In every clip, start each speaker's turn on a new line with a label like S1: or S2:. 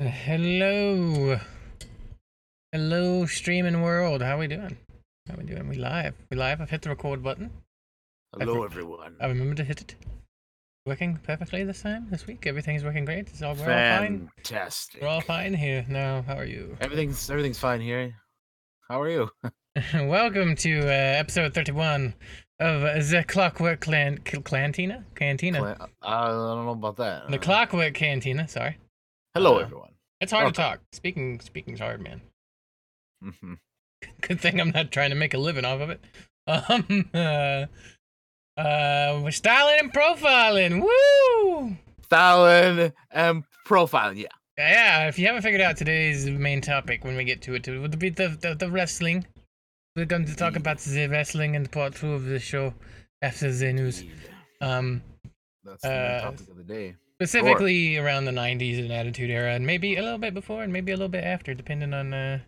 S1: Hello. Hello, streaming world. How are we doing? How are we doing? We live. We live. I've hit the record button.
S2: Hello, everyone.
S1: I remember to hit it. Working perfectly this time, this week. Everything's working great. It's all, we're all fine.
S2: Fantastic.
S1: We're all fine here now. How are you?
S2: Everything's everything's fine here. How are you?
S1: Welcome to uh, episode 31 of the Clockwork Clan- Cantina? Cantina.
S2: Cla- I don't know about that.
S1: the
S2: Uh,
S1: Clockwork Cantina, sorry.
S2: Hello,
S1: uh,
S2: everyone.
S1: It's hard to talk. Speaking speaking's hard, man.
S2: hmm
S1: Good thing I'm not trying to make a living off of it. Um, uh, uh, we're styling and profiling. Woo!
S2: Styling and profiling. Yeah.
S1: Yeah, if you haven't figured out today's main topic when we get to it, it would be the, the, the wrestling. We're going to talk about the wrestling in part two of the show after the news. Um,
S2: That's the main
S1: uh,
S2: topic of the day.
S1: Specifically around the 90s and Attitude Era, and maybe a little bit before and maybe a little bit after, depending on. Uh,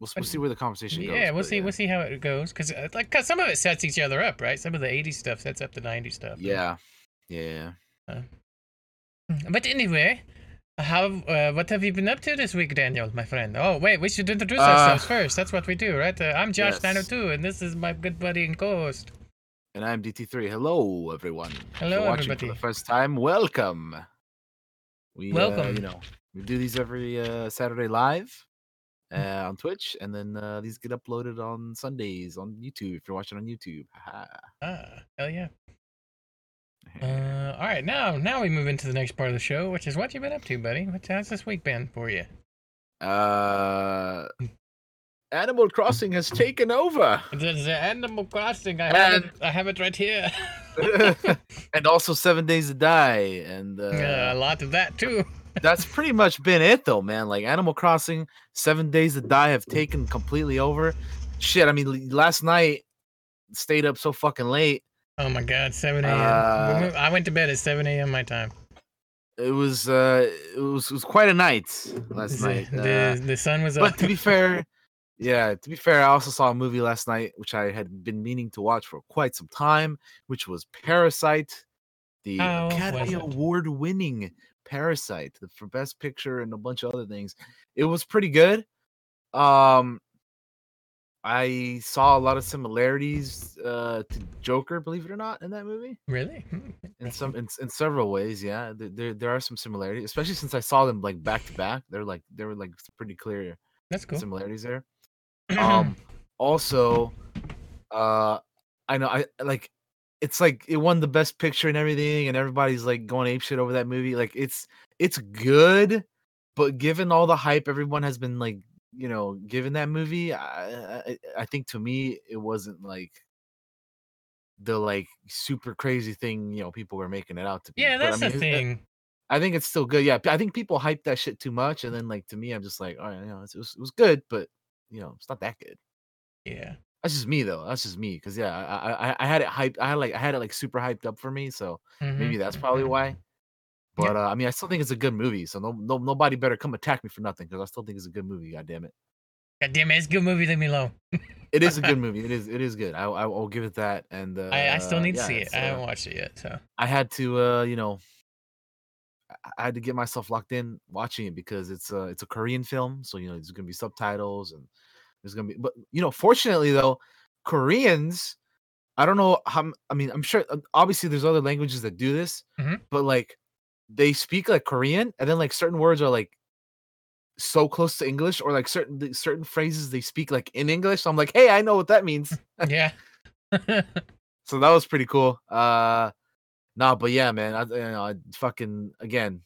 S2: We'll, we'll see where the conversation goes.
S1: yeah, we'll see. We'll see how it goes, because uh, like, cause some of it sets each other up, right? Some of the 80s stuff sets up the 90s stuff.
S2: Yeah. Yeah.
S1: But anyway, how uh, what have you been up to this week, Daniel, my friend? Oh wait, we should introduce
S2: Uh,
S1: ourselves first. That's what we do, right? Uh, I'm Josh
S2: yes.
S1: 902, and this is my good buddy and co-host.
S2: And I'm DT3. Hello, everyone. If
S1: Hello,
S2: you're watching
S1: everybody.
S2: for the first time, welcome. We, Uh,
S1: Welcome.
S2: you know, we do these every uh, Saturday live uh, on Twitch, and then uh, these get uploaded on Sundays on YouTube if you're watching on YouTube. Haha.
S1: Ah, hell yeah. Uh, all right, now now we move into the next part of the show, which is what you've been up to, buddy. What how's this week been for you?
S2: Uh, Animal Crossing has taken over,
S1: The, the Animal Crossing. I have it. I have it right here.
S2: and also Seven Days to Die, and uh,
S1: Yeah, a lot of that too.
S2: that's pretty much been it though, man. Like Animal Crossing, Seven Days to Die have taken completely over. Shit, I mean, last night stayed up so fucking late.
S1: Oh my God, 7 a.m.
S2: Uh,
S1: I went to bed at 7 a.m. my time.
S2: It was uh, it was it was quite a night last night.
S1: the,
S2: Uh,
S1: the sun was up.
S2: but to be fair, yeah, to be fair, I also saw a movie last night which I had been meaning to watch for quite some time, which was Parasite, the
S1: was
S2: Academy? Award-winning Parasite the- for Best Picture and a bunch of other things. It was pretty good. Um, I saw a lot of similarities uh, to Joker, believe it or not, in that movie.
S1: Really? Hmm,
S2: In some, in, in several ways, yeah. There, there, there are some similarities, especially since I saw them like back to back. They're like, they were like pretty clear
S1: That's cool.
S2: similarities there. Um, also, uh, I know I like it's like it won the best picture and everything, and everybody's like going ape shit over that movie. Like it's it's good, but given all the hype everyone has been like you know given that movie, I I, I think to me it wasn't like the like super crazy thing you know people were making it out to be.
S1: yeah,
S2: But, I
S1: that's
S2: mean,
S1: the thing.
S2: I think it's still good. Yeah, I think people hype that shit too much, and then like to me, I'm just like, all right, you know, it, was, it was good, but you know, it's not that good.
S1: Yeah.
S2: That's just me though. That's just me, because yeah, I, I I had it hyped. I had like I had it like super hyped up for me, so maybe
S1: mhm,
S2: that's probably
S1: mhm.
S2: why. But uh, I mean, I still think it's a good movie, so no, no nobody better come attack me for nothing, because I still think it's a good movie. God damn it,
S1: God damn it, it's a good movie. Leave me alone.
S2: it is a good movie. It is it is good. I I will give it that. And uh,
S1: I, I still need to
S2: yeah,
S1: see it.
S2: it's,
S1: I haven't
S2: uh,
S1: watched it yet, so.
S2: I had to uh you know I- had to get myself locked in watching it because it's a it's a Korean film, so you know there's gonna be subtitles and there's gonna be but you know fortunately though Koreans I don't know how I mean I'm sure uh, obviously there's other languages that do this
S1: Mhm.
S2: but like they speak like Korean and then like certain words are like so close to English or like certain certain phrases they speak like in English so I'm like hey I know what that means
S1: yeah.
S2: so that was pretty cool. Uh no, but yeah, man, I, you know, I fucking again.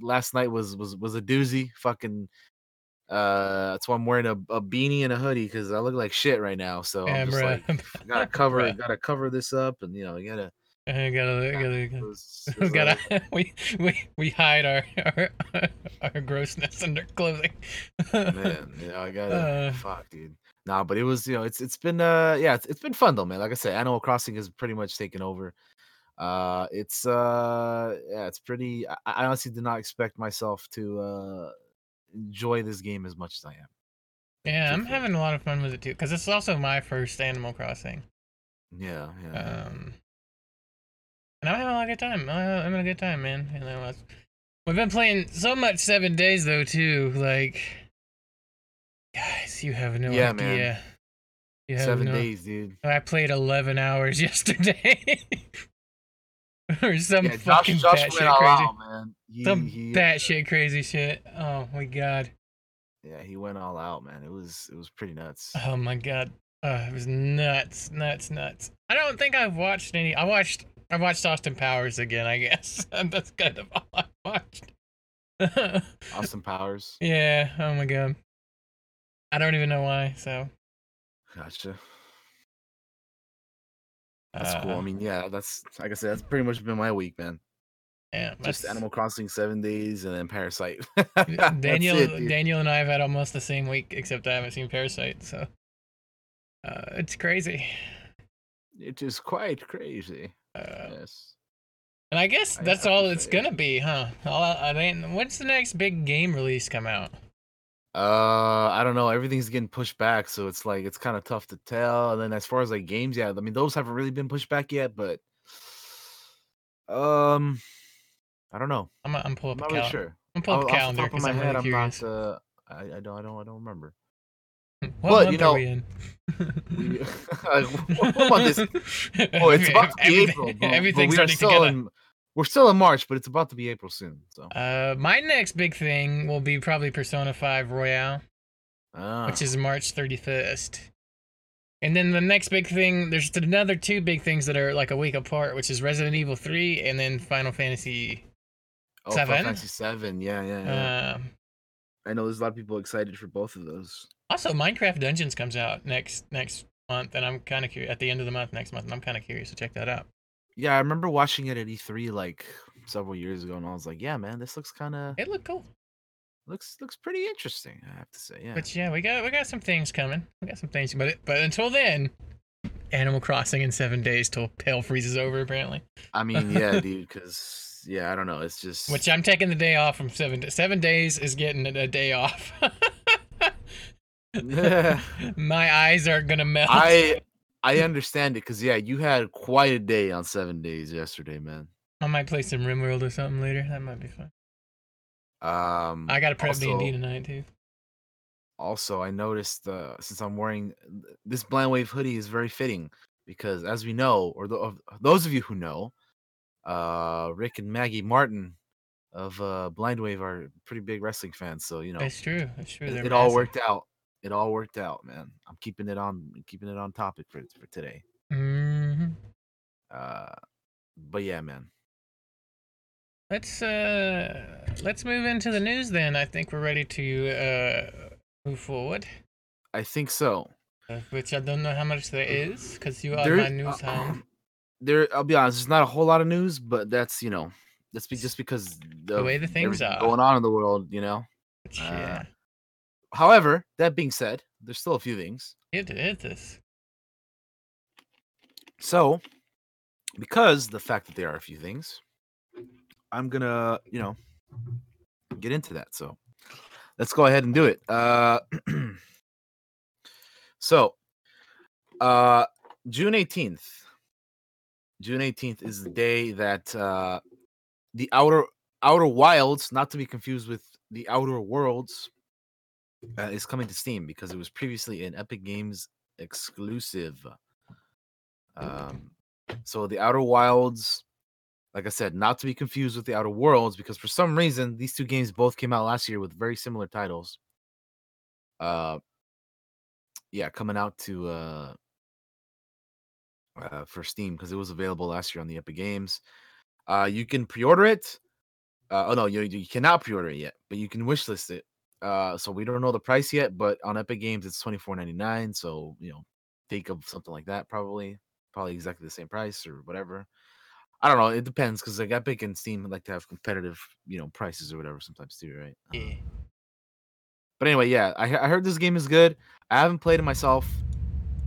S2: Last night was was was a doozy. Fucking. Uh, that's why I'm wearing a, a beanie and a hoodie because I look like shit right now. So
S1: yeah,
S2: I'm just like, gotta cover, gotta cover this up, and you know, you gotta.
S1: I gotta,
S2: yeah,
S1: gotta,
S2: it
S1: gotta,
S2: was-
S1: we gotta, we, we, we hide our, our, our grossness under clothing.
S2: man, yeah, I gotta.
S1: Uh.
S2: fuck, dude. Nah, but it was, you know, it's it's been, uh, yeah, it's, it's been fun though, man. Like I said, Animal Crossing has pretty much taken over. Uh, it's, uh, yeah, it's pretty. I, I honestly did not expect myself to uh enjoy this game as much as I am.
S1: Yeah, I'm having a lot of fun with it too, because it's also my first Animal Crossing.
S2: Yeah, yeah.
S1: Um, and I'm having a good time. I'm having a good time, man. You know, it's, We've been playing so much Seven Days though too. Like, guys, you have no
S2: Yeah, man.
S1: idea. You have
S2: Seven
S1: no-
S2: days, dude.
S1: I played 11 hours yesterday. or some
S2: Yeah, Josh,
S1: fucking
S2: Josh
S1: batshit crazy.
S2: out, man. He,
S1: Some
S2: he,
S1: batshit crazy shit. Oh my god.
S2: yeah, he went all out, man. It was it was pretty nuts.
S1: Oh my god. Uh, it was nuts, nuts, nuts. I don't think I've watched any. I watched. I watched Austin Powers again. I guess that's kind of all I watched.
S2: Austin Powers.
S1: yeah. Oh my god. I don't even know why. So.
S2: Gotcha. That's cool. I mean, yeah, that's like I said, that's pretty much been my week, man.
S1: Yeah.
S2: Just Animal Crossing seven days and then Parasite.
S1: Daniel,
S2: it.
S1: Daniel, and I have had almost the same week, except I haven't seen Parasite. So. Uh, it's crazy.
S2: It is quite crazy.
S1: Uh,
S2: Yes.
S1: and I guess
S2: I
S1: that's all it's gonna be, huh? All I, I mean, when's the next big game release come out?
S2: Uh, I don't know. Everything's getting pushed back, so it's like it's kind of tough to tell. And then as far as like games, yeah, I mean those haven't really been pushed back yet, but um, I don't know.
S1: I'm. I'm pull up. I'm
S2: not really
S1: calendar.
S2: sure.
S1: I'm pull up
S2: Off-
S1: a
S2: off the
S1: calendar
S2: top of
S1: because
S2: my
S1: I'm
S2: head,
S1: really
S2: I'm
S1: curious.
S2: not. Uh, I, I don't. I don't. I don't remember.
S1: what
S2: but, you know,
S1: we in?
S2: We, what what month is? Oh, it's about to be April. But, but
S1: Everything's
S2: we are
S1: starting
S2: still
S1: together.
S2: in. We're still in March, but it's about to be April soon. So,
S1: Uh, my next big thing will be probably Persona 5 Royal,
S2: ah,
S1: which is March 31st. And then the next big thing, there's another two big things that are like a week apart, which is Resident Evil 3 and then Final Fantasy.
S2: oh, Final? Fantasy Seven. Yeah, yeah, yeah.
S1: Um,
S2: I know there's a lot of people excited for both of those.
S1: also, Minecraft Dungeons comes out next next month, and I'm kind of curious at the end of the month next month, and I'm kind of curious to check that out.
S2: Yeah, I remember watching it at E3 like several years ago, and I was like, "Yeah, man, this looks kind of
S1: It looked cool.
S2: looks looks pretty interesting." I have to say, yeah.
S1: But yeah, we got we got some things coming. We got some things, but it, but until then, Animal Crossing in seven days till Pale freezes over apparently.
S2: I mean, yeah, dude, because yeah, I don't know, it's just
S1: Which I'm taking the day off from seven. Seven days is getting a day off. My eyes are gonna melt.
S2: I I understand it because yeah, you had quite a day on seven days yesterday, man.
S1: I might play some RimWorld or something later. That might be fun.
S2: Um,
S1: I got to prep D and D tonight too.
S2: also I noticed uh, since I'm wearing this blind wave hoodie is very fitting because as we know, or th- of those of you who know, uh, Rick and Maggie Martin of uh, Blind Wave are pretty big wrestling fans, so you know
S1: That's true. That's true.
S2: it, it all worked out. It all worked out, man. I'm keeping it on, keeping it on topic for for today.
S1: Mhm.
S2: Uh, but yeah, man.
S1: Let's uh let's move into the news then. I think we're ready to uh move forward.
S2: I think so.
S1: Uh, which I don't know how much there is because you are
S2: There-
S1: my news
S2: uh,
S1: hound.
S2: There, I'll be honest. There's not a whole lot of news, but that's you know, that's be, just because
S1: The way the things are.
S2: going on in the world, you know.
S1: Which,
S2: uh,
S1: yeah,
S2: However, that being said, there's still a few things.
S1: it is this.
S2: So, because the fact that there are a few things, I'm gonna, you know, get into that. So, let's go ahead and do it. Uh, so, uh, June 18th. June 18th is the day that uh, the outer Outer Wilds, not to be confused with the Outer Worlds, uh, is coming to Steam because it was previously an Epic Games exclusive. Um, so the Outer Wilds, like I said, not to be confused with the Outer Worlds, because for some reason these two games both came out last year with very similar titles. Uh, yeah, coming out to uh, uh for Steam because it was available last year on the Epic Games. Uh, you can pre-order it. Uh, oh no, you you cannot pre-order it yet, but you can wishlist it. Uh, so we don't know the price yet, but on Epic Games it's twenty four ninety nine. So you know, think of something like that probably probably exactly the same price or whatever. I don't know. It depends because like Epic and Steam like to have competitive, you know, prices or whatever sometimes too, right? Um,
S1: Yeah.
S2: But anyway, yeah, I, I heard this game is good. I haven't played it myself,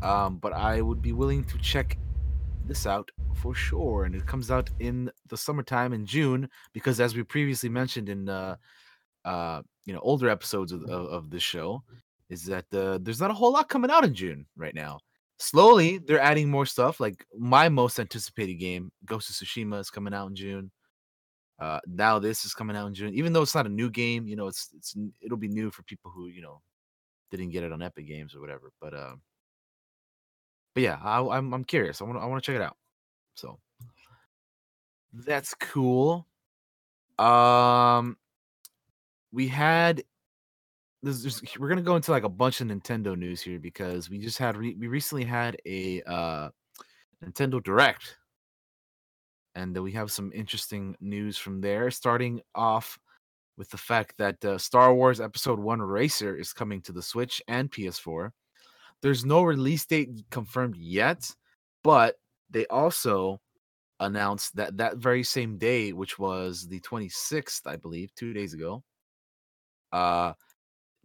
S2: um, but I would be willing to check this out for sure. And it comes out in the summertime in June because, as we previously mentioned in uh, uh, you know older episodes of, of, of this show, is that uh, there's not a whole lot coming out in June right now. Slowly, they're adding more stuff. Like my most anticipated game, Ghost of Tsushima, is coming out in June. Uh, now this is coming out in June, even though it's not a new game. You know, it's it's it'll be new for people who you know didn't get it on Epic Games or whatever. But um, but yeah, I, I'm I'm curious. I want I want to check it out. So that's cool. Um, we had this. There's, we're gonna go into like a bunch of Nintendo news here because we just had we recently had a uh Nintendo Direct, and we have some interesting news from there. Starting off with the fact that uh, Star Wars Episode One Racer is coming to the Switch and PS4. There's no release date confirmed yet, but they also announced that that very same day, which was the 26th, I believe, two days ago, uh,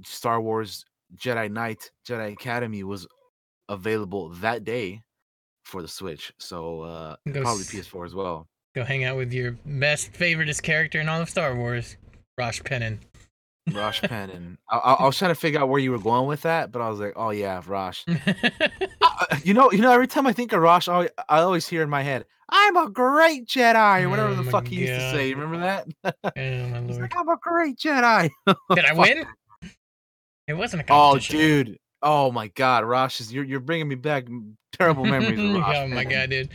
S2: Star Wars Jedi Knight Jedi Academy was available that day for the Switch. So uh, probably
S1: s-
S2: PS4 as well.
S1: Go hang out with your best favoriteest character in all of Star Wars, Rosh Pennon.
S2: Rosh Penn and I, I, I was trying to figure out where you were going with that, but I was like, oh yeah, Rosh. Uh, you know, you know, every time I think of Rosh, I, I always hear in my head, "I'm a great Jedi" or whatever
S1: Oh
S2: the fuck he used to say. Remember that?
S1: oh
S2: He's like, "I'm a great Jedi."
S1: Did I win? It wasn't a
S2: Oh, dude. Oh my God, Rosh is you're you're bringing me back terrible memories. Of Rosh,
S1: oh my god, dude!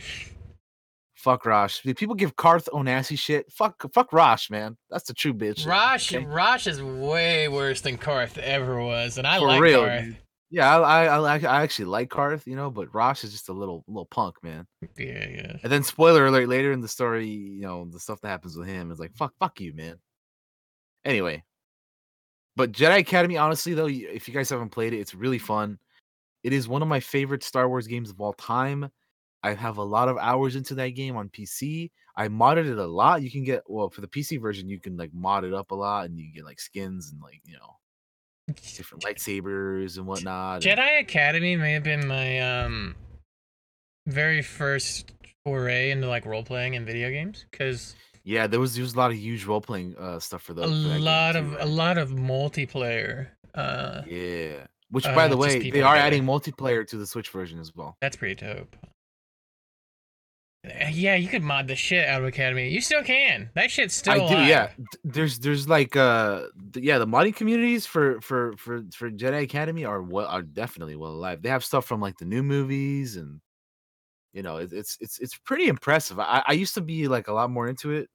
S2: Fuck Rosh. People give Carth Onasi shit. Fuck, fuck Rosh, man. That's the true bitch.
S1: Rosh,
S2: okay.
S1: Rosh is way worse than Carth ever was, and I
S2: For
S1: like
S2: real,
S1: Carth.
S2: dude. Yeah, I, I I I actually like Karth, you know, but Rosh is just a little little punk, man.
S1: Yeah, yeah.
S2: And then spoiler alert, later in the story, you know, the stuff that happens with him is like fuck, fuck you, man. Anyway, but Jedi Academy, honestly though, if you guys haven't played it, it's really fun. It is one of my favorite Star Wars games of all time. I have a lot of hours into that game on PC. I modded it a lot. You can get well for the PC version, you can like mod it up a lot, and you get like skins and like you know different lightsabers and whatnot. and-
S1: Jedi Academy may have been my um very first foray into like role playing in video games because
S2: Yeah, there was there was a lot of huge role playing uh, stuff for the
S1: a
S2: for
S1: lot
S2: too,
S1: of
S2: right?
S1: a lot of multiplayer. Uh,
S2: Yeah. Which,
S1: Uh,
S2: by the way, they are adding multiplayer to the Switch version as well.
S1: that's pretty dope. Uh, Yeah, you could mod the shit out of Academy. You still can. That shit's still
S2: I do, yeah. There's, there's like, uh, yeah, the modding communities for for for for Jedi Academy are well, are definitely well alive. They have stuff from like the new movies, and you know, it, it's it's it's pretty impressive. I I used to be like a lot more into it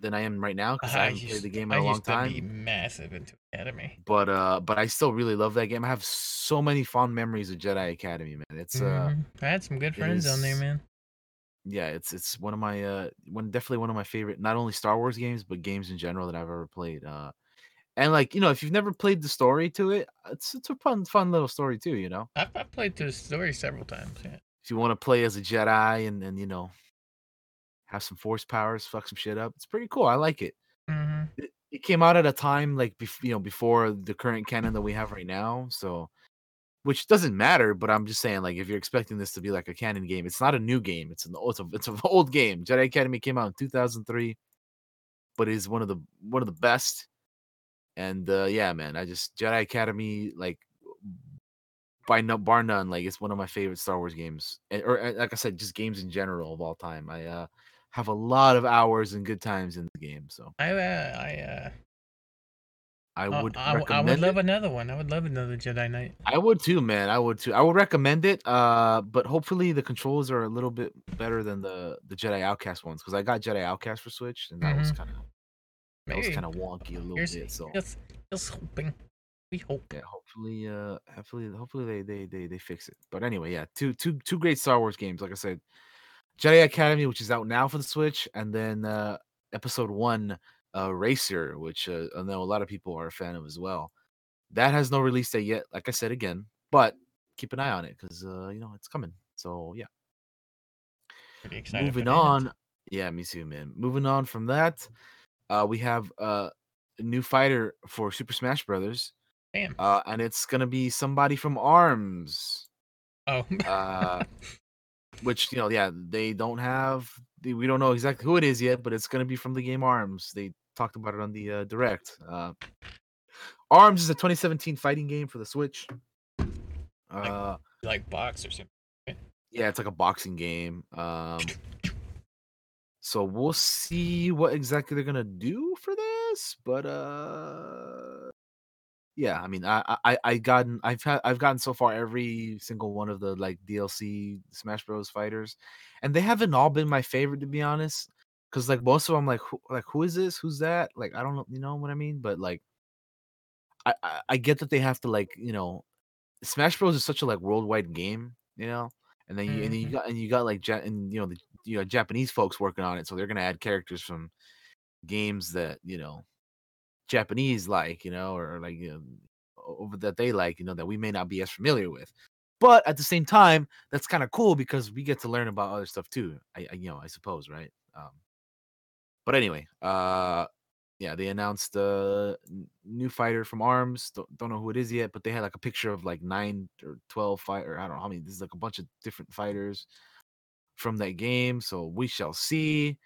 S2: than I am right now because I,
S1: I
S2: haven't
S1: used,
S2: played the game
S1: I
S2: in a long
S1: used to be
S2: time.
S1: massive into Academy.
S2: But uh, but I still really love that game. I have so many fond memories of Jedi Academy, man. It's uh.
S1: Mhm. I had some good friends on there, man.
S2: Yeah, it's it's one of my uh one definitely one of my favorite not only Star Wars games but games in general that I've ever played. Uh and like, you know, if you've never played the story to it, it's it's a fun fun little story too, you know.
S1: I've, I've played through the story several times. Yeah.
S2: If you want to play as a Jedi and and you know, have some force powers, fuck some shit up. It's pretty cool. I like it.
S1: hmm
S2: It, it came out at a time like bef- you know, before the current canon that we have right now, so which doesn't matter, but I'm just saying, like, if you're expecting this to be like a canon game, it's not a new game. It's an it's a it's an old game. Jedi Academy came out in 2003, but is one of the one of the best. And uh yeah, man, I just Jedi Academy like by no bar none, like it's one of my favorite Star Wars games, and, or uh, like I said, just games in general of all time. I uh have a lot of hours and good times in the game, so
S1: I uh, I uh,
S2: I
S1: I,
S2: would
S1: I, I
S2: recommend
S1: would
S2: it.
S1: love another one. I would love another Jedi Knight.
S2: I would too, man. I would too. I would recommend it. Uh, but hopefully the controls are a little bit better than the the Jedi Outcast ones because I got Jedi Outcast for Switch and that was
S1: Mhm.
S2: kind of that was kind of wonky a little
S1: Here's,
S2: bit. So
S1: just, just hoping. We hope.
S2: yeah, hopefully, uh, hopefully, hopefully they they they they fix it. But anyway, yeah, two two two great Star Wars games. Like I said, Jedi Academy, which is out now for the Switch, and then uh Episode One, uh, Racer, which uh, I know a lot of people are a fan of as well. That has no release date yet. Like I said again, but keep an eye on it because uh, you know it's coming. So yeah.
S1: Pretty excited.
S2: Moving on. Yeah, me too, man. Moving on from that, uh, we have uh, a new fighter for Super Smash Brothers,
S1: Damn.
S2: uh, and it's gonna be somebody from Arms.
S1: oh.
S2: Uh, which you know, yeah, they don't have. They, we don't know exactly who it is yet, but it's gonna be from the game Arms. They talked about it on the uh, direct. Uh, Arms is a 2017 fighting game for the Switch. Uh,
S1: like box or something.
S2: yeah, it's like a boxing game. Um, So we'll see what exactly they're gonna do for this, but uh yeah, I mean, I I I gotten I've had I've gotten so far every single one of the like DLC Smash Bros. fighters, and they haven't all been my favorite to be honest. Cause like most of them, like who, like who is this? Who's that? Like I don't know, you know what I mean? But like, I, I I get that they have to like you know, Smash Bros. is such a like worldwide game, you know, and then you and then you
S1: Mhm.
S2: got and you got like ja- and you know the you know Japanese folks working on it, so they're gonna add characters from games that you know Japanese like, you know, or, or like you know, over that they like, you know, that we may not be as familiar with. But at the same time, that's kind of cool because we get to learn about other stuff too. I, I you know, I suppose, right? Um, but anyway, uh, yeah, they announced a new fighter from Arms. Don't, don't know who it is yet, but they had like a picture of like nine or twelve fighter. I don't know how many. This is like a bunch of different fighters from that game. So we shall see.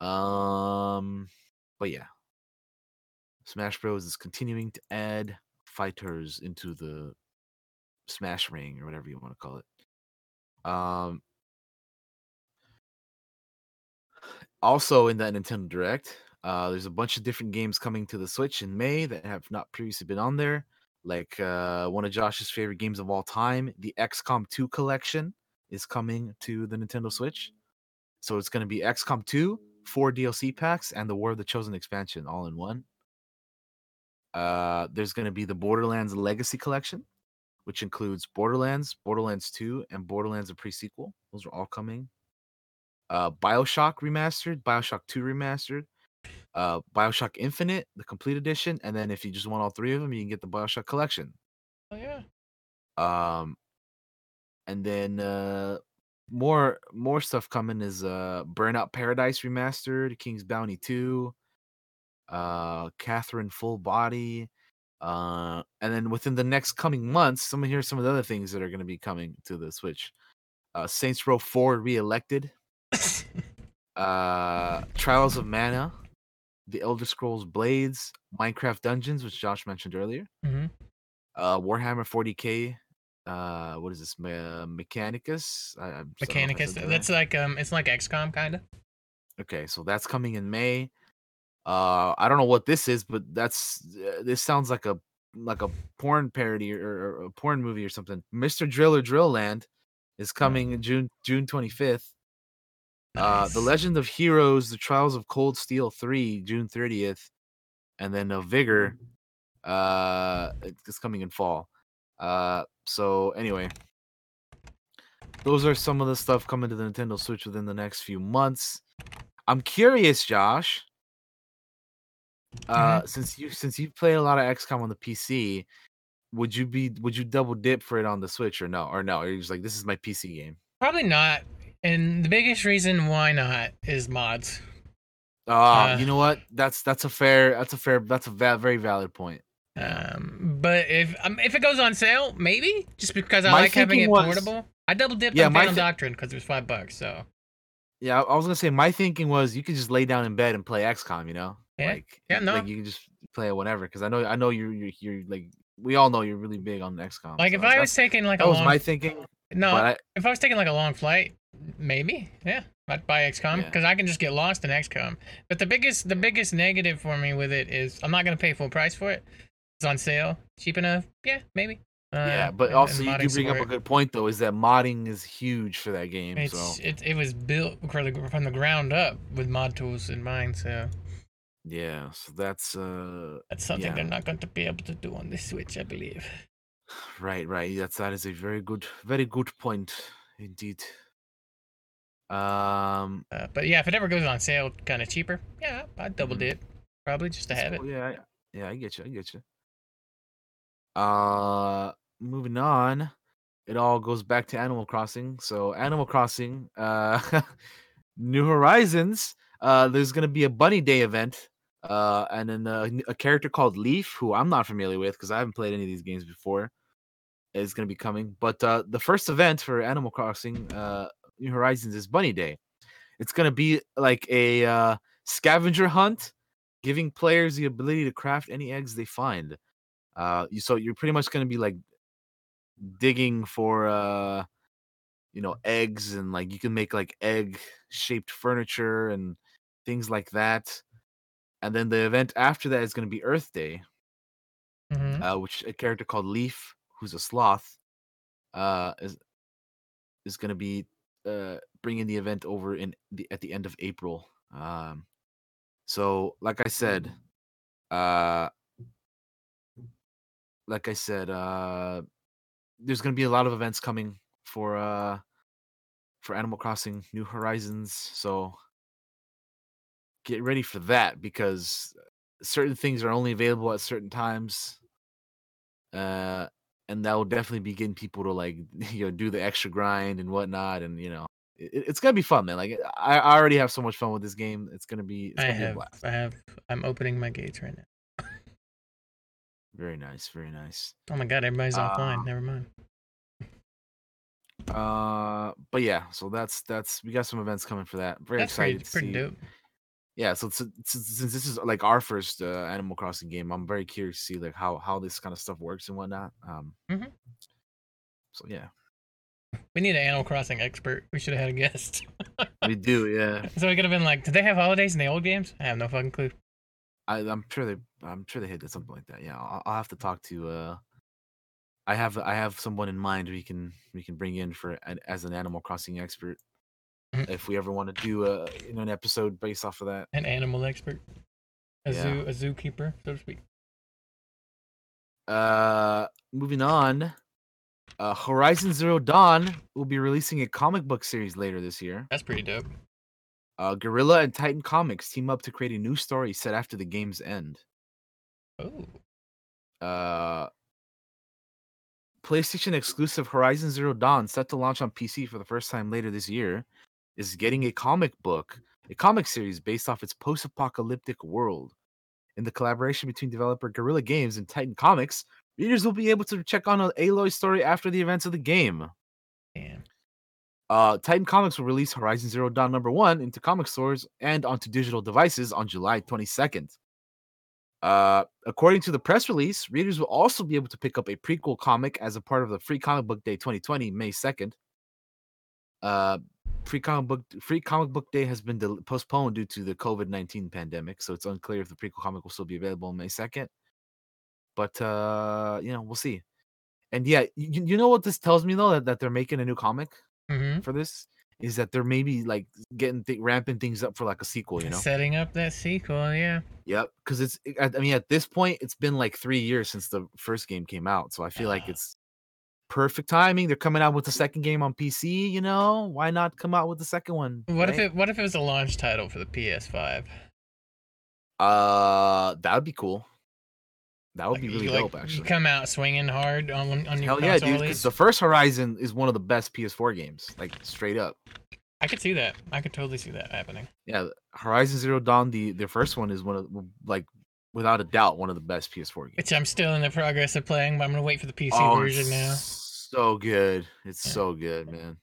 S2: Um, but yeah, Smash Bros is continuing to add fighters into the Smash Ring or whatever you want to call it. Um, also in that Nintendo Direct, uh, there's a bunch of different games coming to the Switch in May that have not previously been on there. Like uh, one of Josh's favorite games of all time, the XCOM 2 collection is coming to the Nintendo Switch. So it's going to be XCOM 2, four DLC packs, and the War of the Chosen expansion all in one. Uh, there's going to be the Borderlands Legacy Collection, which includes Borderlands, Borderlands 2, and Borderlands a pre-sequel. Those are all coming. Uh, Bioshock Remastered, Bioshock 2 Remastered, uh, Bioshock Infinite, the complete edition, and then if you just want all three of them, you can get the Bioshock Collection.
S1: Oh yeah.
S2: Um, and then uh, more more stuff coming is uh, Burnout Paradise Remastered, King's Bounty 2, uh, Catherine Full Body, uh, and then within the next coming months, some here's some of the other things that are going to be coming to the Switch. Uh, Saints Row 4 Reelected, uh, Trials of Mana, The Elder Scrolls Blades, Minecraft Dungeons, which Josh mentioned earlier,
S1: hmm
S2: uh, Warhammer 40k. Uh, what is this? Me- Mechanicus. I, I'm- I don't know if I
S1: Mechanicus.
S2: that.
S1: That's like um, it's like XCOM kind of.
S2: Okay, so that's coming in May. Uh, I don't know what this is, but that's uh, this sounds like a like a porn parody or, or a porn movie or something. Mr. Driller Drill Land is coming in June June 25th. Uh, The Legend of Heroes: The Trails of Cold Steel 3, June 30th, and then uh, Vigor, uh, it's coming in fall. Uh, so anyway, those are some of the stuff coming to the Nintendo Switch within the next few months. I'm curious, Josh. Uh, since you since you play a lot of XCOM on the PC, would you be would you double dip for it on the Switch or no? Or no? Or you're just like this is my PC game.
S1: Probably not. And the biggest reason why not is mods.
S2: Ah,
S1: Uh,
S2: you know what? That's that's a fair that's a fair that's a va- very valid point.
S1: Um, but if um, if it goes on sale, maybe just because I
S2: My
S1: like having it
S2: was-
S1: portable. I double dipped
S2: Yeah,
S1: on Phantom
S2: thi-
S1: Doctrine because it was five bucks. So
S2: Yeah, I I was gonna say my thinking was you could just lay down in bed and play XCOM. You know,
S1: Yeah.
S2: like
S1: Yeah, no.
S2: like you can just play it whenever. Because I know I know you're, you're you're like we all know you're really big on XCOM.
S1: like
S2: so
S1: if I was taking like
S2: that
S1: a
S2: was
S1: long
S2: my thinking.
S1: no,
S2: I,
S1: if I was taking like a long flight, maybe yeah, I'd buy XCOM
S2: Yeah.
S1: because I can just get lost in XCOM. But the biggest the biggest negative for me with it is I'm not gonna pay full price for it. It's on sale, cheap enough. Yeah, maybe. Uh,
S2: yeah, but
S1: and-
S2: also
S1: and
S2: you do bring up a good point though, is that modding is huge for that game.
S1: It's
S2: so
S1: it, it was built from the, from the ground up with mod tools in mind, so
S2: yeah, so that's uh
S1: that's something
S2: Yeah.
S1: they're not going to be able to do on this Switch, I believe.
S2: right, right. That's that is a very good, very good point indeed. Um,
S1: Uh, but yeah, if it ever goes on sale, kind of cheaper, yeah, I'd double
S2: Mhm.
S1: dip, probably just to have it.
S2: Yeah, I- yeah, I get you. I get you. Uh, moving on, it all goes back to Animal Crossing. So Animal Crossing, uh, New Horizons. Uh, there's gonna be a Bunny Day event. Uh, and then uh, n- a character called Leaf, who I'm not familiar with because I haven't played any of these games before, is gonna be coming. But uh, the first event for Animal Crossing, uh, New Horizons is Bunny Day. It's gonna be like a uh, scavenger hunt, giving players the ability to craft any eggs they find. Uh, you, so you're pretty much gonna be like digging for uh, you know, eggs and like you can make like egg shaped furniture and things like that. And then the event after that is going to be Earth Day,
S1: hmm
S2: uh, which a character called Leaf, who's a sloth, uh, is is going to be uh, bringing the event over in the at the end of April. Um, so, like I said, uh, like I said, uh, there's going to be a lot of events coming for uh for Animal Crossing New Horizons. So get ready for that because certain things are only available at certain times. Uh and that will definitely be getting people to like you know do the extra grind and whatnot and you know it, it's gonna be fun man like I, I already have so much fun with this game it's gonna be it's
S1: I
S2: gonna
S1: have,
S2: blast
S1: I have, I'm opening my gates right now.
S2: very nice very nice
S1: Oh my god, everybody's
S2: Uh,
S1: offline. Never mind.
S2: uh but yeah so that's that's we got some events coming for that very
S1: That's pretty,
S2: excited to
S1: pretty
S2: see
S1: dope.
S2: Yeah so since this is like our first uh, animal crossing game i'm very curious to see like how how this kind of stuff works and whatnot um
S1: Mhm.
S2: so yeah
S1: We need an Animal Crossing expert. We should have had a guest.
S2: we do yeah
S1: so we could have been like, did they have holidays in the old games? I have no fucking clue.
S2: I, i'm sure they i'm sure they hit something like that yeah I'll, I'll have to talk to uh i have i have someone in mind we can we can bring in for as an animal crossing expert
S1: Mhm.
S2: if we ever want to do a you know an episode based off of that
S1: An animal expert. A
S2: Yeah.
S1: zoo, a zookeeper, so to speak.
S2: Uh, moving on. Uh, Horizon Zero Dawn will be releasing a comic book series later this year.
S1: That's pretty dope.
S2: Uh, Guerrilla and Titan Comics team up to create a new story set after the game's end.
S1: Oh,
S2: Uh, PlayStation exclusive Horizon Zero Dawn, set to launch on PC for the first time later this year, is getting a comic book, a comic series based off its post apocalyptic world. In the collaboration between developer Guerrilla Games and Titan Comics, readers will be able to check on Aloy's story after the events of the game.
S1: damn.
S2: Uh, Titan Comics will release Horizon Zero Dawn number one into comic stores and onto digital devices on July 22nd. Uh, according to the press release, readers will also be able to pick up a prequel comic as a part of the Free Comic Book Day 2020, May 2nd. Uh, free comic book Free Comic Book Day has been del- postponed due to the COVID 19 pandemic, so it's unclear if the prequel comic will still be available on May 2nd. But uh, you know, we'll see. And yeah, you, you know what this tells me though that, that they're making a new comic
S1: Mm-hmm.
S2: for this is that they're maybe like getting th- ramping things up for like a sequel, you know?
S1: Setting up that sequel, yeah.
S2: Yep, because it's I mean at this point it's been like three years since the first game came out, so I feel like
S1: Ah.
S2: it's perfect timing. They're coming out with the second game on PC, you know? Why not come out with the second one?
S1: What if it? What if it was a launch title for the PS5?
S2: Uh, that would be cool. That would
S1: Like,
S2: be
S1: you,
S2: really
S1: like,
S2: dope,
S1: You
S2: actually.
S1: come out swinging hard on on your
S2: Hell yeah, dude! Because the first Horizon is one of the best PS4 games, like straight up.
S1: I could see that. I could totally see that happening.
S2: Yeah, Horizon Zero Dawn, the the first one is one of like without a doubt one of the best PS4 games.
S1: Which I'm still in the progress of playing, but I'm gonna wait for the PC
S2: Oh,
S1: version now.
S2: So good. It's
S1: Yeah.
S2: so good, man.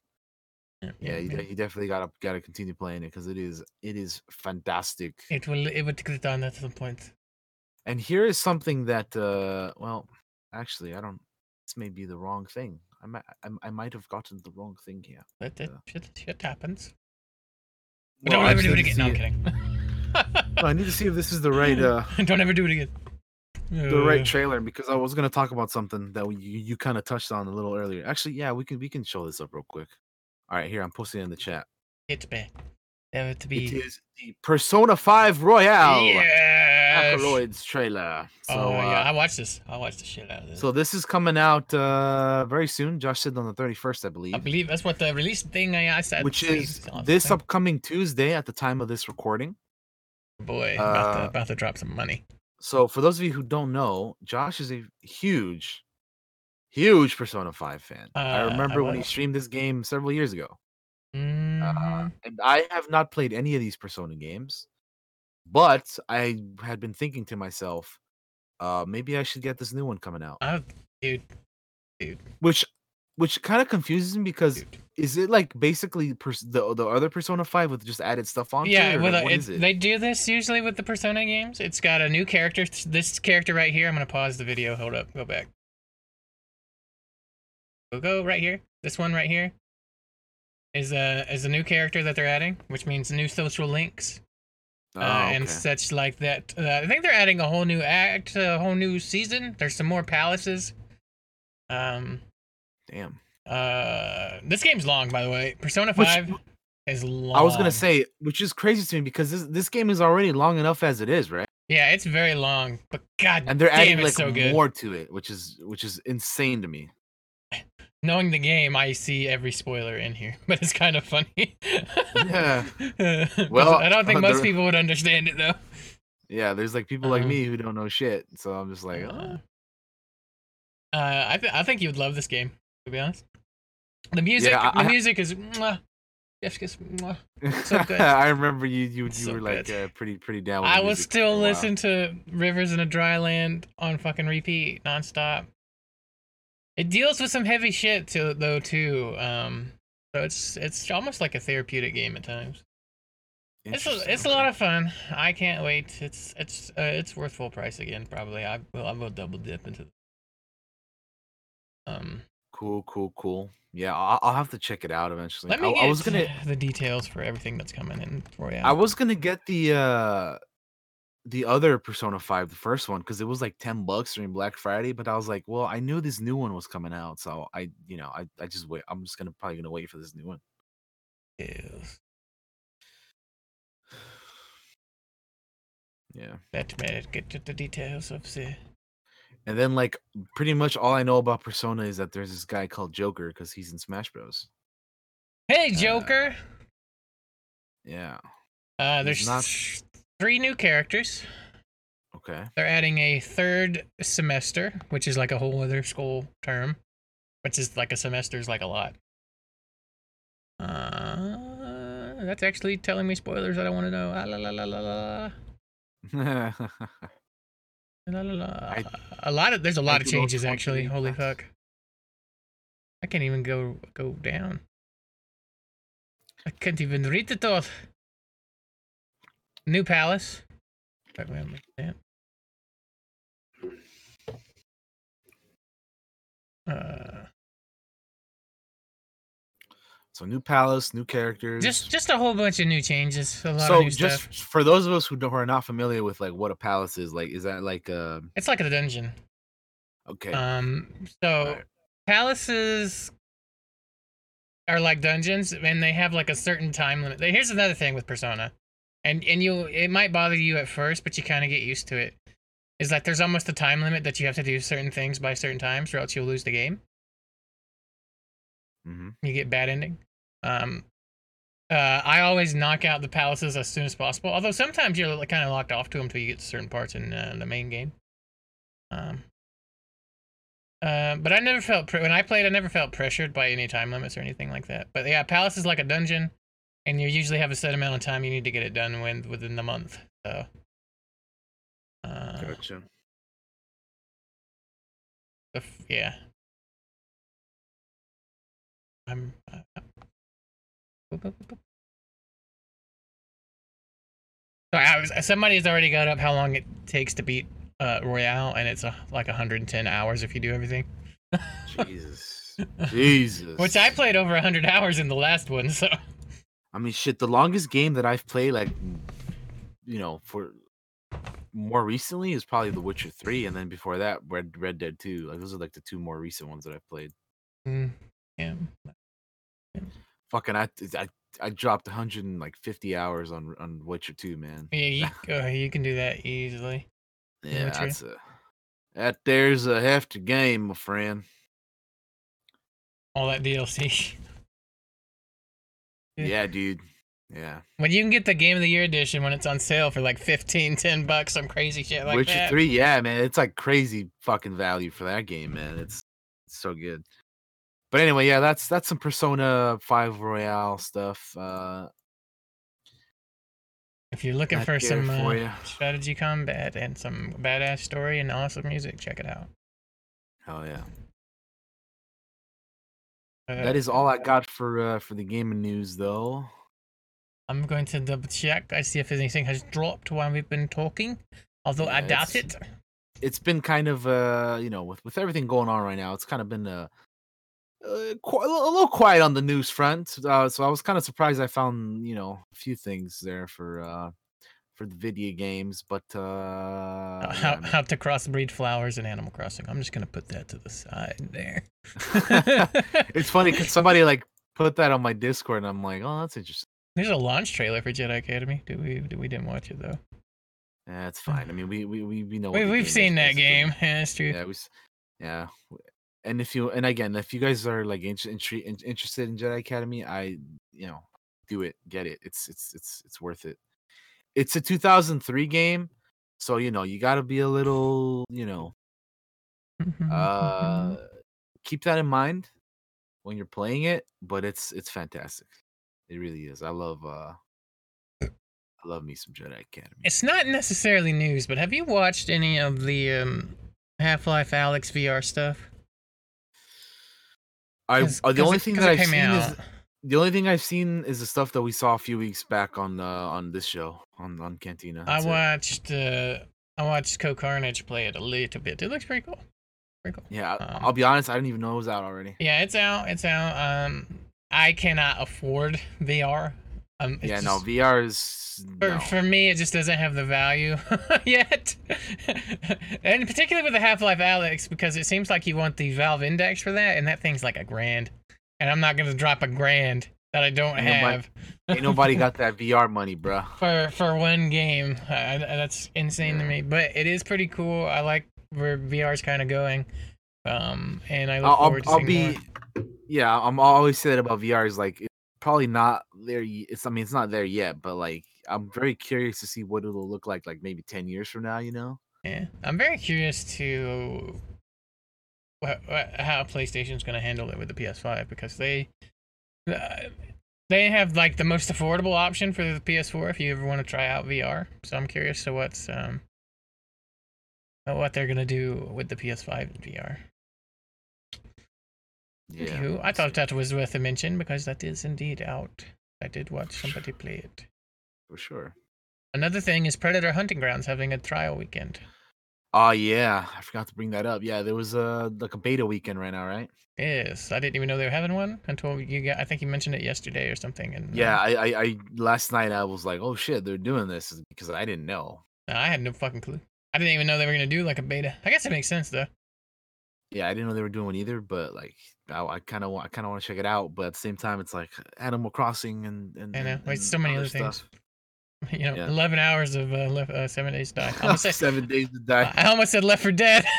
S1: Yeah,
S2: Yeah, you, de- you definitely gotta gotta continue playing it because it is it is fantastic.
S1: It will. It would get down at some point.
S2: And here is something that uh well, actually I don't this may be the wrong thing. I might I, I might have gotten the wrong thing here.
S1: That, that
S2: Yeah.
S1: shit, shit happens.
S2: Well,
S1: Don't ever do it again. No, I'm kidding.
S2: No, I need to see if this is the right uh
S1: Don't ever do it again.
S2: The right
S1: Uh,
S2: trailer because I was gonna talk about something that you you kind of touched on a little earlier. Actually, yeah, we can we can show this up real quick. All right, here I'm posting it in the chat.
S1: It's me. That would to be.
S2: is the Persona 5 Royal
S1: Yes!
S2: Alkaloids trailer. So
S1: oh
S2: uh,
S1: yeah, I watched this. I watched the shit out of this.
S2: so this is coming out uh very soon. Josh said on the 31st, I believe.
S1: I believe that's what the release thing I I said.
S2: which is this upcoming Tuesday at the time of this recording.
S1: boy about to
S2: uh,
S1: about to drop some money.
S2: So for those of you who don't know, Josh is a huge, huge Persona 5 fan. I
S1: Uh, I
S2: remember when he streamed this game several years ago. Uh,
S1: Mhm.
S2: and I have not played any of these Persona games, but I had been thinking to myself, uh, maybe I should get this new one coming out.
S1: Oh, dude,
S2: Which, which kind of confuses me because
S1: dude.
S2: is it like basically pers- the the other Persona 5 with just added stuff on?
S1: Yeah,
S2: it, or
S1: with
S2: like,
S1: a,
S2: what
S1: it,
S2: is it?
S1: they do this usually with the Persona games. It's got a new character. This character right here. I'm gonna pause the video. Hold up. Go back. Go go right here. This one right here. is a is a new character that they're adding, which means new social links
S2: Oh,
S1: uh, and
S2: okay.
S1: such like that. Uh, I think they're adding a whole new act, a whole new season. There's some more palaces. Um,
S2: Damn.
S1: uh, this game's long, by the way. Persona
S2: Which-
S1: Five is long.
S2: I was gonna say, which is crazy to me because this this game is already long enough as it is, right?
S1: yeah, it's very long, but god
S2: And they're
S1: damn,
S2: adding like
S1: so good.
S2: more to it, which is which is insane to me.
S1: Knowing the game, I see every spoiler in here, but it's kind of funny.
S2: Yeah. Well,
S1: I don't think most people would understand it though.
S2: Yeah, there's like people like
S1: Uh-huh.
S2: me who don't know shit, so I'm just like,
S1: Uh,
S2: oh.
S1: uh, I th- I think you would love this game. To be honest, the music
S2: I-
S1: the music is. Mwah, mwah. so good.
S2: I remember you you, you
S1: So
S2: were like uh, pretty pretty down. With
S1: I will still listen to Rivers in a Dry Land on fucking repeat nonstop. It deals with some heavy shit too, though too. Um, so it's it's almost like a therapeutic game at times. It's a, it's a lot of fun. I can't wait. It's it's uh, it's worth full price again. Probably. I will I will double dip into. Um,
S2: cool, cool, cool. Yeah, I'll, I'll have to check it out eventually.
S1: let me
S2: I,
S1: get
S2: I was gonna
S1: the details for everything that's coming in for you.
S2: I was gonna get the uh the other Persona 5, the first one, because it was like 10 bucks during Black Friday, but I was like, well, I knew this new one was coming out, so I you know, I, I just wait I'm just gonna probably gonna wait for this new one.
S1: Yes.
S2: Yeah.
S1: Let me get to the details of the.
S2: And then like pretty much all I know about Persona is that there's this guy called Joker because he's in Smash Bros.
S1: Hey,
S2: Uh,
S1: Joker.
S2: Yeah.
S1: Uh, there's
S2: not-
S1: th- three new characters.
S2: Okay.
S1: They're adding a third semester, which is like a whole other school term, which is like a semester is like a lot. Uh, that's actually telling me spoilers I don't want to know. Ah, la, la, la, la, la. La, la, la.
S2: I-
S1: a lot of there's a lot of changes
S2: also want to
S1: actually. Holy fuck! I can't even go go down. I can't even read it all. New palace. Wait, wait, wait. Uh,
S2: so new palace, new characters.
S1: just just a whole bunch of new changes. A lot
S2: so
S1: of new
S2: just
S1: stuff.
S2: for those of us who, who are not familiar with like what a palace is, like is that like uh
S1: It's like a dungeon.
S2: okay.
S1: Um, so
S2: alright.
S1: palaces are like dungeons, and they have like a certain time limit. Here's another thing with Persona, and and you it might bother you at first, but you kind of get used to it. Is that there's almost a time limit that you have to do certain things by certain times, or else you'll lose the game.
S2: Mhm.
S1: You get bad ending. Um, uh, I always knock out the palaces as soon as possible. Although sometimes you're kind of locked off to them until you get to certain parts in uh, the main game. Um, uh, but I never felt pre- when I played. I never felt pressured by any time limits or anything like that. But yeah, palace is like a dungeon, and you usually have a set amount of time you need to get it done with within the month. So, uh,
S2: Gotcha.
S1: yeah. I'm. Sorry, I was, somebody's already got up how long it takes to beat uh, Royal, and it's uh, like 110 hours if you do everything.
S2: Jesus. Jesus.
S1: Which I played over 100 hours in the last one, so
S2: I mean shit, the longest game that I've played like you know, for more recently is probably The Witcher 3 and then before that Red Red Dead 2. Like those are like the two more recent ones that I've played.
S1: mm, yeah.
S2: Fucking I I I dropped 150 hours on on Witcher 2, man.
S1: Yeah, you, uh, you can do that easily.
S2: Yeah,
S1: Witcher.
S2: that's a that there's a hefty game, my friend.
S1: All that DLC. Yeah.
S2: Yeah, dude. Yeah.
S1: When you can get the Game of the Year edition when it's on sale for like 15, 10 bucks, some crazy shit like
S2: Witcher
S1: that.
S2: 3, yeah, man. It's like crazy fucking value for that game, man. It's, it's so good. But anyway, yeah, that's that's some Persona 5 Royal stuff. Uh
S1: If you're looking for some
S2: for
S1: uh, strategy combat and some badass story and awesome music, check it out.
S2: hell yeah.
S1: Uh,
S2: That is all I got for uh for the gaming news though.
S1: I'm going to double check. I see if anything has dropped while we've been talking. Although I doubt it.
S2: It's been kind of uh, you know, with with everything going on right now, it's kind of been a uh, qu- a little quiet on the news front. Uh, so I was kind of surprised I found you know a few things there for uh, for the video games, but uh,
S1: Uh,
S2: yeah,
S1: how,
S2: I mean-
S1: how to crossbreed flowers in Animal Crossing. I'm just gonna put that to the side there.
S2: it's funny because somebody like put that on my Discord, and I'm like, oh, that's interesting.
S1: There's a launch trailer for Jedi Academy. Do we? Do we didn't watch it though?
S2: Yeah, it's fine. I mean, we we we, we know. what
S1: we, we've seen that game. Yeah, that's true.
S2: Yeah, we, yeah. And if you and again, if you guys are like inter- intre- in- interested in Jedi Academy, I you know do it, get it. It's it's it's it's worth it. It's a 2003 game, so you know you got to be a little you know uh keep that in mind when you're playing it. But it's it's fantastic. It really is. I love uh I love me some Jedi Academy.
S1: It's not necessarily news, but have you watched any of the um, Half-Life Alyx VR stuff?
S2: I
S1: 'Cause-
S2: uh, the
S1: 'cause
S2: only
S1: it-
S2: thing that I've seen
S1: out.
S2: is the only thing I've seen is the stuff that we saw a few weeks back on uh, on this show on on Cantina.
S1: I
S2: That's it.
S1: watched uh, I watched Cohh Carnage play it a little bit. It looks pretty cool. Pretty cool.
S2: Yeah,
S1: um,
S2: I'll be honest. I didn't even know it was out already.
S1: Yeah, it's out. It's out. Um, I cannot afford VR. Um, it's
S2: yeah, no,
S1: just-
S2: VR is
S1: For,
S2: no.
S1: for me, it just doesn't have the value yet. and particularly with the Half Life Alyx, because it seems like you want the Valve Index for that, and that thing's like a grand. And I'm not going to drop a grand that I don't
S2: Ain't nobody-
S1: have
S2: Ain't nobody got that VR money, bruh.
S1: for, for one game. I- that's insane to me. But it is pretty cool. I like where VR's kind of going. Um, and I look
S2: I'll,
S1: forward to
S2: I'll
S1: seeing
S2: be.
S1: more.
S2: Yeah, I'm I'll always say that about VR is like probably not there. It's I mean it's not there yet, but like I'm very curious to see what it'll look like like maybe ten years from now. You know.
S1: Yeah, I'm very curious to how PlayStation's going to handle it with the PS5 because they uh, they have like the most affordable option for the PS4 if you ever want to try out VR. So I'm curious to what's um what they're going to do with the PS5 in VR.
S2: Yeah.
S1: Anywho, I thought that was worth a mention because that is indeed out. I did watch somebody play it.
S2: for sure.
S1: Another thing is Predator Hunting Grounds having a trial weekend.
S2: Oh yeah, I forgot to bring that up. Yeah, there was a like a beta weekend right now, right?
S1: Yes, I didn't even know they were having one until you got. I think you mentioned it yesterday or something. And uh,
S2: Yeah, I, I, I last night I was like, oh shit, they're doing this because I didn't know.
S1: I had no fucking clue. I didn't even know they were gonna do like a beta. I guess it makes sense though.
S2: Yeah, I didn't know they were doing one either, but like I, kind of want, I kind of want to check it out. But at the same time, it's like Animal Crossing and and
S1: I know.
S2: and-
S1: Wait, so many other things.
S2: stuff.
S1: You know,
S2: Yeah.
S1: eleven hours of uh, left, uh, seven days to die. I almost, said,
S2: Seven days to die.
S1: I almost said Left for Dead.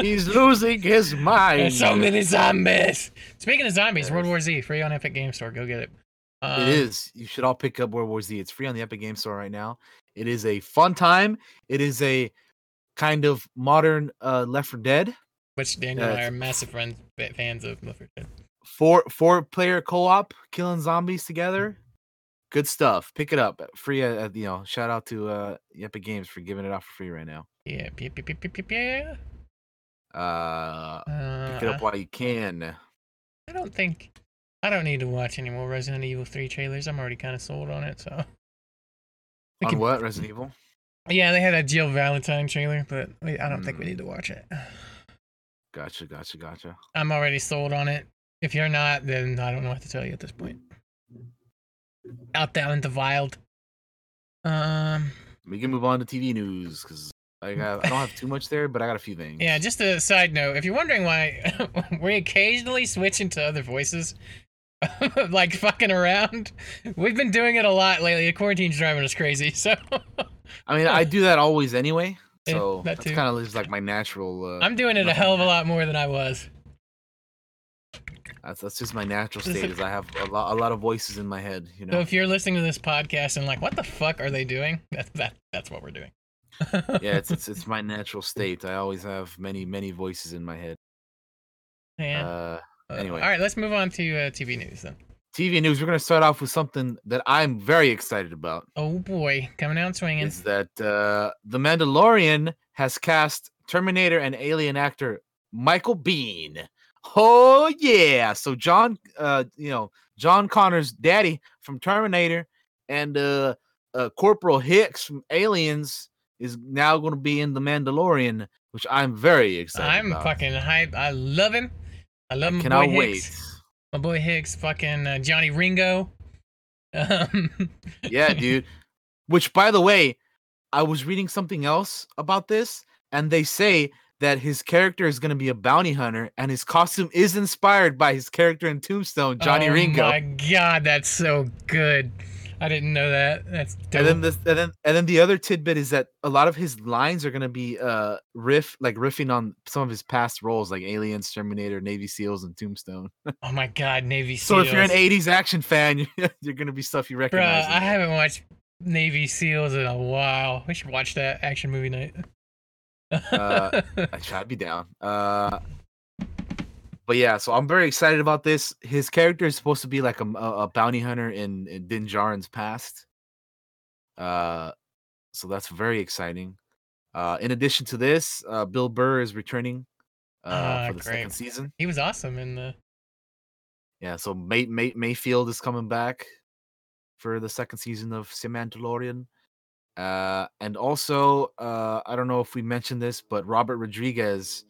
S2: He's losing his mind.
S1: There's so many zombies. Speaking of zombies, World. War Z free on Epic Game Store. Go get it. Um,
S2: It is. You should all pick up World War Z. It's free on the Epic Game Store right now. It is a fun time. It is a kind of modern uh, Left for Dead.
S1: Which Daniel and I are massive friends, fans of Left 4 Dead.
S2: Four four player co op, killing zombies together. Good stuff. Pick it up. Free. Uh, you know. Shout out to uh, Epic Games for giving it out for free right now.
S1: Yeah, yeah, yeah, yeah, yeah, yeah.
S2: Uh,
S1: Uh,
S2: pick it up while you can.
S1: I don't think I don't need to watch any more Resident Evil 3 trailers. I'm already kind of sold on it. So we
S2: On
S1: can-
S2: what Resident Evil?
S1: Yeah, they had a Jill Valentine trailer, but we, I don't think we
S2: Mm.
S1: need to watch it.
S2: Gotcha. Gotcha. Gotcha.
S1: I'm already sold on it. If you're not, then I don't know what to tell you at this point. Out there in the wild. Um.
S2: We can move on to TV news because I got I don't have too much there, but I got a few things.
S1: Yeah, just a side note. If you're wondering why we occasionally switch into other voices, like fucking around, we've been doing it a lot lately. The quarantine's driving us crazy. So
S2: I mean, I do that always anyway.
S1: Yeah,
S2: So
S1: that
S2: that's kind of just like my natural. Uh,
S1: I'm doing it a hell of a lot more than I was.
S2: That's that's just my natural state. Is I have a lot a lot of voices in my head. You know.
S1: So if you're listening to this podcast and like, what the fuck are they doing? That's that. That's what we're doing.
S2: yeah, it's, it's it's my natural state. I always have many many voices in my head.
S1: yeah.
S2: Uh,
S1: Uh,
S2: anyway.
S1: all right, let's move on to uh, TV news then.
S2: TV news. We're gonna start off with something that I'm very excited about.
S1: Oh boy, coming out swinging.
S2: Is that uh, the Mandalorian has cast Terminator and Alien actor Michael Biehn. Oh yeah! So John, uh, you know John Connor's daddy from Terminator, and uh, uh Corporal Hicks from Aliens is now going to be in the Mandalorian, which I'm very excited. About.
S1: I'm
S2: about.
S1: fucking hype. I love him. I love
S2: I
S1: my
S2: cannot wait.
S1: Hicks. My boy Hicks, fucking uh, Johnny Ringo. Um,
S2: Yeah, dude. Which, by the way, I was reading something else about this, and they say that his character is going to be a bounty hunter, and his costume is inspired by his character in Tombstone, Johnny
S1: oh
S2: Ringo.
S1: my god, that's so good. I didn't know that. That's dope.
S2: And then this, and then and then the other tidbit is that a lot of his lines are gonna be uh riff like riffing on some of his past roles like Aliens, Terminator, Navy SEALs, and Tombstone.
S1: oh my god, Navy SEALs!
S2: So if you're an '80s action fan, you're, you're gonna be stuff you recognize. in
S1: I haven't watched Navy SEAls in a while. We should watch that action movie night.
S2: Uh, I try to be down. Uh, but yeah, so I'm very excited about this. His character is supposed to be like a, a, a bounty hunter in, in Din Djarin's past. Uh, so that's very exciting. Uh, in addition to this, uh, Bill Burr is returning uh,
S1: Ah,
S2: for the second season.
S1: he was awesome in the.
S2: Yeah, so May, May Mayfeld is coming back for the second season of The Mandalorian. Uh, and also, uh, I don't know if we mentioned this, but Robert Rodriguez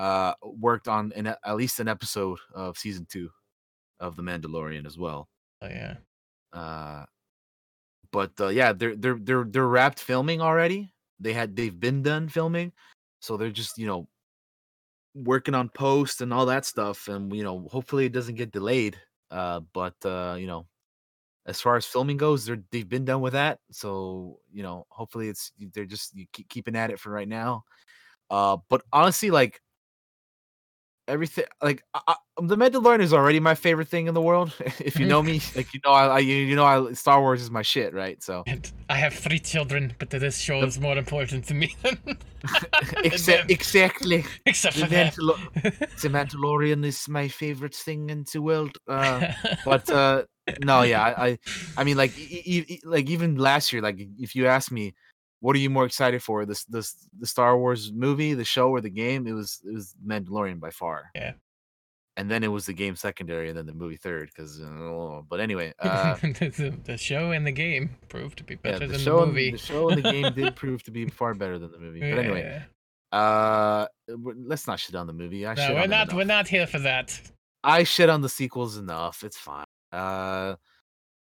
S2: uh, worked on an, at least an episode of season two of The Mandalorian as well.
S1: Oh yeah.
S2: Uh, but uh, yeah, they're they're they're they're wrapped filming already. They had they've been done filming, so they're just you know working on post and all that stuff, and you know hopefully it doesn't get delayed. Uh, but uh, you know, as far as filming goes, they're they've been done with that, so you know hopefully it's they're just you keep keeping at it for right now. Uh, but honestly, like everything like I, I, the Mandalorian is already my favorite thing in the world. if you know me, like you know, I, I you you know, I Star Wars is my shit, right? So
S1: And I have three children, but this show is more important to me than
S2: Exa- exactly,
S1: except
S2: the,
S1: for that.
S2: Mandalo- the Mandalorian is my favorite thing in the world. Uh, but uh, no, yeah, I, I, mean, like, e- e- e- like even last year, like if you asked me, what are you more excited for, this, this, the Star Wars movie, the show, or the game? It was, it was Mandalorian by far.
S1: Yeah.
S2: And then it was the game secondary, and then the movie third. Because, uh, but anyway, uh,
S1: the, the show and the game proved to be
S2: yeah,
S1: better
S2: the
S1: than the
S2: and-
S1: movie.
S2: the show and the game did prove to be far better than the movie. But anyway,
S1: Yeah.
S2: uh, let's not shit on the movie. I
S1: no, we're not. We're not here for that.
S2: I shit on the sequels enough. It's fine. Uh,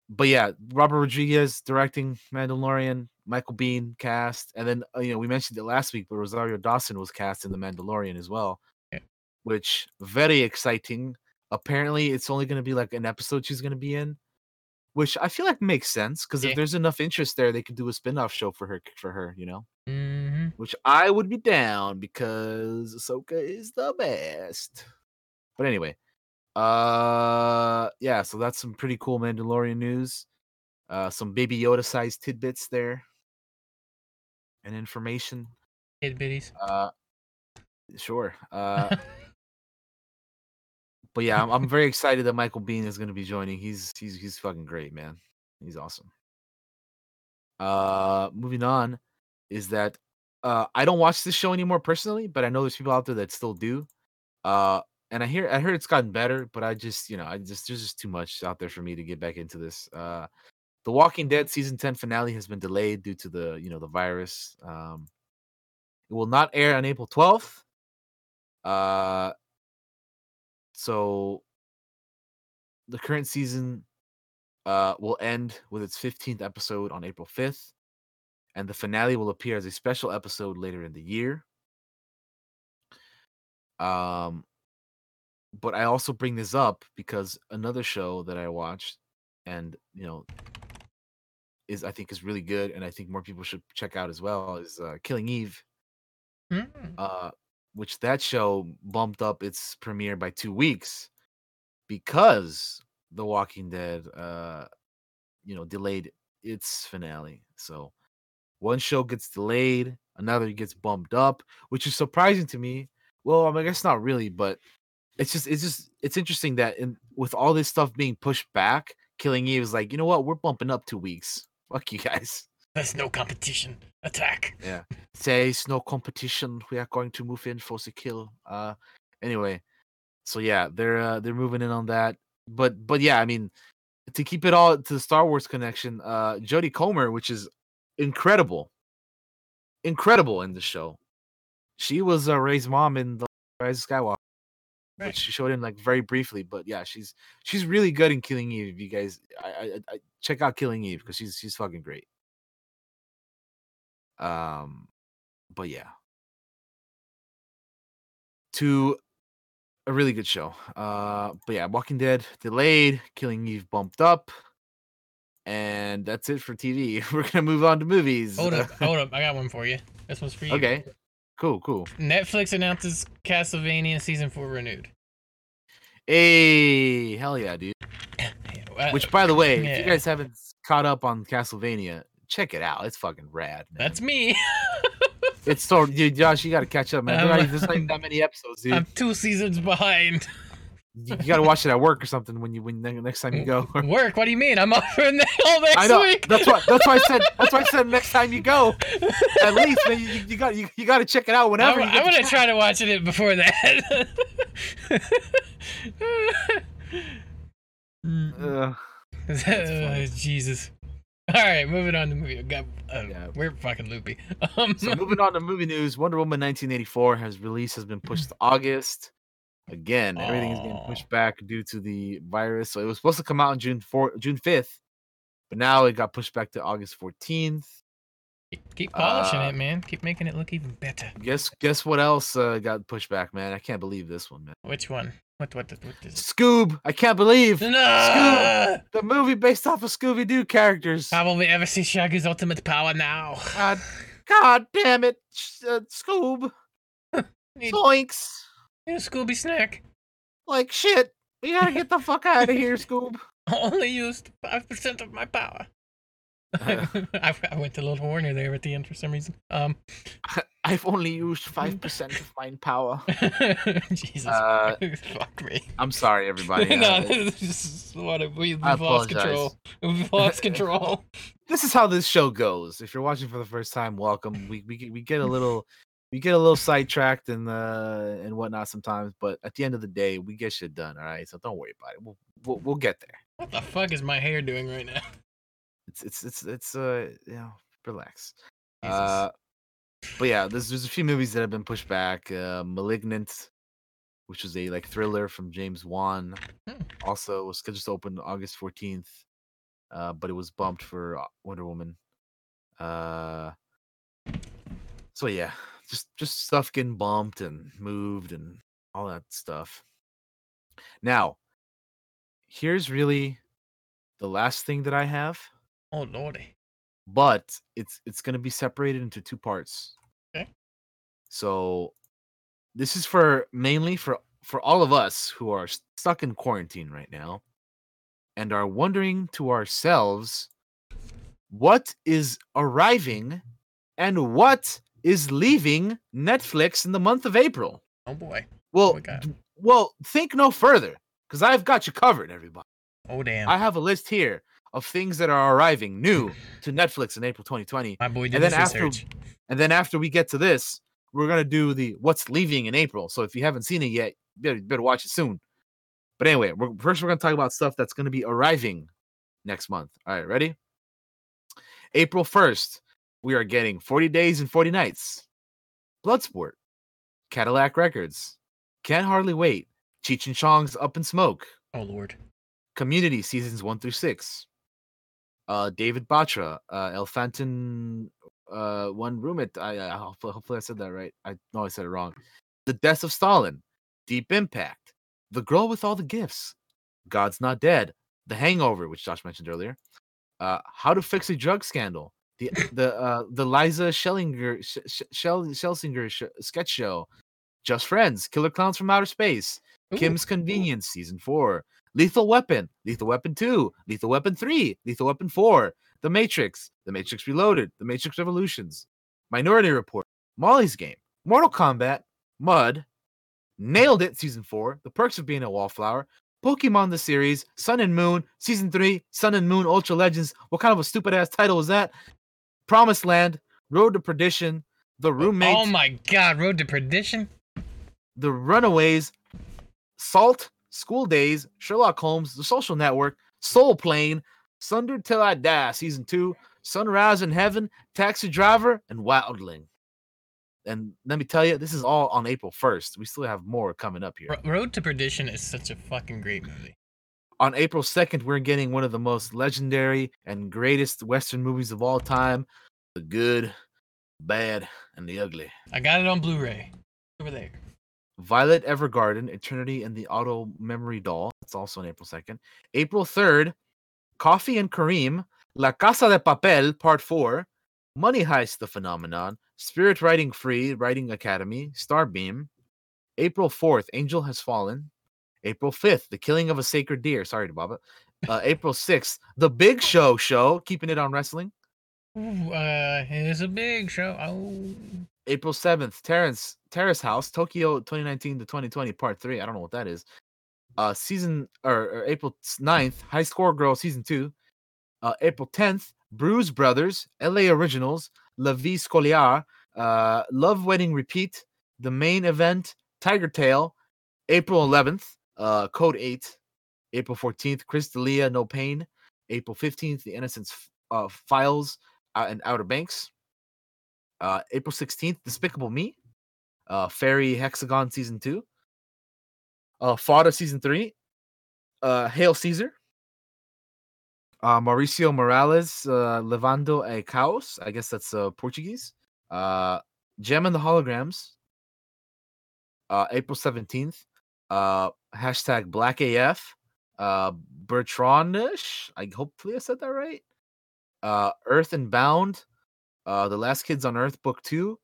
S2: but yeah, Robert Rodriguez directing Mandalorian, Michael Biehn cast, and then uh, you know we mentioned it last week, but Rosario Dawson was cast in the Mandalorian as well,
S1: Yeah.
S2: which very exciting. Apparently, it's only going to be like an episode she's going to be in, which I feel like makes sense because
S1: Yeah.
S2: if there's enough interest there, they could do a spin-off show for her for her, you know,
S1: hmm
S2: which I would be down because Ahsoka is the best. But anyway, uh, yeah, so that's some pretty cool Mandalorian news. Uh, some Baby Yoda sized tidbits there and information.
S1: Tidbitties.
S2: Uh, sure. Uh, but yeah, I'm, I'm very excited that Michael Biehn is going to be joining. He's he's he's fucking great, man. He's awesome. Uh, moving on is that uh I don't watch this show anymore personally, but I know there's people out there that still do. Uh, and I hear I heard it's gotten better, but I just you know I just there's just too much out there for me to get back into this. Uh, The Walking Dead season ten finale has been delayed due to the you know the virus. Um, it will not air on April twelfth. Uh, so the current season uh, will end with its 15th episode on April 5th, and the finale will appear as a special episode later in the year. Um, but I also bring this up because another show that I watched, and you know, is I think is really good, and I think more people should check out as well is uh, Killing Eve
S1: Mm.
S2: uh, which that show bumped up its premiere by two weeks because The Walking Dead, uh, you know, delayed its finale. So one show gets delayed, another gets bumped up, which is surprising to me. Well, I, mean, I guess not really, but it's just it's just it's interesting that in with all this stuff being pushed back, Killing Eve is like, you know what, we're bumping up two weeks. Fuck you guys.
S1: There's no competition. Attack. Yeah.
S2: There's no competition. We are going to move in for the kill. Uh, anyway, so yeah, they're uh, they're moving in on that. But but yeah, I mean, to keep it all to the Star Wars connection, uh, Jodie Comer, which is incredible, incredible in the show. She was uh, Rey's mom in the Rise of Skywalker.
S1: Right.
S2: which she showed in like very briefly. But yeah, she's she's really good in Killing Eve. You guys, I, I, I check out Killing Eve because she's she's fucking great. Um, but yeah, to a really good show. Uh, but yeah, Walking Dead delayed, Killing Eve bumped up, and that's it for TV. We're gonna move on to movies.
S1: Hold up, hold up. I got one for you. This one's for you.
S2: okay, cool, cool.
S1: Netflix announces Castlevania season four renewed.
S2: Hey, hell yeah, dude.
S1: Uh,
S2: Which, by the way, if you guys haven't caught up on Castlevania, check it out. It's fucking rad. Man.
S1: that's me.
S2: it's so, dude, Josh. You got to catch up, man. There's not, there's not even that many episodes, dude.
S1: I'm two seasons behind.
S2: You, got to watch it at work or something when you when ne- next time you go.
S1: Work? What do you mean? I'm off for the whole next
S2: I know.
S1: week.
S2: That's why. That's why I said. That's why I said next time you go, at least man, you, you got you, you got to check it out whenever.
S1: I'm,
S2: you
S1: I'm gonna
S2: chance.
S1: try to watch it before that.
S2: Ugh. funny.
S1: Jesus. All right, moving on to movie. God, uh,
S2: Yeah.
S1: We're fucking loopy. Um,
S2: So moving on to movie news, Wonder Woman 1984 has release has been pushed to August. Again, everything is getting pushed back due to the virus. So it was supposed to come out on June 4 June 5th, but now it got pushed back to August 14th.
S1: keep, polishing
S2: Uh,
S1: it, man. Keep making it look even better.
S2: Guess guess what else uh, got pushed back, man? I can't believe this one, man.
S1: Which one? What? What? What? is
S2: Scoob, I can't believe
S1: No!
S2: the movie based off of Scooby Doo characters.
S1: How will we ever see Shaggy's ultimate power now?
S2: God, God damn it, uh, Scoob,
S1: Need,
S2: zoinks,
S1: a Scooby snack.
S2: like shit. We gotta get the fuck out of here, Scoob.
S1: I Only used five percent of my power. I, I went a little Warner there at the end for some reason. Um,
S2: I've only used five percent of mine power.
S1: Jesus,
S2: Uh,
S1: fuck me.
S2: I'm sorry, everybody.
S1: no,
S2: Uh,
S1: this is what it- we've lost control. We've lost control.
S2: this is how this show goes. If you're watching for the first time, welcome. We we we get a little we get a little sidetracked and uh and whatnot sometimes, but at the end of the day, we get shit done. All right, so don't worry about it. We'll we'll, we'll get there.
S1: What the fuck is my hair doing right now?
S2: It's it's it's it's uh you know relax.
S1: Jesus.
S2: Uh, but yeah, there's there's a few movies that have been pushed back. Uh, *Malignant*, which was a like thriller from James Wan,
S1: Hmm.
S2: also was scheduled to open August 14th, uh, but it was bumped for uh, Wonder Woman. Uh, so yeah, just just stuff getting bumped and moved and all that stuff. Now, here's really the last thing that I have
S1: oh lordy.
S2: but it's it's going to be separated into two parts.
S1: Okay.
S2: So this is for mainly for for all of us who are stuck in quarantine right now and are wondering to ourselves what is arriving and what is leaving Netflix in the month of April.
S1: Oh boy.
S2: Well, d- well, think no further cuz I've got you covered everybody.
S1: Oh damn.
S2: I have a list here of things that are arriving new to Netflix in April 2020.
S1: my boy did
S2: and then after-
S1: research.
S2: And then after we get to this, we're gonna do the what's leaving in April. So if you haven't seen it yet, you better, better watch it soon. But anyway, we're, first we're gonna talk about stuff that's gonna be arriving next month. All right, ready? April 1st, we are getting 40 Days and 40 Nights, Bloodsport, Cadillac Records, Can't Hardly Wait, Cheech and Chong's Up in Smoke,
S1: Oh lord.
S2: Community seasons one through six. Uh, David Batra, uh, El Fanton, uh, one roommate. I, I hopefully, hopefully I said that right. I know I said it wrong. The Death of Stalin, Deep Impact, The Girl with All the Gifts, God's Not Dead, The Hangover, which Josh mentioned earlier. Uh, How to Fix a Drug Scandal, the the uh, the Liza Schellinger Sh- Sh- Shell Schelsinger sh- sketch show, Just Friends, Killer Clowns from Outer Space,
S1: Ooh.
S2: Kim's Convenience season four, Lethal Weapon, Lethal Weapon 2, Lethal Weapon 3, Lethal Weapon 4, The Matrix, The Matrix Reloaded, The Matrix Revolutions, Minority Report, Molly's Game, Mortal Kombat, Mud, Nailed It Season 4, The Perks of Being a Wallflower, Pokemon the series, Sun and Moon, Season 3, Sun and Moon Ultra Legends. What kind of a stupid ass title is that? Promised Land, Road to Perdition, The oh, Roommate,
S1: Oh my god, Road to Perdition?
S2: The Runaways, Salt, School Days, Sherlock Holmes, The Social Network, Soul Plane, Sunder Till I Die, Season 2, Sunrise in Heaven, Taxi Driver, and Wildling. and let me tell you, this is all on April 1st. We still have more coming up here.
S1: Road to Perdition is such a fucking great movie.
S2: On April 2nd, we're getting one of the most legendary and greatest Western movies of all time The Good, Bad, and the Ugly.
S1: I got it on Blu-ray over there.
S2: Violet Evergarden, Eternity and the Auto Memory Doll. That's also on April 2nd. April 3rd, Coffee and Kareem, La Casa de Papel, Part 4, Money Heist, The Phenomenon, Spirit Riding Free, Riding Academy, Starbeam. April 4th, Angel Has Fallen. April 5th, The Killing of a Sacred Deer. Sorry to Baba. Uh, April 6th, The Big Show Show, keeping it on wrestling.
S1: Ooh, uh, it's a big show. Oh,
S2: April 7th, Terrace Terrace House, Tokyo 2019 to 2020, part three. I don't know what that is. Uh season or, or April 9th, High Score Girl season two. Uh April 10th, Brews Brothers, LA Originals, La Vie Scolaire, uh Love Wedding Repeat, the main event, Tiger Tail, April 11th, uh Code 8, April 14th, Chris D'Elia, No Pain, April 15th, The Innocence uh, Files uh, and Outer Banks. Uh, April 16th, Despicable Me, uh, Fairy Hexagon Season 2, uh, Fauda Season 3, uh, Hail Caesar, uh, Mauricio Morales, uh, Levando a Caos, I guess that's uh, Portuguese, uh, Jem and the Holograms, uh, April 17th, uh, hashtag Black AF, uh, Bertrandish, I hopefully I said that right, uh, Earth and Bound, uh, The Last Kids on Earth, Book 2,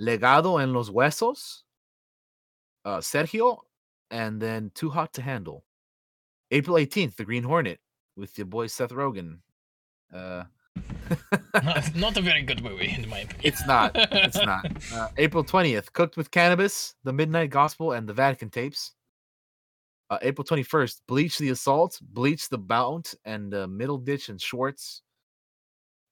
S2: Legado en los Huesos, uh, Sergio, and then Too Hot to Handle. April 18th, The Green Hornet with your boy Seth Rogen. Uh,
S1: not, not a very good movie in my opinion.
S2: it's not. It's not. Uh, April 20th, Cooked with Cannabis, The Midnight Gospel, and The Vatican Tapes. Uh, April 21st, Bleach the Assault, Bleach the Bout, and uh, Middleditch and Schwartz.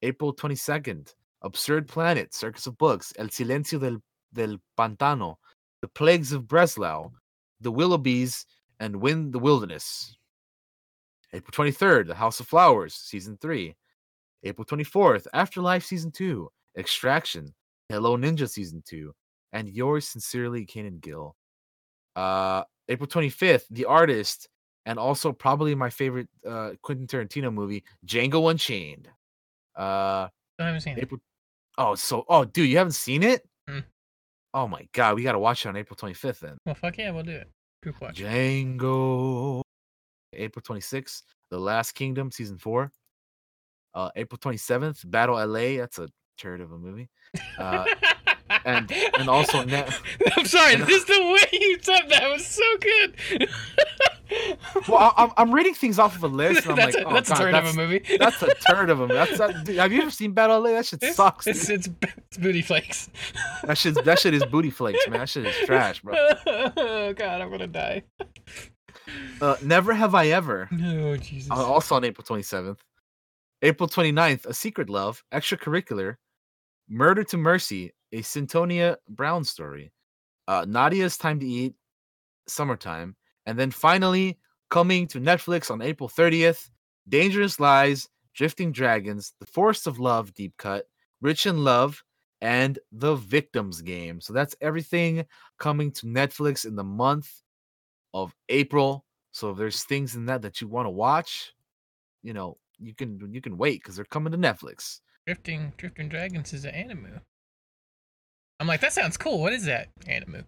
S2: April 22nd, Absurd Planet, Circus of Books, El Silencio del, del Pantano, The Plagues of Breslau, The Willoughbys, and Win the Wilderness. April 23rd, The House of Flowers, Season 3. April 24th, Afterlife Season 2, Extraction, Hello Ninja Season 2, and yours sincerely, Kanan Gill. Uh, April 25th, The Artist, and also probably my favorite uh, Quentin Tarantino movie, Django Unchained. Uh,
S1: I haven't seen it.
S2: Oh, so oh, dude, you haven't seen it?
S1: Mm.
S2: Oh my god, we gotta watch it on April 25th then.
S1: Well, fuck yeah, we'll do it. Group watch.
S2: Django. April 26th, The Last Kingdom, season four. Uh, April 27th, Battle LA. That's a turd of a movie. Uh, and and also net.
S1: I'm sorry,
S2: and-
S1: this the way you said that was so good.
S2: Well, I, I'm I'm reading things off of a list, and I'm
S1: that's
S2: like,
S1: a,
S2: oh
S1: that's
S2: god,
S1: a turn
S2: that's,
S1: of a movie.
S2: that's a turd of a movie. That's that, dude, have you ever seen Battle LA? That shit
S1: It's,
S2: sucks.
S1: it's, it's, it's booty flakes.
S2: That shit that shit is booty flakes, man. That shit is trash, bro.
S1: oh god, I'm gonna die.
S2: Uh, Never Have I Ever.
S1: No, Jesus.
S2: uh, also on April 27th. April 29th, A Secret Love, extracurricular, Murder to Mercy, a Syntonia Brown story, uh, Nadiya's Time to Eat, Summertime, and then finally coming to Netflix on April 30th, Dangerous Lies, Drifting Dragons, The Forest of Love, Deep Cut, Rich in Love, and The Victims Game. So that's everything coming to Netflix in the month of April. So if there's things in that that you want to watch, you know, you can you can wait because they're coming to Netflix.
S1: Drifting Drifting Dragons is an anime. I'm like, that sounds cool. What is that anime?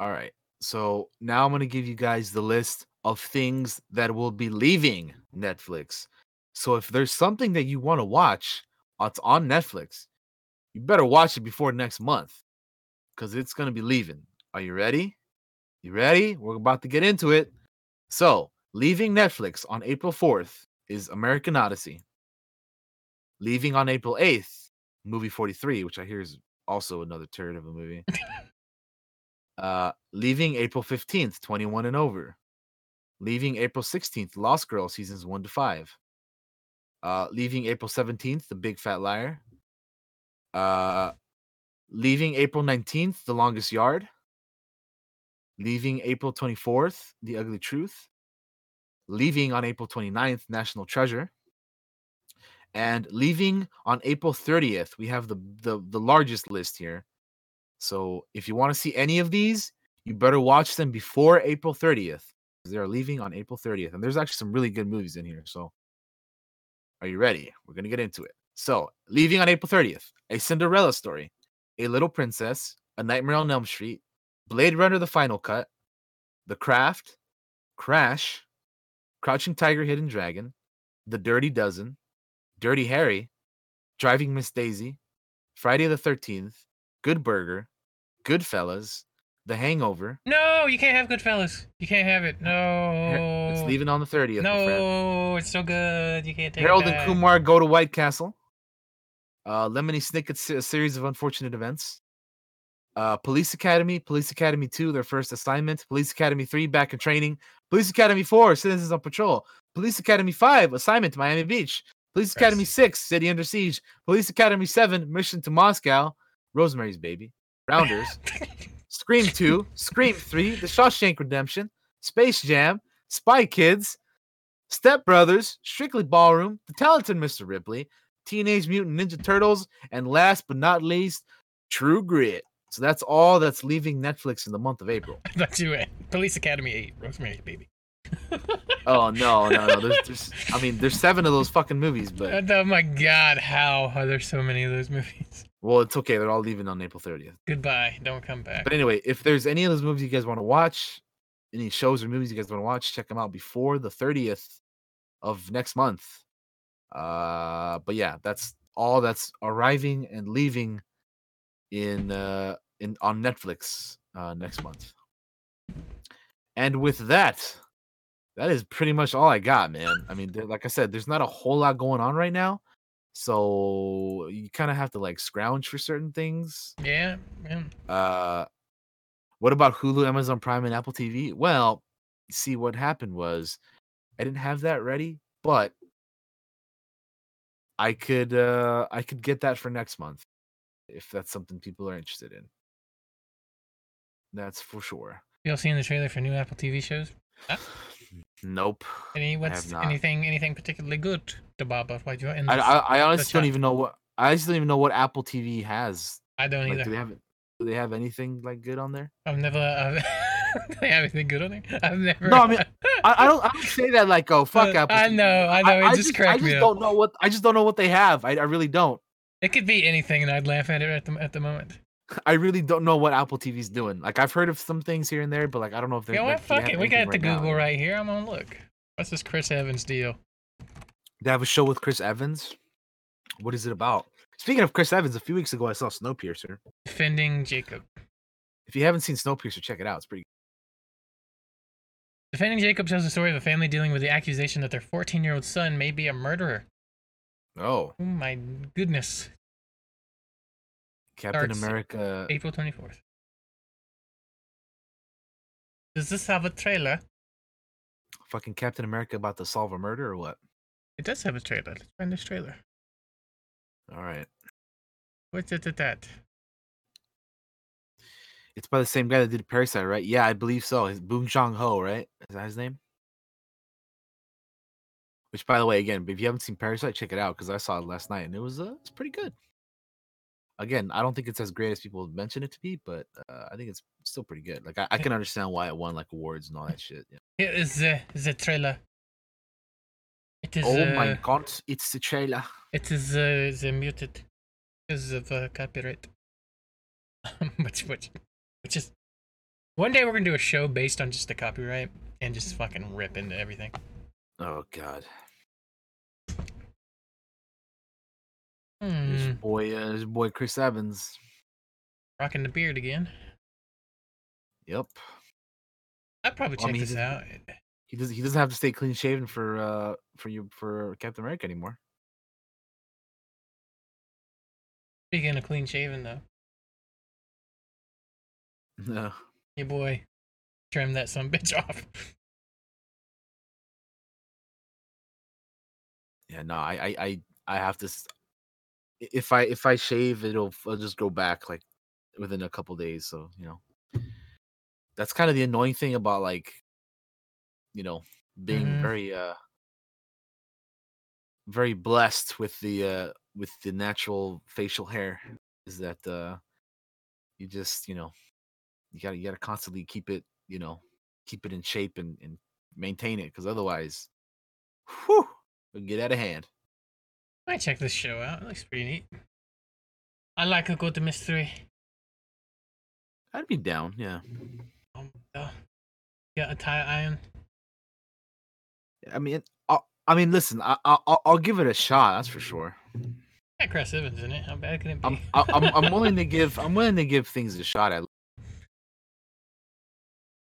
S2: All right. So now I'm gonna give you guys the list of things that will be leaving Netflix. So if there's something that you want to watch, uh, it's on Netflix. You better watch it before next month, because it's gonna be leaving. Are you ready? You ready? We're about to get into it. So leaving Netflix on April 4th is American Odyssey. Leaving on April 8th, movie 43, which I hear is also another turd of a movie. Uh, leaving April 15th, 21 and over. Leaving April 16th, Lost Girl seasons 1 to 5. Uh, leaving April 17th, The Big Fat Liar. Uh, leaving April 19th, The Longest Yard. Leaving April 24th, The Ugly Truth. Leaving on April 29th, National Treasure. And leaving on April 30th, we have the, the, the largest list here So if you want to see any of these, you better watch them before April 30th. They're leaving on April 30th. And there's actually some really good movies in here. So are you ready? We're going to get into it. So, leaving on April 30th, A Cinderella Story, A Little Princess, A Nightmare on Elm Street, Blade Runner The Final Cut, The Craft, Crash, Crouching Tiger, Hidden Dragon, The Dirty Dozen, Dirty Harry, Driving Miss Daisy, Friday the 13th, Good Burger, Goodfellas, The Hangover.
S1: No, you can't have Goodfellas. You can't have it. No.
S2: It's leaving on the 30th.
S1: No, it's so good. You can't take it.
S2: Harold
S1: and.
S2: Kumar go to White Castle. Uh, Lemony Snicket's a series of unfortunate events. Uh, Police Academy, Police Academy 2, their first assignment. Police Academy 3, back in training. Police Academy 4, Citizens on Patrol. Police Academy 5, assignment, Miami Beach. Police Academy 6, City Under Siege. Police Academy 7, Mission to Moscow. Rosemary's Baby. Rounders. Scream 2, Scream 3, The Shawshank Redemption, Space Jam, Spy Kids, Step Brothers, Strictly Ballroom, The Talented Mr. Ripley, Teenage Mutant Ninja Turtles, and last but not least, True Grit. So that's all that's leaving Netflix in the month of April.
S1: Thought you Police Academy 8, Rosemary's Baby.
S2: Oh no, no, no. There's, there's I mean, there's seven of those fucking movies, but
S1: oh my god, how are there so many of those movies?
S2: well, it's okay. They're all leaving on April 30th.
S1: Goodbye. Don't come back.
S2: But anyway, if there's any of those movies you guys want to watch, any shows or movies you guys want to watch, check them out before the 30th of next month. Uh, but yeah, that's all that's arriving and leaving in uh in on Netflix uh next month. And with that, that is pretty much all I got, man. I mean, like I said, there's not a whole lot going on right now. So you kind of have to like scrounge for certain things.
S1: Yeah, yeah.
S2: Uh, what about Hulu, Amazon Prime, and Apple TV? Well, see, what happened was I didn't have that ready, but I could uh I could get that for next month if that's something people are interested in. That's for sure.
S1: Y'all seen the trailer for new Apple TV shows?
S2: Nope.
S1: Any what's anything anything particularly good to Baba? Why do you in
S2: I? I, I honestly don't even know what I honestly don't even know what Apple TV has.
S1: I don't
S2: Like,
S1: either.
S2: do they have do they have anything like good on there?
S1: I've never. I've, do they have anything good on there? I've never.
S2: No, I mean, I, I don't I don't say that like oh fuck
S1: Uh,
S2: Apple.
S1: I
S2: TV.
S1: know, I know. It
S2: I
S1: just
S2: just, I just don't know what I just don't know what they have. I, I really don't.
S1: It could be anything, and I'd laugh at it at the at the moment.
S2: I really don't know what Apple TV's doing. Like I've heard of some things here and there, but like I don't know if they're.
S1: You know what?
S2: like,
S1: Fuck it. We got the
S2: right now.
S1: Google right here. I'm gonna look. What's this Chris Evans deal?
S2: They have a show with Chris Evans. What is it about? Speaking of Chris Evans, a few weeks ago I saw Snowpiercer.
S1: Defending Jacob.
S2: If you haven't seen Snowpiercer, check it out. It's pretty.
S1: Defending Jacob tells the story of a family dealing with the accusation that their 14 year old son may be a murderer.
S2: Oh,
S1: Oh my goodness.
S2: Captain
S1: Starts
S2: America.
S1: April 24th. Does this have a trailer?
S2: Fucking Captain America about to solve a murder or what?
S1: It does have a trailer. Let's find this trailer.
S2: All right.
S1: What's it at that?
S2: It's by the same guy that did Parasite, right? Yeah, I believe so. His Boon Jong Ho, right? Is that his name? Which, by the way, again, if you haven't seen Parasite, check it out because I saw it last night and it was uh, it's pretty good. Again, I don't think it's as great as people mention it to be, but uh, I think it's still pretty good. Like I, I can understand why it won like awards and all that shit. yeah.
S1: Here is the, the trailer. It is.
S2: Oh my
S1: uh,
S2: god, it's the trailer.
S1: It is uh, the muted because of uh, copyright. which, which, which is. One day we're gonna do a show based on just the copyright and just fucking rip into everything.
S2: Oh god,
S1: Hmm.
S2: boy, uh, this boy Chris Evans.
S1: Rocking the beard again.
S2: Yep,
S1: I'd probably
S2: Well, I
S1: check
S2: mean, he
S1: this
S2: doesn't-
S1: out.
S2: he doesn't he doesn't have to stay clean shaven for uh for you for Captain America anymore.
S1: Speaking of clean shaven though,
S2: No.
S1: your boy trimmed that some bitch off.
S2: Yeah, no, I, I, I, I have to. If I if I shave, it'll it'll just go back like within a couple days. So you know, that's kind of the annoying thing about like, you know, being
S1: Mhm.
S2: very uh very blessed with the uh with the natural facial hair is that uh you just you know you gotta you gotta constantly keep it you know keep it in shape and, and maintain it because otherwise whew, it'll get out of hand
S1: Might check this show out. It looks pretty neat. I like a good mystery.
S2: i'd be down yeah
S1: Um, uh, got a tie iron.
S2: i mean i, I mean listen I, I I'll, give it a shot that's for sure
S1: Got Chris Evans in it. How bad can it be?
S2: I'm, I- I'm I'm willing to give I'm willing to give things a shot at.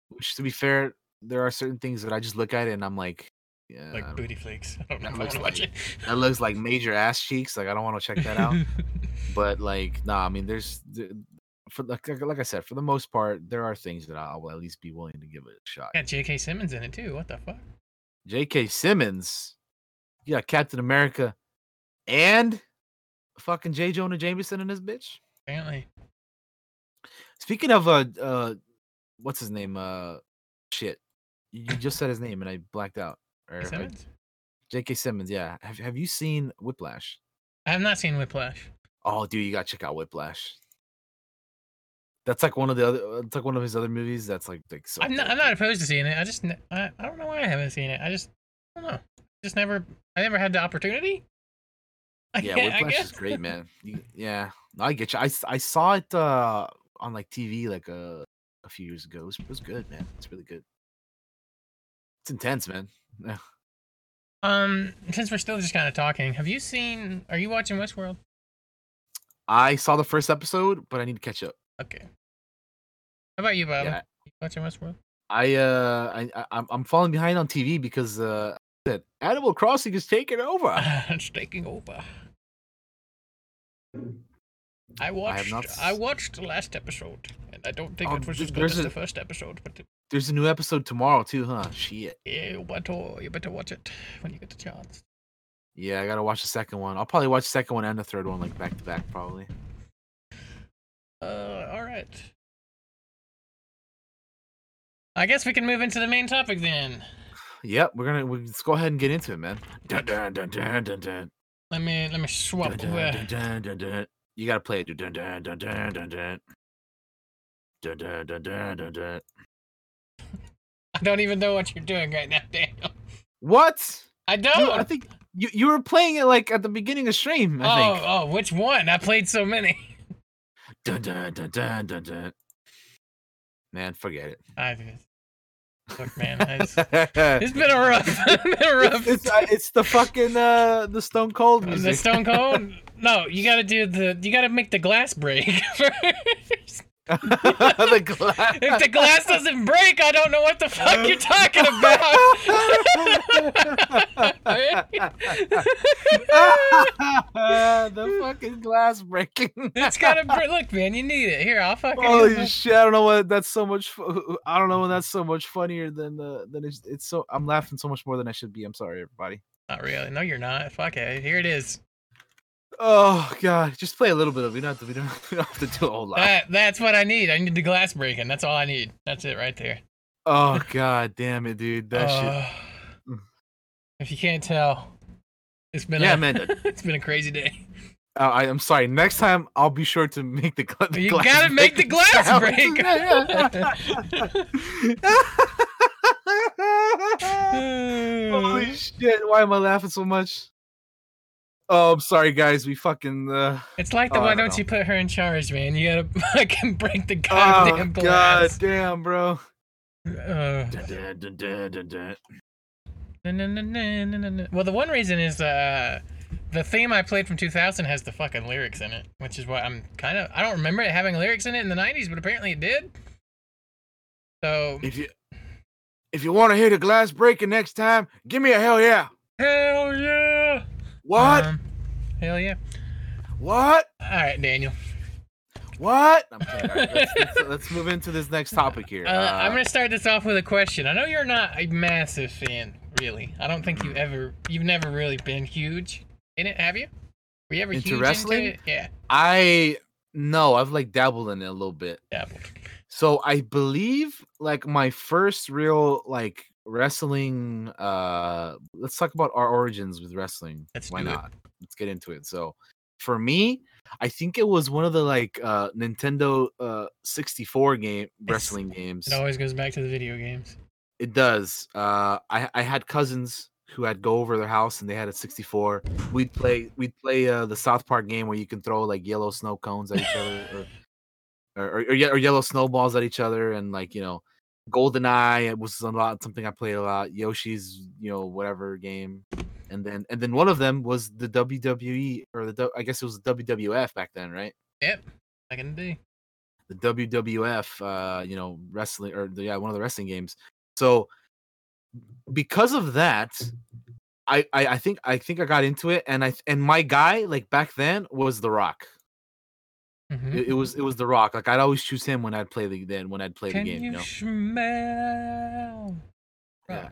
S2: Which, to be fair, there are certain things that I just look at it and I'm like, yeah,
S1: like booty flakes.
S2: That looks
S1: want to watch
S2: like- that looks like major ass cheeks. Like I don't want to check that out. but like, nah, I mean, there's for like like I said, for the most part, there are things that I will at least be willing to give it a shot.
S1: got J.K. Simmons in it too. What the fuck?
S2: J.K. Simmons, Yeah, Captain America, and fucking J. Jonah Jameson in this bitch.
S1: Apparently,
S2: Speaking of uh uh what's his name? Uh shit. You just said his name and I blacked out. Or
S1: Simmons.
S2: J.K. Simmons, yeah. Have have you seen Whiplash?
S1: I have not seen Whiplash.
S2: Oh dude, you gotta check out Whiplash. That's like one of the other it's like one of his other movies that's like like so
S1: I'm not. I'm not opposed to seeing it. I just. I, I don't know why I haven't seen it. I just. I don't know. Just never. I never had the opportunity. I
S2: Yeah, Whiplash is great, man. You- yeah. No, I get you. I, I saw it uh on like TV like a a few years ago. It was, it was good, man. It's really good. It's intense, man. Yeah.
S1: Um, since we're still just kind of talking, have you seen? Are you watching Westworld?
S2: I saw the first episode, but I need to catch up.
S1: Okay. How about you, Bob?
S2: Yeah.
S1: You watching Westworld?
S2: I uh I, I I'm I'm falling behind on TV because uh that Animal Crossing is taking over.
S1: it's taking over. I watched.
S2: not
S1: I, watched the last episode, and I don't think
S2: Oh,
S1: it was as good as
S2: a-
S1: the first episode. But
S2: There's a new episode tomorrow too, huh? Shit.
S1: yeah, you better you better watch it when you get the chance.
S2: Yeah, I gotta watch the second one. I'll probably watch the second one and the third one like back to back, probably.
S1: Uh, all right. I guess we can move into the main topic then.
S2: Yep, we're gonna we, let's go ahead and get into it, man. Dun, dun, dun, dun, dun, dun.
S1: Let me let me swap.
S2: Dun, dun,
S1: uh,
S2: dun, dun, dun, dun. You gotta play it. Dun, dun, dun, dun, dun, dun. Dun, dun, dun, dun, dun, dun.
S1: don't even know what you're doing right now, Daniel.
S2: What?
S1: I don't.
S2: I think you, you were playing it like at the beginning of stream. I
S1: oh,
S2: think.
S1: oh, which one? I played so many.
S2: Dun, dun, dun, dun, dun, dun. Man, forget it.
S1: I look, man, it's, it's been a rough, been a rough.
S2: it's, it's, uh, it's the fucking uh the Stone Cold music.
S1: the Stone Cold. No, you got to do the. You got to make the glass break first.
S2: the glass.
S1: If the glass doesn't break, I don't know what the fuck you're talking about.
S2: the fucking glass breaking.
S1: it's gotta look, man. You need it. Here, I'll fucking.
S2: Holy shit! I don't know what that's so much. I don't know when that's so much funnier than the than it's, it's so. I'm laughing so much more than I should be. I'm sorry, everybody.
S1: Not really. No, you're not. Fuck it. Here it is.
S2: Oh god, just play a little bit of. it. We don't have to. We don't, have to do a whole lot.
S1: That that's what I need. I need the glass breaking. That's all I need. That's it right there.
S2: Oh god, damn it, dude. That shit.
S1: Uh, If you can't tell, it's been
S2: Yeah,
S1: a,
S2: man.
S1: it's been a crazy day.
S2: Uh, I, I'm sorry. Next time, I'll be sure to make the, gla- the
S1: You
S2: glass
S1: gotta make the glass
S2: break. Holy shit! Why am I laughing so much? Oh, I'm sorry, guys. We fucking. Uh...
S1: It's like the
S2: Oh,
S1: why
S2: don't
S1: don't you put her in charge, man? You gotta fucking break the
S2: Oh
S1: goddamn
S2: god, damn, bro.
S1: Uh,
S2: Dun, dun, dun.
S1: Well, the one reason is uh, the theme I played from 2000 has the fucking lyrics in it, which is why I'm kind of I don't remember it having lyrics in it in the 90s, but apparently it did. So
S2: If you if you want to hear the glass breaking next time, give me a hell yeah.
S1: hell yeah!
S2: What?
S1: Um, hell yeah!
S2: what?
S1: All right, Daniel.
S2: What? I'm kidding. All right, let's, let's, let's move into this next topic here.
S1: Uh, I'm
S2: Uh,
S1: gonna start this off with a question. I know you're not a massive fan, really. I don't think you ever, you've never really been huge in it, have you? Were you ever
S2: Into
S1: huge
S2: wrestling?
S1: into it? Yeah,
S2: I no, I've like dabbled in it a little bit.
S1: dabbled.
S2: So I believe like my first real like wrestling uh let's talk about our origins with wrestling.
S1: Let's
S2: Why
S1: do it.
S2: not? Let's get into it. So for me, I think it was one of the like uh Nintendo uh 64 game wrestling games.
S1: It always goes back to the video games.
S2: It does. Uh I I had cousins who had go over their house and they had a 64. We'd play we'd play uh the South Park game where you can throw like yellow snow cones at each other or or, or, or, or yellow snowballs at each other and like, you know, GoldenEye it was a lot something I played a lot. Yoshi's, you know, whatever game. And then and then one of them was the WWE or the I guess it was the WWF back then, right?
S1: Yep. Back in the day.
S2: the WWF, uh, you know, wrestling or the, yeah, one of the wrestling games. So because of that, I, I I think I think I got into it, and I and my guy like back then was The Rock.
S1: Mhm.
S2: It, it was it was The Rock. Like I'd always choose him when I'd play the then when I'd play
S1: Can
S2: the game. You
S1: you
S2: know,
S1: smell?
S2: Yeah.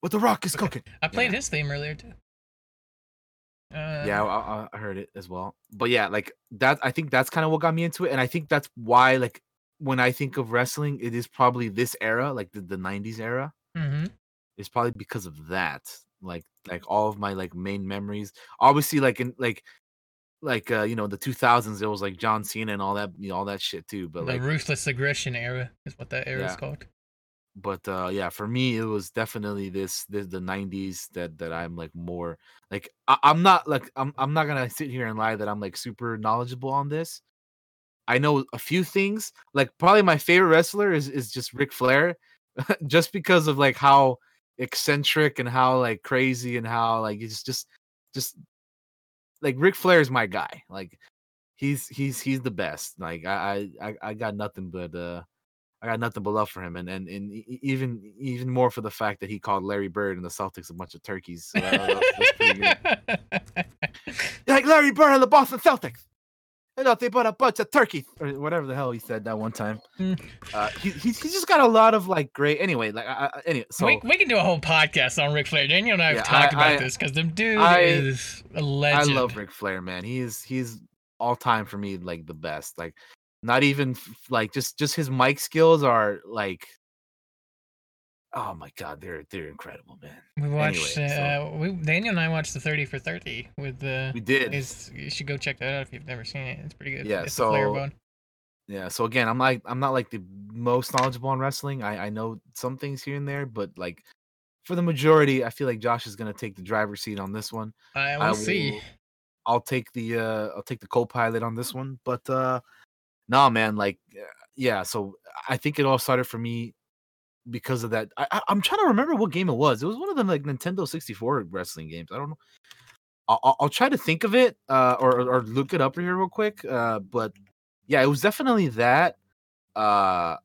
S2: What The Rock is
S1: Okay.
S2: cooking.
S1: I played
S2: Yeah.
S1: his theme earlier too. Uh,
S2: yeah, I, I- I heard it as well. But yeah, like that. I think that's kind of what got me into it, and I think that's why like when I think of wrestling, it is probably this era, like the, the '90s era.
S1: hmm
S2: it's probably because of that like like all of my like main memories obviously like in like like uh you know the 2000s it was like john cena and all that you know all that shit too but
S1: the
S2: like
S1: ruthless aggression era is what that era is called.
S2: but uh yeah for me it was definitely this this the 90s that that i'm like more like I, i'm not like I'm, I'm not gonna sit here and lie that i'm like super knowledgeable on this i know a few things like probably my favorite wrestler is is just Ric flair just because of like how eccentric and how like crazy and how like it's just just like Ric Flair is my guy like he's he's he's the best like i i i got nothing but uh I got nothing but love for him, and and, and even even more for the fact that he called Larry Bird and the Celtics a bunch of turkeys. So that- that's like Larry Bird and the Boston Celtics. I thought they bought a bunch of turkey or whatever the hell he said that one time.
S1: Mm.
S2: Uh, he, he's he's just got a lot of like great. Anyway, like I, I, anyway, so
S1: we, we can do a whole podcast on Ric Flair. Daniel and I have
S2: Yeah,
S1: talked
S2: I-
S1: about
S2: I-
S1: this because the dude
S2: I-
S1: is a
S2: I
S1: legend.
S2: love Ric Flair, man. He's he's all time for me like the best. Like not even like just just his mic skills are like oh my god, they're they're incredible, man.
S1: We watched.
S2: Anyway, so-
S1: uh, we Daniel and I watched the Thirty for Thirty with the.
S2: We did.
S1: Is you should go check that out if you've never seen it. It's pretty good.
S2: Yeah,
S1: it's
S2: so-. Yeah, so again, I'm like I'm not like the most knowledgeable on wrestling. I I know some things here and there, but like for the majority, I feel like Josh is gonna take the driver's seat on this one.
S1: I will
S2: I
S1: see.
S2: I'll take the uh I'll take the co-pilot on this one. But uh no man, like yeah, so I think it all started for me because of that. I, I'm trying to remember what game it was. It was one of the like Nintendo 64 wrestling games. I don't know. I'll, I'll- try to think of it uh or or look it up here real quick. Uh but yeah, it was definitely that. Uh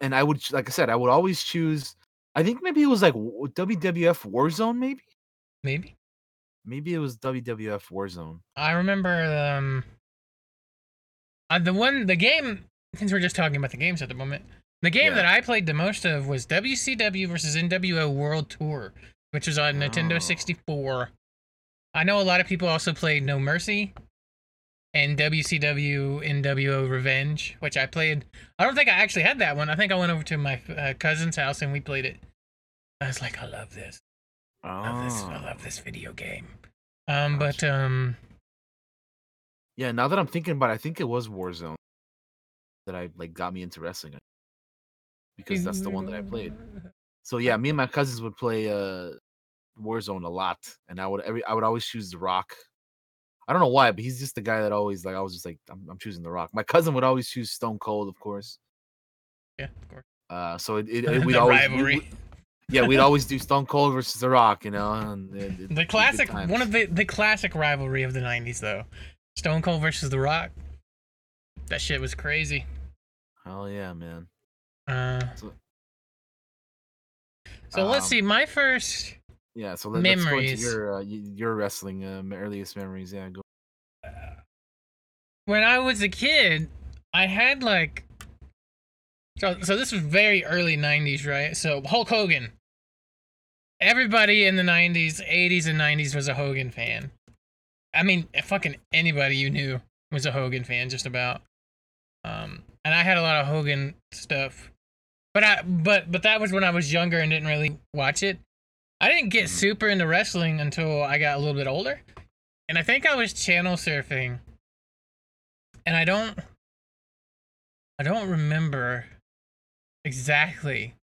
S2: and I would like I said, I would always choose I think maybe it was like WWF Warzone maybe?
S1: Maybe.
S2: Maybe it was WWF Warzone.
S1: I remember um uh, the one the game since we're just talking about the games at the moment. The game
S2: Yeah.
S1: that I played the most of was WCW versus NWO World Tour, which was on
S2: Oh.
S1: Nintendo 64. I know a lot of people also played No Mercy and WCW NWO Revenge, which I played. I don't think I actually had that one. I think I went over to my uh, cousin's house and we played it. I was like, I love this. I love this. I
S2: Oh.
S1: love this video game. Um, but um,
S2: Yeah, now that I'm thinking about it, I think it was Warzone that I like got me into wrestling because that's the one that I played. So yeah, me and my cousins would play uh Warzone a lot, and I would every I would always choose The Rock. I don't know why, but he's just the guy that always like I was just like I'm, I'm choosing The Rock. My cousin would always choose Stone Cold, of course.
S1: Yeah, of course.
S2: Uh, so it, it, it we'd always
S1: rivalry.
S2: we- yeah we'd always do Stone Cold versus The Rock, you know. And, it-
S1: The classic, one of the the classic rivalry of the '90s, though. Stone Cold versus The Rock. That shit was crazy.
S2: hell yeah, man.
S1: Uh,
S2: So-
S1: so let's
S2: Um,
S1: see. My first,
S2: Yeah, so let, us go into your uh, your wrestling me- earliest memories. Yeah, go.
S1: when I was a kid, I had like. So, so this was very early '90s, right? So Hulk Hogan. Everybody in the '90s, '80s, and '90s was a Hogan fan. I mean, fucking anybody you knew was a Hogan fan, just about. Um, and I had a lot of Hogan stuff, but I but but that was when I was younger and didn't really watch it. I didn't get
S2: Mhm.
S1: super into wrestling until I got a little bit older, and I think I was channel surfing, and I don't, I don't remember exactly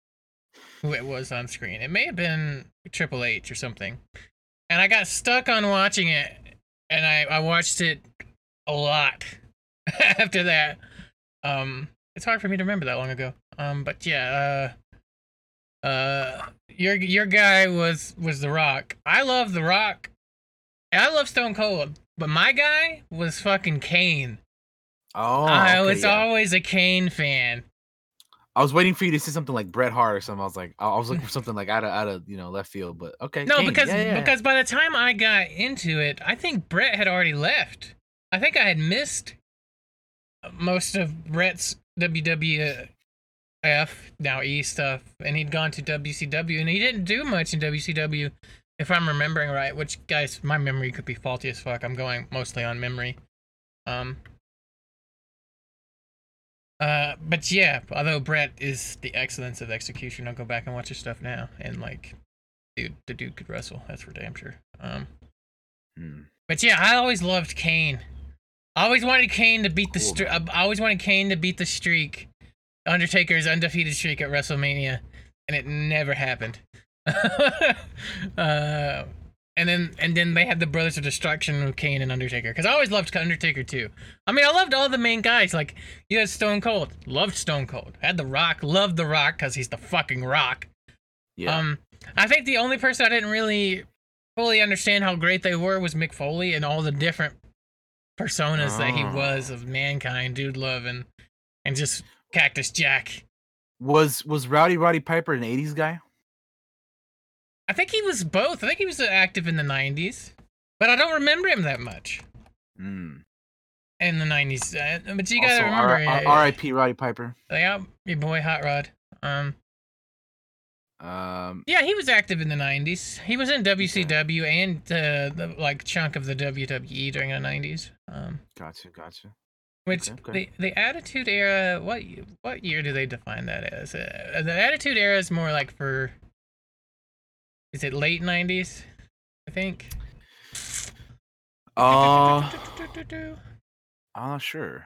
S1: who it was on screen. It may have been Triple H or something, and I got stuck on watching it, and I I watched it a lot after that. Um, it's hard for me to remember that long ago. Um, but yeah, uh, uh, your your guy was was The Rock. I love The Rock. And I love Stone Cold, but my guy was fucking Kane.
S2: Oh,
S1: I
S2: okay,
S1: was
S2: yeah.
S1: always a Kane fan.
S2: I was waiting for you to say something like Bret Hart or something. I was like, I was looking for something like out of out of you know left field, but okay.
S1: No,
S2: Kane,
S1: because
S2: yeah, yeah.
S1: because by the time I got into it, I think Bret had already left. I think I had missed most of Bret's WWF now E stuff, and he'd gone to WCW, and he didn't do much in WCW, if I'm remembering right. Which guys, my memory could be faulty as fuck. I'm going mostly on memory. Um. Uh, but yeah, although Bret is the excellence of execution, I'll go back and watch his stuff now, and like dude, the dude could wrestle. That's for damn sure. Um,
S2: Hmm.
S1: but yeah, I always loved Kane. I always wanted Kane to beat the streak.
S2: man.
S1: I always wanted Kane to beat the streak, Undertaker's undefeated streak at WrestleMania, and it never happened. uh, and then and then they had the Brothers of Destruction with Kane and Undertaker. Because I always loved Undertaker too. I mean, I loved all the main guys. Like you had Stone Cold, loved Stone Cold. Had The Rock, loved The Rock because he's the fucking Rock.
S2: Yeah.
S1: Um, I think the only person I didn't really fully understand how great they were was Mick Foley and all the different personas that he
S2: Oh.
S1: was of mankind, dude love, and and just Cactus Jack.
S2: was was Rowdy Roddy Piper an '80s guy?
S1: I think he was both. I think he was active in the '90s, but I don't remember him that much
S2: Hmm.
S1: in the '90s. Uh, but you gotta
S2: Also,
S1: remember,
S2: R- R-
S1: uh,
S2: R.I.P. Roddy Piper.
S1: yeah, your boy Hot Rod. Um,
S2: Um.
S1: yeah, he was active in the '90s. He was in WCW and uh, the like chunk of the WWE during the '90s. Um.
S2: Gotcha. Gotcha.
S1: Which
S2: Okay, okay.
S1: the the Attitude Era, what what year do they define that as? Uh, the Attitude Era is more like for, is it late nineties? I think.
S2: Uh, I'm not sure.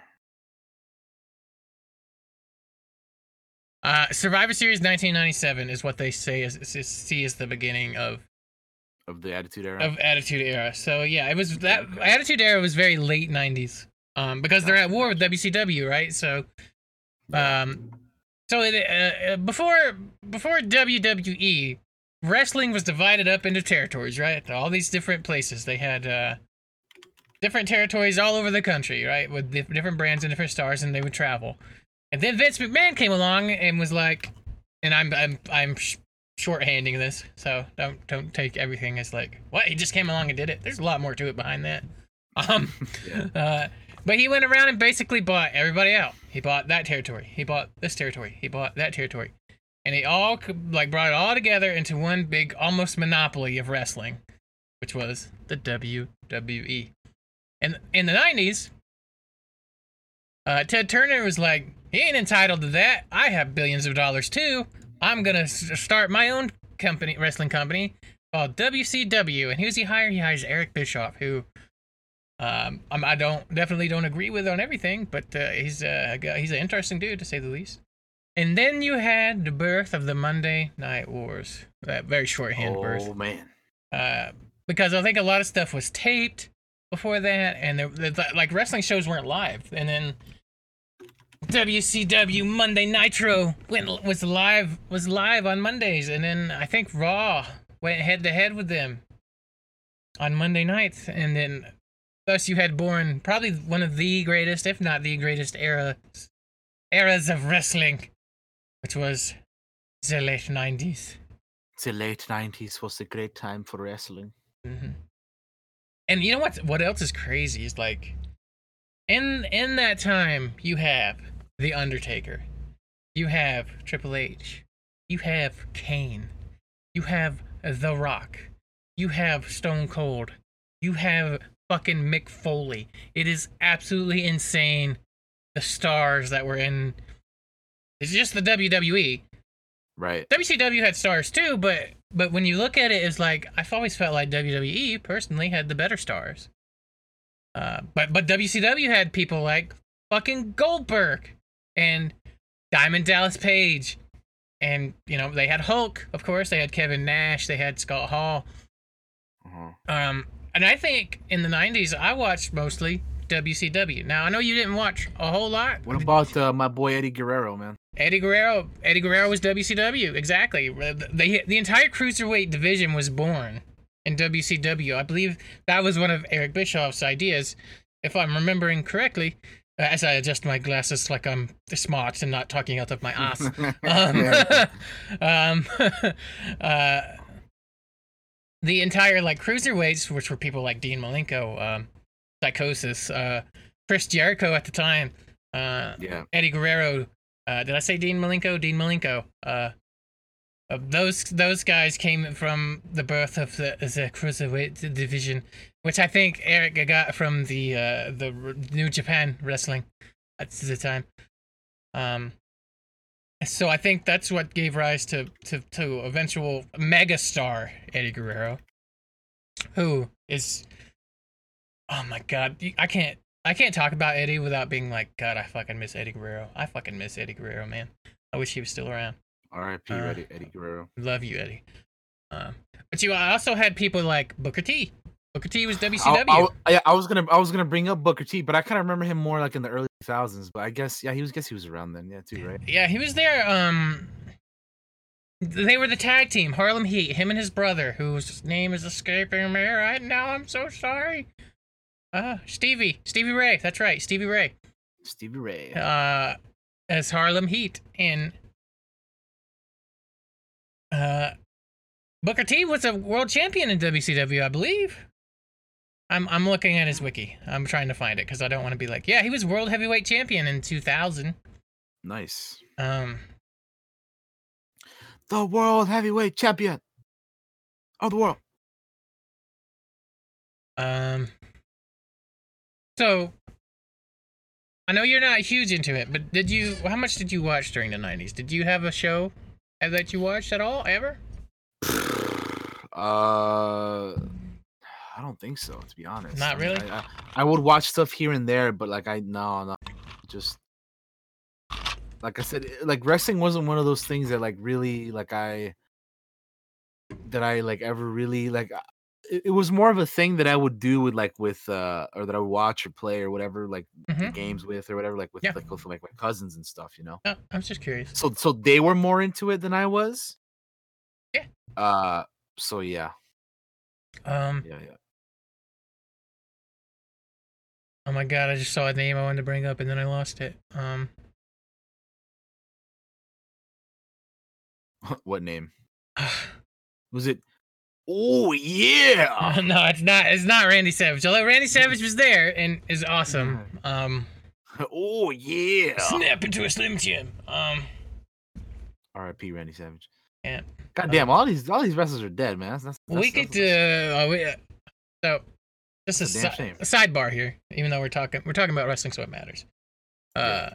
S1: Uh, Survivor Series 1997 is what they say is, is, is see as the beginning of
S2: Of the Attitude Era.
S1: of Attitude Era. So yeah, it was that
S2: okay.
S1: Attitude Era was very late 90s. Um, because they're at war with WCW, right? So Um, so it, uh, uh, before before WWE, wrestling was divided up into territories, right? All these different places. They had uh, different territories all over the country, right, with different brands and different stars, and they would travel. And then Vince McMahon came along and was like, and I'm I'm I'm shorthanding this, so don't don't take everything as like what he just came along and did it. There's a lot more to it behind that. Um,
S2: Yeah.
S1: uh, but he went around and basically bought everybody out. He bought that territory. He bought this territory. He bought that territory, and he all like brought it all together into one big, almost monopoly of wrestling, which was the WWE. And in the '90s, uh, Ted Turner was like, "He ain't entitled to that. I have billions of dollars too. I'm gonna s- start my own company, wrestling company called WCW." And who's he hire? He hires Eric Bischoff, who um, I'm, don't definitely don't agree with on everything, but uh, he's uh, a he's an interesting dude to say the least. And then you had the birth of the Monday Night Wars, that very shorthand birth,
S2: oh man.
S1: uh, because I think a lot of stuff was taped before that, and there- like wrestling shows weren't live, and then WCW Monday Nitro went was live was live on Mondays, and then I think Raw went head to head with them on Monday nights, and then thus you had born probably one of the greatest, if not the greatest era eras of wrestling, which was the late nineties.
S2: The late '90s was a great time for wrestling.
S1: hmm And you know what? What else is crazy is like, in in that time you have the Undertaker, you have Triple H, you have Kane, you have The Rock, you have Stone Cold, you have fucking Mick Foley. It is absolutely insane. The stars that were in. It's just the WWE.
S2: Right.
S1: WCW had stars too, but but when you look at it, it's like I've always felt like WWE personally had the better stars. Uh, but but WCW had people like fucking Goldberg and Diamond Dallas Page, and you know they had Hulk, of course. They had Kevin Nash. They had Scott Hall.
S2: Uh-huh.
S1: Um, and I think in the '90s I watched mostly WCW. Now I know you didn't watch a whole lot.
S2: What about uh, my boy Eddie Guerrero, man?
S1: Eddie Guerrero? Eddie Guerrero was WCW. Exactly. The the entire cruiserweight division was born in WCW. I believe that was one of Eric Bischoff's ideas, if I'm remembering correctly. Uh, as I adjust my glasses like I'm smart and not talking out of my ass. um, um, uh, the entire like cruiserweights, which were people like Dean Malenko, um, Psicosis, uh, Chris Jericho at the time, uh,
S2: yeah.
S1: Eddie Guerrero. Uh, did I say Dean Malenko? Dean Malenko. Uh, those those guys came from the birth of the, the cruiserweight division, which I think Eric got from the uh, the New Japan Wrestling at the time. Um, so I think that's what gave rise to to to eventual megastar Eddie Guerrero, who is, oh my god, I can't I can't talk about Eddie without being like, God, I fucking miss Eddie Guerrero. I fucking miss Eddie Guerrero, man. I wish he was still around.
S2: R.I.P.
S1: Uh,
S2: Eddie, Eddie Guerrero.
S1: Love you, Eddie. Um, but you I also had people like Booker T. Booker T was WCW.
S2: I, I, yeah, I was gonna I was gonna bring up Booker T, but I kind of remember him more like in the early thousands. But I guess yeah, he was guess he was around then, yeah, too, right?
S1: yeah, he was there. Um, they were the tag team, Harlem Heat. Him and his brother, whose name is escaping me right now. I'm so sorry. Uh, Stevie, Stevie Ray. That's right, Stevie Ray.
S2: Stevie Ray.
S1: Uh, as Harlem Heat, and uh, Booker T was a world champion in WCW, I believe. I'm I'm looking at his wiki. I'm trying to find it because I don't want to be like, yeah, he was world heavyweight champion in 2000.
S2: Nice.
S1: Um,
S2: The world heavyweight champion of the world.
S1: um. So, I know you're not huge into it, but did you? How much did you watch during the 90s? Did you have a show that you watched at all ever?
S2: Uh, I don't think so. To be honest,
S1: Not
S2: I mean,
S1: really?
S2: I, I, I would watch stuff here and there, but like I no no, just like I said, like wrestling wasn't one of those things that like really like I that I like ever really like. It, was more of a thing that I would do with like with uh or that I would watch or play or whatever like
S1: Mhm.
S2: games with or whatever like with
S1: Yeah.
S2: like with like my cousins and stuff, you know.
S1: Oh, I was just curious.
S2: So so they were more into it than I was.
S1: Yeah.
S2: Uh. So yeah.
S1: Um.
S2: Yeah. Yeah.
S1: Oh my god, I just saw a name I wanted to bring up and then I lost it. Um.
S2: what name was it? Oh yeah.
S1: no, it's not. It's not Randy Savage. Although Randy Savage was there and is awesome. Um.
S2: oh yeah.
S1: Snap into a slim jim. Um.
S2: R.I.P. Randy Savage.
S1: Yeah.
S2: God damn, all these all these wrestlers are dead, man. That's, that's,
S1: we
S2: that's-
S1: could.
S2: that's-
S1: Uh, oh, we, uh, so, just a,
S2: a
S1: si- a sidebar here. Even though we're talking, we're talking about wrestling, so it matters. Uh,
S2: Yeah.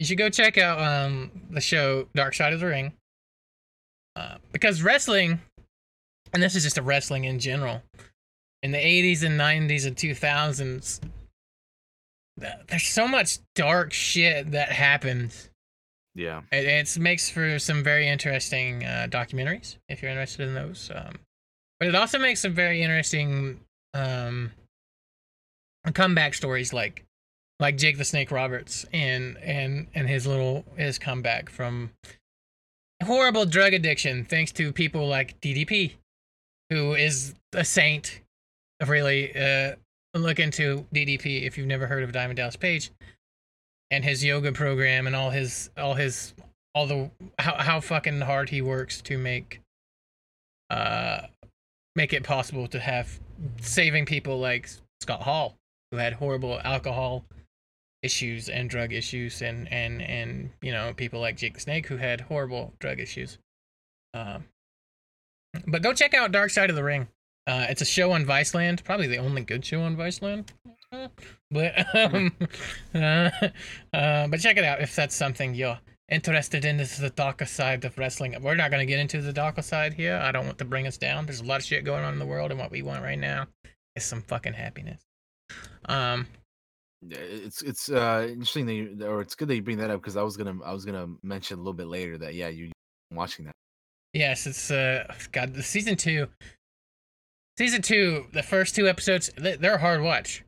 S1: you should go check out um the show Dark Side of the Ring. Uh, because wrestling, and this is just a wrestling in general, in the 80s and 90s and 2000s, there's so much dark shit that happens.
S2: yeah.
S1: It it's, makes for some very interesting uh, documentaries if you're interested in those. Um, but it also makes some very interesting um, comeback stories, like like Jake the Snake Roberts and and and his little his comeback from horrible drug addiction, thanks to people like DDP, who is a saint. Of really, uh, look into DDP if you've never heard of Diamond Dallas Page and his yoga program and all his all his all the how how fucking hard he works to make uh make it possible to have saving people like Scott Hall who had horrible alcohol issues and drug issues and and and you know people like Jake Snake who had horrible drug issues um but go check out Dark Side of the Ring uh it's a show on Viceland probably the only good show on Viceland but um, uh, uh, but check it out if that's something you're interested in. This is the darker side of wrestling. We're not gonna get into the darker side here. I don't want to bring us down. There's a lot of shit going on in the world, and what we want right now is some fucking happiness. Um,
S2: It's it's uh interesting that you, or it's good that you bring that up because I was gonna I was gonna mention a little bit later that yeah you watching that.
S1: Yes, it's uh, God, the season two. Season two, the first two episodes, they- they're hard watch.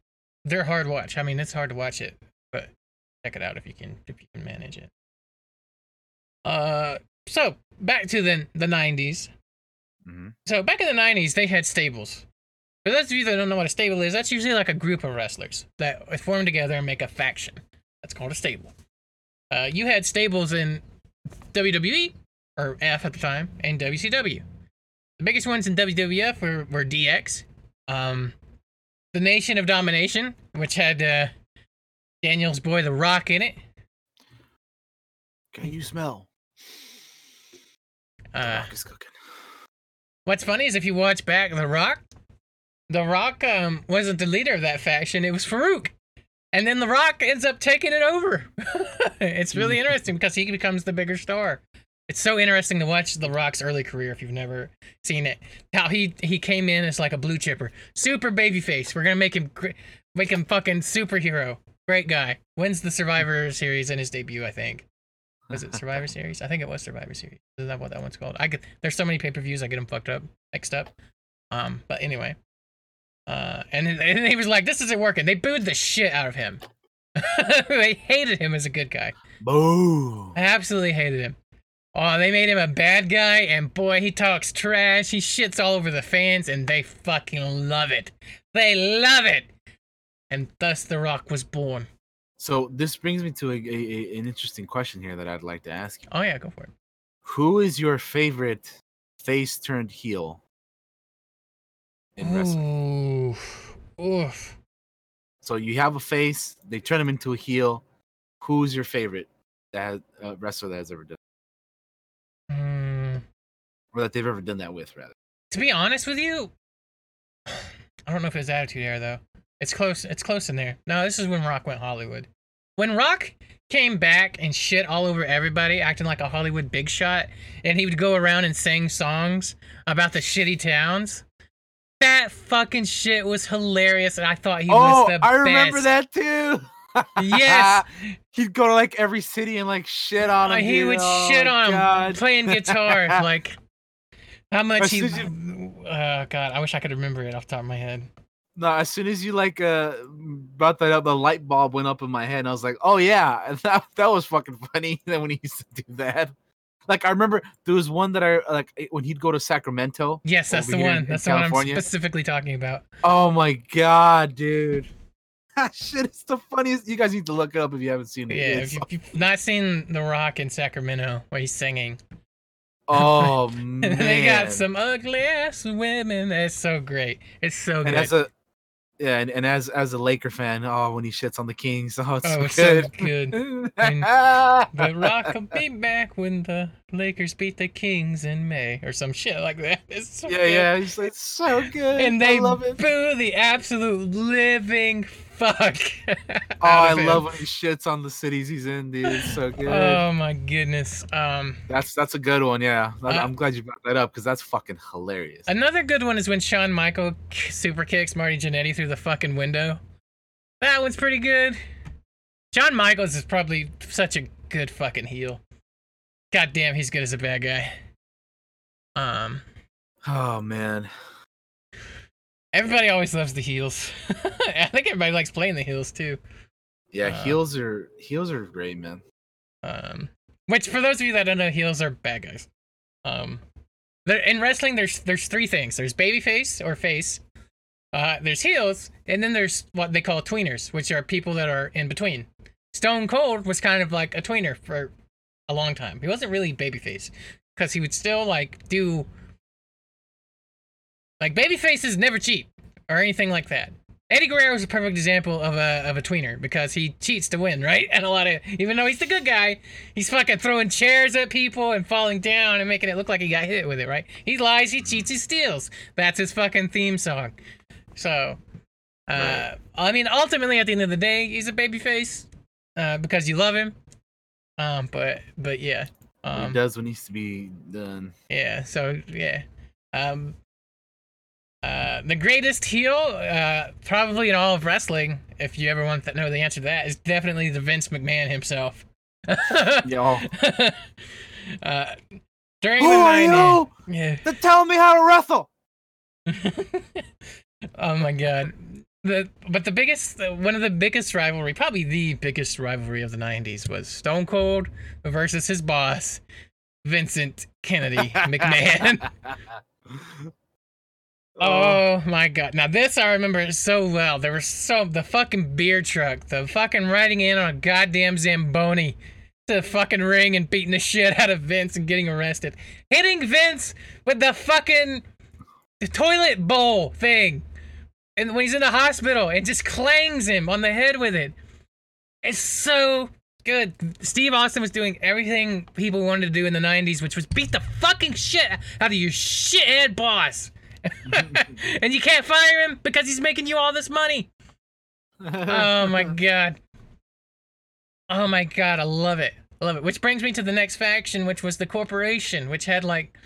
S1: They're hard watch. I mean, it's hard to watch it, but check it out if you can if you can manage it. Uh, so back to the the nineties.
S2: hmm
S1: So back in the '90s, they had stables. For those of you that don't know what a stable is, that's usually like a group of wrestlers that form together and make a faction. That's called a stable. Uh, you had stables in WWE or F at the time and WCW. The biggest ones in WWF were, were DX, um, the Nation of Domination, which had uh, Daniel's boy The Rock in it.
S2: Can you smell? The
S1: Uh,
S2: rock is cooking.
S1: What's funny is if you watch back The Rock, The Rock um, wasn't the leader of that faction, it was Faarooq. And then The Rock ends up taking it over. it's really interesting because he becomes the bigger star. It's so interesting to watch The Rock's early career if you've never seen it. How he he came in as like a blue chipper, super baby face. We're gonna make him make him fucking superhero. Great guy. Wins the Survivor Series in his debut, I think. Was it Survivor Series? I think it was Survivor Series. Isn't that what that one's called? I get there's so many pay per views I get them fucked up, mixed up. Um, but anyway, uh, and and he was like, "This isn't working." They booed the shit out of him. they hated him as a good guy.
S2: Boo.
S1: I absolutely hated him. Oh, they made him a bad guy, and boy, he talks trash. He shits all over the fans, and they fucking love it. They love it. And thus, The Rock was born.
S2: So this brings me to a, a, an interesting question here that I'd like to ask you.
S1: Oh yeah, go for it.
S2: Who is your favorite face turned heel in wrestling?
S1: Oof. Oof.
S2: So you have a face, they turn him into a heel. Who's your favorite that uh, wrestler that has ever done, or that they've ever done that with, rather?
S1: to be honest with you, I don't know if it's Attitude Era though. It's close. It's close in there. No, this is when Rock went Hollywood. When Rock came back and shit all over everybody, acting like a Hollywood big shot, and he would go around and sing songs about the shitty towns. That fucking shit was hilarious, and I thought he was
S2: oh,
S1: the
S2: I remember that too.
S1: Yes.
S2: he'd go to like every city and like shit on
S1: Uh,
S2: him.
S1: he
S2: dude.
S1: would
S2: Oh
S1: shit
S2: my
S1: on him playing guitar. like how much
S2: As
S1: he.
S2: soon
S1: Uh, God, I wish I could remember it off the top of my head.
S2: No, as soon as you like uh brought that up, the light bulb went up in my head, and I was like, "Oh yeah, that that was fucking funny." Then when he used to do that, like I remember there was one that I like when he'd go to Sacramento.
S1: Yes, that's the one. That's the one I'm specifically talking about.
S2: Oh my god, dude, that shit is the funniest. You guys need to look it up if you haven't seen it.
S1: Yeah, if, you, if you've not seen The Rock in Sacramento where he's singing,
S2: oh man,
S1: they got some ugly ass women. That's so great. It's so
S2: And
S1: good.
S2: as a yeah, and, and as as a Laker fan, oh, when he shits on the Kings, oh, it's
S1: oh,
S2: so
S1: it's so
S2: good.
S1: good. But Rock will be back when the Lakers beat the Kings in May or some shit like that. It's so
S2: yeah,
S1: good.
S2: yeah, he's like so good.
S1: And they
S2: I love it.
S1: boo the absolute living fuck.
S2: Oh, I
S1: him.
S2: love when he shits on the cities he's in, dude. It's so good.
S1: Oh my goodness. Um,
S2: that's that's a good one, yeah.
S1: Uh,
S2: I'm glad you brought that up because that's fucking hilarious.
S1: another good one is when Shawn Michael super kicks Marty Jannetty through the fucking window. That one's pretty good. Shawn Michaels is probably such a good fucking heel. God damn, he's good as a bad guy. Um,
S2: Oh man,
S1: everybody always loves the heels. I think everybody likes playing the heels too.
S2: yeah,
S1: Uh,
S2: heels are heels are great, man.
S1: Um, which for those of you that don't know, heels are bad guys. Um, in wrestling, there's there's three things. There's babyface or face. Uh, there's heels, and then there's what they call tweeners, which are people that are in between. Stone Cold was kind of like a tweener for a long time. He wasn't really babyface because he would still like do like babyfaces never cheat or anything like that. Eddie Guerrero is a perfect example of a of a tweener because he cheats to win, right? And a lot of even though he's the good guy, he's fucking throwing chairs at people and falling down and making it look like he got hit with it, right? He lies, he cheats, he steals. That's his fucking theme song. So, uh,
S2: Right.
S1: I mean, ultimately, at the end of the day, he's a babyface uh, because you love him. Um, but but yeah,
S2: he
S1: um,
S2: does what needs to be done.
S1: yeah. So yeah, um, uh, the greatest heel, uh, probably in all of wrestling, if you ever want to know the answer to that, is definitely the Vince McMahon himself.
S2: Yo,
S1: uh, during
S2: who
S1: the
S2: are
S1: 90s.
S2: you?
S1: Yeah.
S2: They're telling me how to wrestle.
S1: oh my god. The but the biggest one of the biggest rivalry, probably the biggest rivalry of the 90s was Stone Cold versus his boss, Vincent Kennedy McMahon. Oh my god. Now this I remember so well. There was so the fucking beer truck, the fucking riding in on a goddamn Zamboni the fucking ring and beating the shit out of Vince and getting arrested. Hitting Vince with the fucking toilet bowl thing. And when he's in the hospital, it just clangs him on the head with it. It's so good. Steve Austin was doing everything people wanted to do in the 90s, which was beat the fucking shit out of your shithead boss. and you can't fire him because he's making you all this money. Oh my god. Oh my god, I love it. I love it. Which brings me to the next faction, which was the corporation, which had like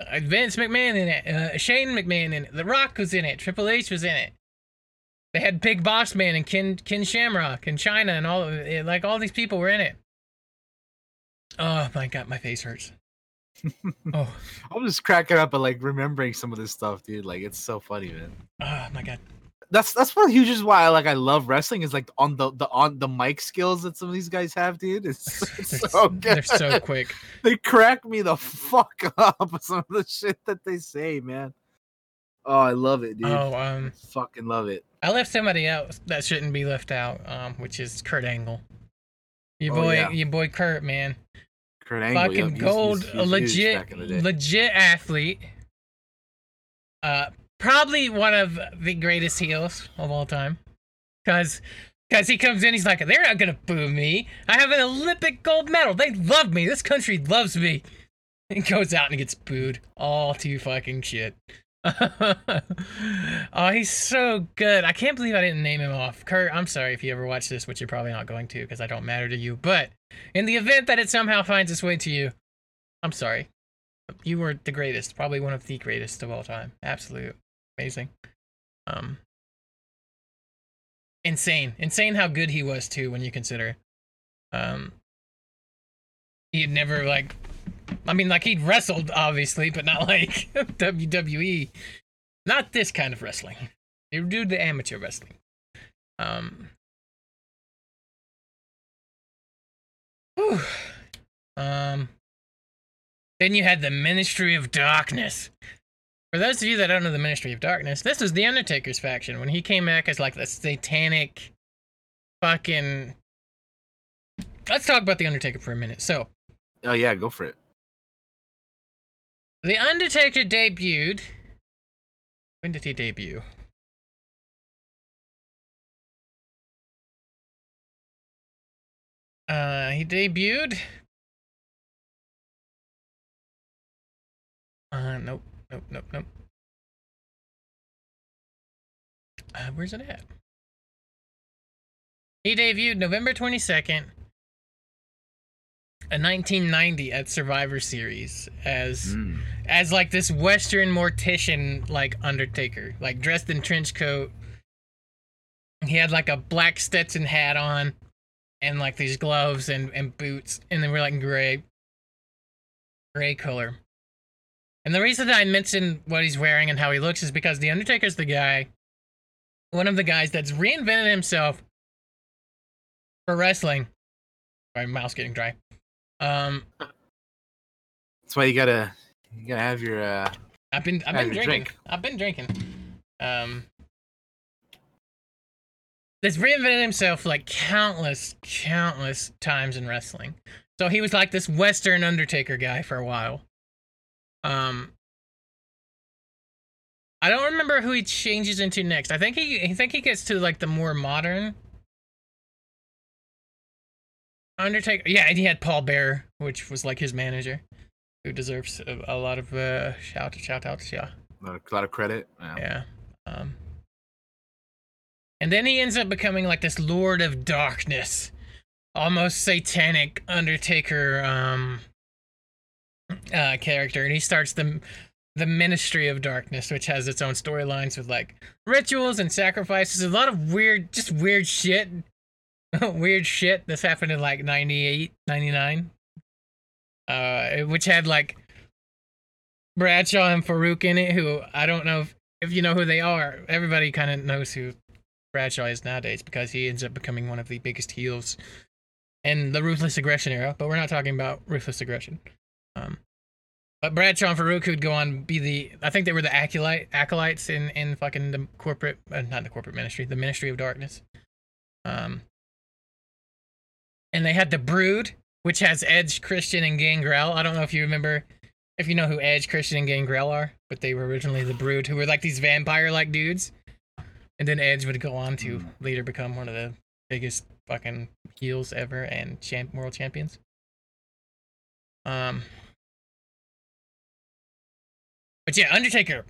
S1: uh, Vince McMahon in it, uh, Shane McMahon in it, The Rock was in it, Triple H was in it. They had Big Boss Man and Ken Ken Shamrock and Chyna and all. Like all these people were in it. Oh my god, my face hurts. Oh,
S2: I'm just cracking up at like remembering some of this stuff, dude. Like it's so funny, man.
S1: oh my god.
S2: That's that's one of the huge reasons why I like I love wrestling is like on the the on the mic skills that some of these guys have, dude. It's, it's so good.
S1: they're so quick.
S2: they crack me the fuck up with some of the shit that they say, man. Oh, I love it, dude.
S1: Oh, um,
S2: Fucking love it.
S1: I left somebody else that shouldn't be left out, um, which is Kurt Angle. Your
S2: Oh,
S1: boy,
S2: yeah.
S1: your boy Kurt, man,
S2: Kurt Angle,
S1: fucking gold,
S2: he's-
S1: a
S2: he's
S1: legit,
S2: back in the day.
S1: legit athlete. Uh, probably one of the greatest heels of all time, cause, cause he comes in, he's like, they're not gonna boo me. I have an Olympic gold medal. They love me. This country loves me. He goes out and gets booed. All too fucking shit. oh, he's so good. I can't believe I didn't name him off. Kurt, I'm sorry if you ever watch this, which you're probably not going to because I don't matter to you. But in the event that it somehow finds its way to you, I'm sorry. You were the greatest, probably one of the greatest of all time. Absolute amazing. Um insane. Insane how good he was too when you consider um he had never like I mean like he'd wrestled obviously, but not like WWE. Not this kind of wrestling. He would do the amateur wrestling. Um whew. Um then you had the Ministry of Darkness. For those of you that don't know the Ministry of Darkness, this was the Undertaker's faction when he came back as like the satanic fucking. Let's talk about the Undertaker for a minute. So,
S2: Oh yeah, go for it.
S1: the Undertaker debuted. When did he debut? Uh, he debuted. Uh, nope, nope, nope, nope. Uh, where's it at? He debuted November 22nd, a 1990 at Survivor Series as
S2: Mm.
S1: as like this Western mortician like Undertaker, like dressed in trench coat. He had like a black Stetson hat on, and like these gloves and and boots, and they were like gray, gray color. And the reason that I mention what he's wearing and how he looks is because the Undertaker's the guy, one of the guys that's reinvented himself for wrestling. My mouth's getting dry. Um,
S2: That's why you gotta you gotta have your uh
S1: I've been I've been drinking.
S2: drink.
S1: I've been drinking. Um This reinvented himself like countless, countless times in wrestling. So he was like this Western Undertaker guy for a while. Um I don't remember who he changes into next. I think he I think he gets to like the more modern Undertaker. Yeah, and he had Paul Bearer, which was like his manager, who deserves a, a lot of uh, shout shout outs. Yeah,
S2: a lot of, lot of credit. Yeah.
S1: yeah. Um, and then he ends up becoming like this Lord of Darkness, almost satanic Undertaker um, uh, character, and he starts the the Ministry of Darkness, which has its own storylines with like rituals and sacrifices. A lot of weird, just weird shit. weird shit This happened in like 98, 99. Uh, which had like Bradshaw and Faarooq in it, who I don't know if, if you know who they are. Everybody kind of knows who Bradshaw is nowadays because he ends up becoming one of the biggest heels in the Ruthless Aggression era. But we're not talking about Ruthless Aggression. Um, but Bradshaw and Faarooq would go on be the I think they were the acolyte acolytes in in fucking the corporate uh, not the corporate ministry the Ministry of Darkness. Um, and they had the Brood, which has Edge, Christian, and Gangrel. I don't know if you remember if you know who Edge, Christian, and Gangrel are, but they were originally the Brood, who were like these vampire-like dudes. And then Edge would go on to later become one of the biggest fucking heels ever and champ world champions. Um, but yeah, Undertaker.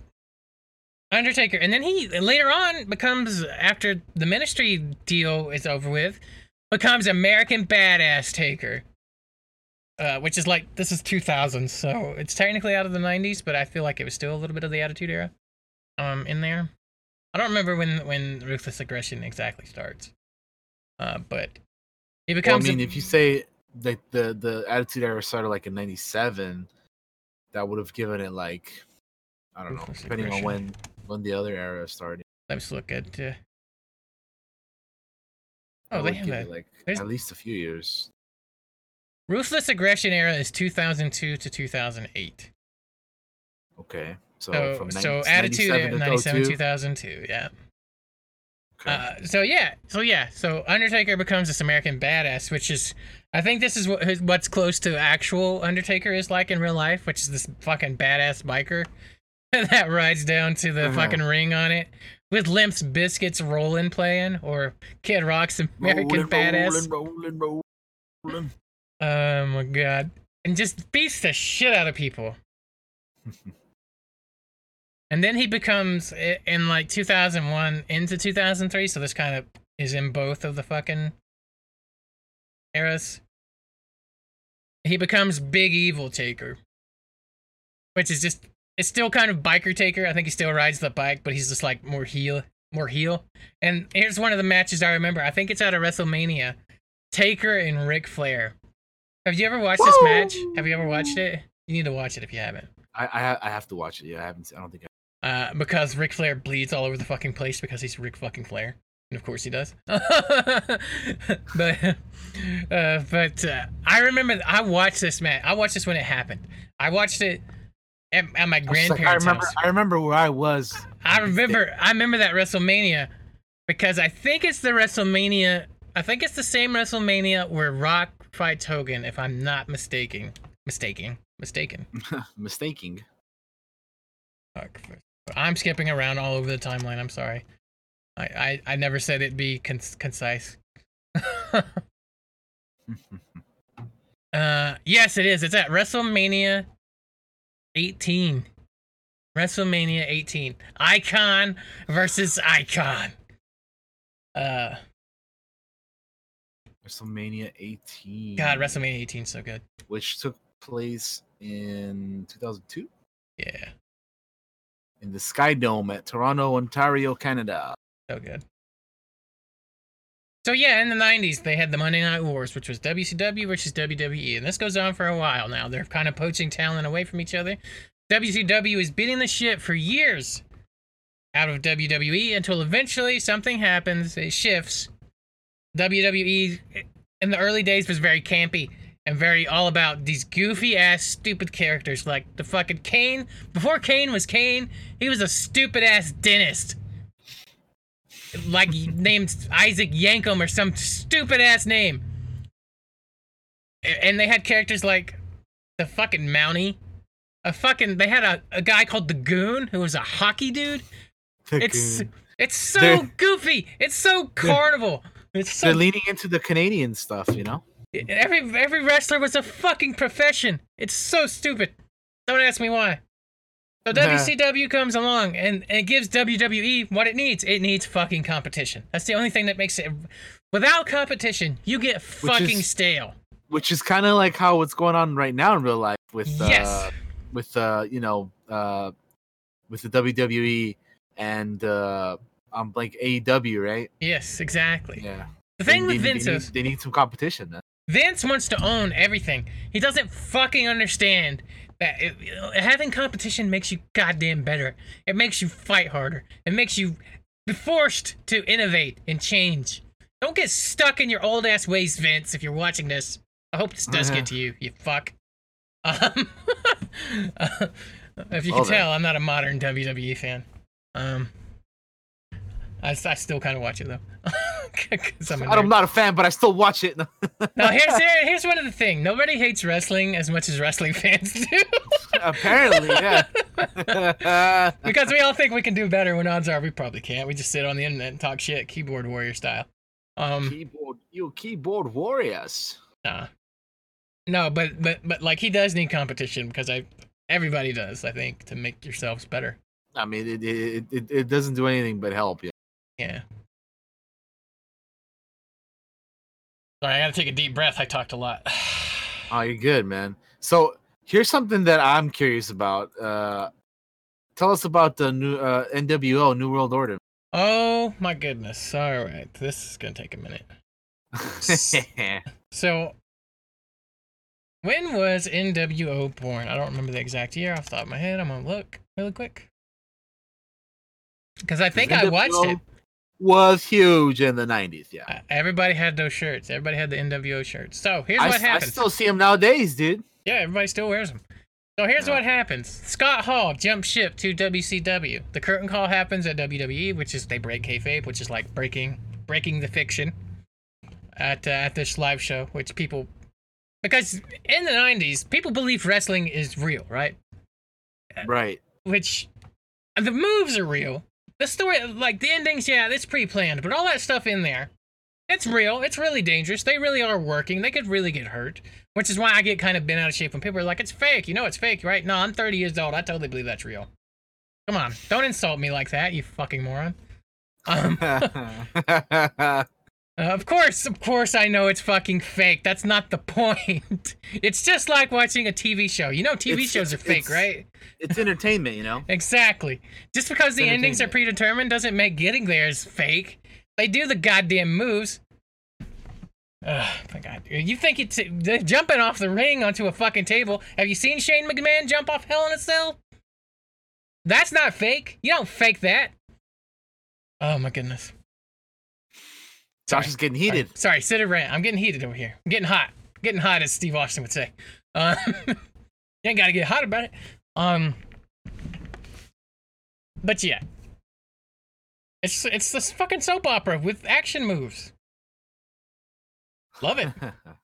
S1: Undertaker, and then he later on becomes after the ministry deal is over with, becomes American Badass Taker. Uh, which is like this is 2000, so it's technically out of the 90s, but I feel like it was still a little bit of the Attitude Era, um, in there. I don't remember when when Ruthless Aggression exactly starts, uh, but he becomes.
S2: Well, I mean,
S1: a-
S2: if you say that the the Attitude Era started like in '97, that would have given it like I don't know,
S1: Ruthless
S2: depending on when when the other era started.
S1: let's look at. Uh, oh, they have
S2: it like
S1: there's-
S2: at least a few years.
S1: Ruthless Aggression Era is 2002 to 2008.
S2: Okay, so
S1: So
S2: from
S1: so Attitude
S2: 97 to
S1: 97 2002, yeah.
S2: Okay.
S1: Uh, so yeah, so yeah, so Undertaker becomes this American badass, which is, I think this is what what's close to actual Undertaker is like in real life, which is this fucking badass biker that rides down to the
S2: Uh-huh.
S1: fucking ring on it with Limp Bizkit's rolling playing or Kid Rock's American badass.
S2: rolling, rolling.
S1: Oh my god, and just beats the shit out of people. And then he becomes in like 2001 into 2003, so this kind of is in both of the fucking eras. He becomes Big Evil Taker, which is just it's still kind of biker taker. I think he still rides the bike, but he's just like more heel, more heel. And here's one of the matches I remember. I think it's out of WrestleMania. Taker and Ric Flair. Have you ever watched this match? Have you ever watched it? You need to watch it if you haven't.
S2: I I, I have to watch it. Yeah, I haven't. I don't think. I,
S1: Uh, because Ric Flair bleeds all over the fucking place because he's Ric fucking Flair. And of course he does. but uh, but uh, I remember I watched this match. I watched this when it happened. I watched it at, at my
S2: like, I
S1: grandparents'
S2: remember.
S1: house.
S2: I remember where I was.
S1: I remember I remember that WrestleMania because I think it's the WrestleMania I think it's the same WrestleMania where Rock fights Hogan if I'm not mistaken. Mistaking. Mistaken.
S2: mistaking.
S1: I'm skipping around all over the timeline. I'm sorry. I I, I never said it'd be con- concise. uh yes it is. It's at WrestleMania 18. WrestleMania 18. Icon versus Icon. Uh
S2: WrestleMania 18.
S1: God, WrestleMania 18 is so good.
S2: which took place in 2002
S1: Yeah,
S2: in the Sky Dome at Toronto, Ontario, Canada.
S1: so good. So yeah, in the 90s they had the Monday Night Wars, which was WCW versus WWE, and this goes on for a while now. They're kind of poaching talent away from each other. WCW is beating the shit for years out of WWE until eventually something happens, it shifts. WWE in the early days was very campy and very all about these goofy ass stupid characters like the fucking Kane. Before Kane was Kane, he was a stupid ass dentist. Like named Isaac Yankem or some stupid ass name. And they had characters like the fucking Mountie. A fucking they had a, a guy called the Goon who was a hockey dude. It's it's so
S2: They're-
S1: goofy. It's so carnival. It's so
S2: They're leaning into the Canadian stuff, you know.
S1: Every every wrestler was a fucking profession. It's so stupid. Don't ask me why. So WCW comes along and, and it gives WWE what it needs. It needs fucking competition. That's the only thing that makes it. Without competition, you get fucking
S2: is-
S1: stale.
S2: Which is kind of like how what's going on right now in real life with uh,
S1: Yes.
S2: with uh, you know uh with the WWE and uh um like AEW, right?
S1: Yes, exactly.
S2: Yeah.
S1: The thing
S2: they,
S1: with
S2: they,
S1: Vince
S2: they,
S1: is
S2: they need some competition then.
S1: Vince wants to own everything. He doesn't fucking understand it, having competition makes you goddamn better. It makes you fight harder. It makes you be forced to innovate and change. Don't get stuck in your old ass ways, Vince. If you're watching this, I hope this does get to you. You fuck. Um, if you can
S2: then.
S1: tell, I'm not a modern WWE fan. Um, I, I still kind of watch it though. I'm.
S2: I'm not a fan, but I still watch it.
S1: No, here's here- here's one of the thing. Nobody hates wrestling as much as wrestling fans do,
S2: Apparently, yeah.
S1: because we all think we can do better. When odds are we probably can't. We just sit on the internet and talk shit, keyboard warrior style. Um,
S2: keyboard, you keyboard warriors.
S1: nah. no, but but but like he does need competition because I everybody does. I think to make yourselves better.
S2: I mean, it it, it it doesn't do anything but help you.
S1: Yeah. Sorry, I gotta take a deep breath. I talked a lot.
S2: Oh, you're good, man. So here's something that I'm curious about. Uh, tell us about the new uh, NWO New World Order.
S1: oh my goodness. All right, this is gonna take a minute. So, when was NWO born? I don't remember the exact year off the top of my head. I'm gonna look really quick. Because I think I watched it.
S2: Was huge in the '90s. Yeah,
S1: Uh, Everybody had those shirts. Everybody had the NWO shirts. So here's
S2: I,
S1: what
S2: happens. I still see them nowadays, dude.
S1: Yeah, everybody still wears them. So here's
S2: Yeah.
S1: what happens. Scott Hall jumps ship to WCW. The curtain call happens at WWE, which is they break kayfabe, which is like breaking breaking the fiction at uh, at this live show, which people because in the 90s people believe wrestling is real, right?
S2: Right.
S1: Which the moves are real. The story, like the endings, yeah, it's pre-planned, but all that stuff in there, it's real. It's really dangerous. They really are working. They could really get hurt, which is why I get kind of bent out of shape when people are like, "It's fake." You know, it's fake, right? No, I'm 30 years old. I totally believe that's real. Come on, don't insult me like that, you fucking moron. Um, of course, of course, I know it's fucking fake. That's not the point. It's just like watching a TV show. You know, TV
S2: It's-
S1: shows are fake,
S2: it's-
S1: right?
S2: it's entertainment, you know.
S1: Exactly. Just because the endings are predetermined doesn't make getting there is fake. They do the goddamn moves. Ugh, my God. You think it's jumping off the ring onto a fucking table? Have you seen Shane McMahon jump off Hell in a Cell? That's not fake. You don't fake that. Oh my goodness.
S2: Josh is getting heated.
S1: Sorry, sit and rant. I'm getting heated over here. I'm getting hot. getting hot, as Steve Austin would say. Uh, you ain't gotta get hot about it. Um, but yeah, it's it's this fucking soap opera with action moves. Love it.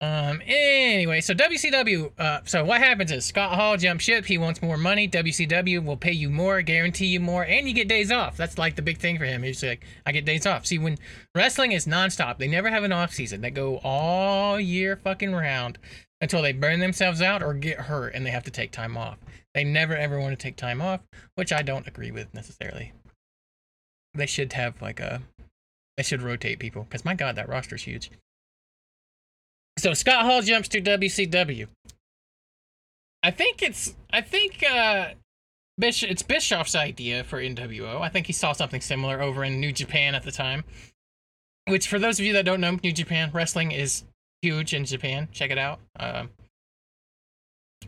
S1: Um. Anyway, so WCW. Uh. So what happens is Scott Hall jumps ship. He wants more money. WCW will pay you more, guarantee you more, and you get days off. That's like the big thing for him. He's like, I get days off. See, when wrestling is nonstop, they never have an off season. They go all year fucking round until they burn themselves out or get hurt, and they have to take time off. They never ever want to take time off, which I don't agree with necessarily. They should have like a. They should rotate people because my god, that roster's huge. So Scott Hall jumps to WCW. I think it's I think uh Bish it's Bischoff's idea for NWO. I think he saw something similar over in New Japan at the time. Which for those of you that don't know, New Japan wrestling is huge in Japan. Check it out. Um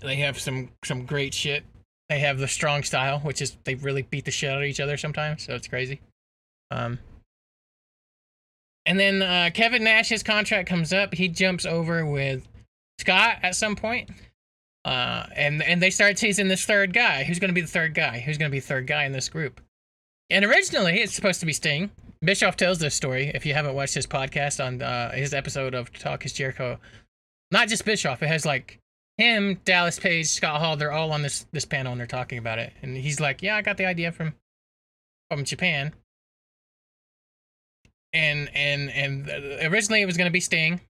S1: they have some some great shit. They have the strong style, which is they really beat the shit out of each other sometimes, so it's crazy. Um and then uh, Kevin Nash's contract comes up. He jumps over with Scott at some point. Uh, and and they start teasing this third guy. Who's going to be the third guy? Who's going to be the third guy in this group? And originally, it's supposed to be Sting. Bischoff tells this story. If you haven't watched his podcast on uh, his episode of Talk Is Jericho, not just Bischoff. It has like him, Dallas Page, Scott Hall. They're all on this this panel and they're talking about it. And he's like, "Yeah, I got the idea from from Japan." And and and originally it was going to be Sting.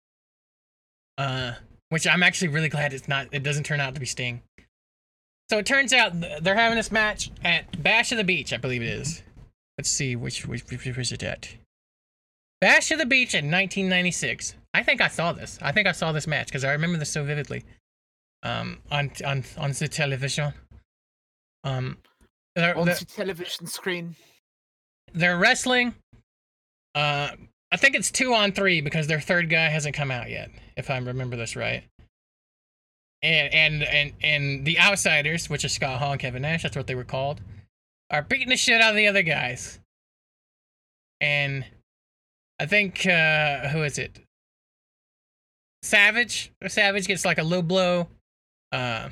S1: Uh, which I'm actually really glad it's not. It doesn't turn out to be Sting. So it turns out they're having this match at Bash of the Beach, I believe it is. Let's see which which which, which is it at. Bash of the Beach in 1996. I think I saw this. I think I saw this match because I remember this so vividly. um, on on on the television. Um, they're,
S2: On
S1: they're,
S2: the television screen.
S1: they're wrestling. Uh, I think it's two on three because their third guy hasn't come out yet, if I remember this right. And and and and the outsiders, which is Scott Hall and Kevin Nash, that's what they were called, are beating the shit out of the other guys. And I think uh who is it? Savage. Savage gets like a low blow. Uh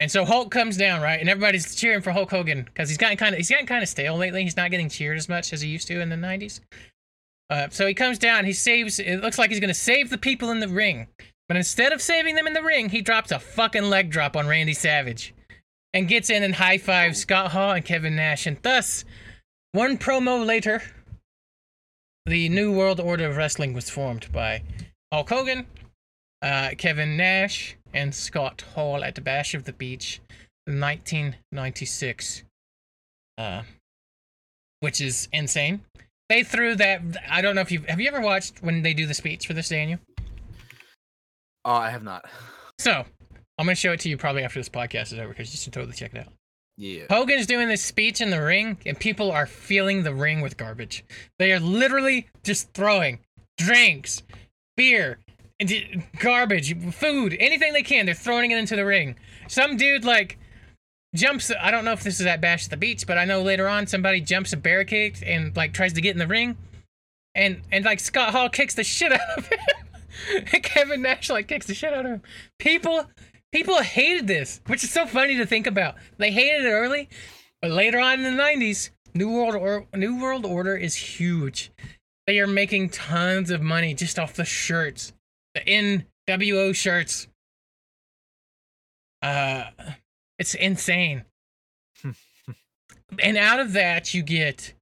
S1: and so Hulk comes down, right? And everybody's cheering for Hulk Hogan because he's gotten kind of he's gotten kind of stale lately. He's not getting cheered as much as he used to in the '90s. Uh, so he comes down. He saves. It looks like he's gonna save the people in the ring, but instead of saving them in the ring, he drops a fucking leg drop on Randy Savage, and gets in and high fives Scott Hall and Kevin Nash. And thus, one promo later, the New World Order of Wrestling was formed by Hulk Hogan, uh, Kevin Nash, and Scott Hall at the Bash of the Beach, 1996. Uh, which is insane. They threw that. I don't know if you have you ever watched when they do the speech for this, Daniel.
S2: Oh, I have not.
S1: So I'm gonna show it to you probably after this podcast is over because you should totally check it out.
S2: Yeah.
S1: Hogan's doing this speech in the ring, and people are filling the ring with garbage. They are literally just throwing drinks, beer, and garbage, food, anything they can. They're throwing it into the ring. Some dude like jumps. I don't know if this is at Bash at the Beach, but I know later on somebody jumps a barricade and like tries to get in the ring, and and like Scott Hall kicks the shit out of him. Kevin Nash like kicks the shit out of him. People people hated this, which is so funny to think about. They hated it early, but later on in the '90s, New World or New World Order is huge. They are making tons of money just off the shirts, the NWO shirts. Uh, it's insane. and out of that, you get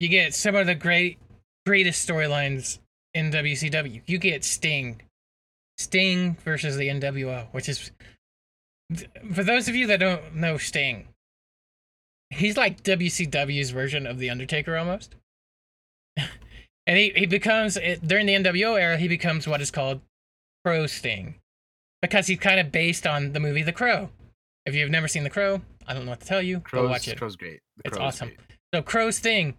S1: you get some of the great greatest storylines in WCW. You get Sting. Sting versus the NWO, which is for those of you that don't know Sting, he's like WCW's version of the Undertaker almost. And he, he becomes during the NWO era, he becomes what is called Crow Sting. Because he's kind of based on the movie The Crow. If you've never seen The Crow, I don't know what to tell you.
S2: Crow's,
S1: Go watch it.
S2: Crow's great. The
S1: It's
S2: Crow's
S1: awesome.
S2: great.
S1: So Crow Sting,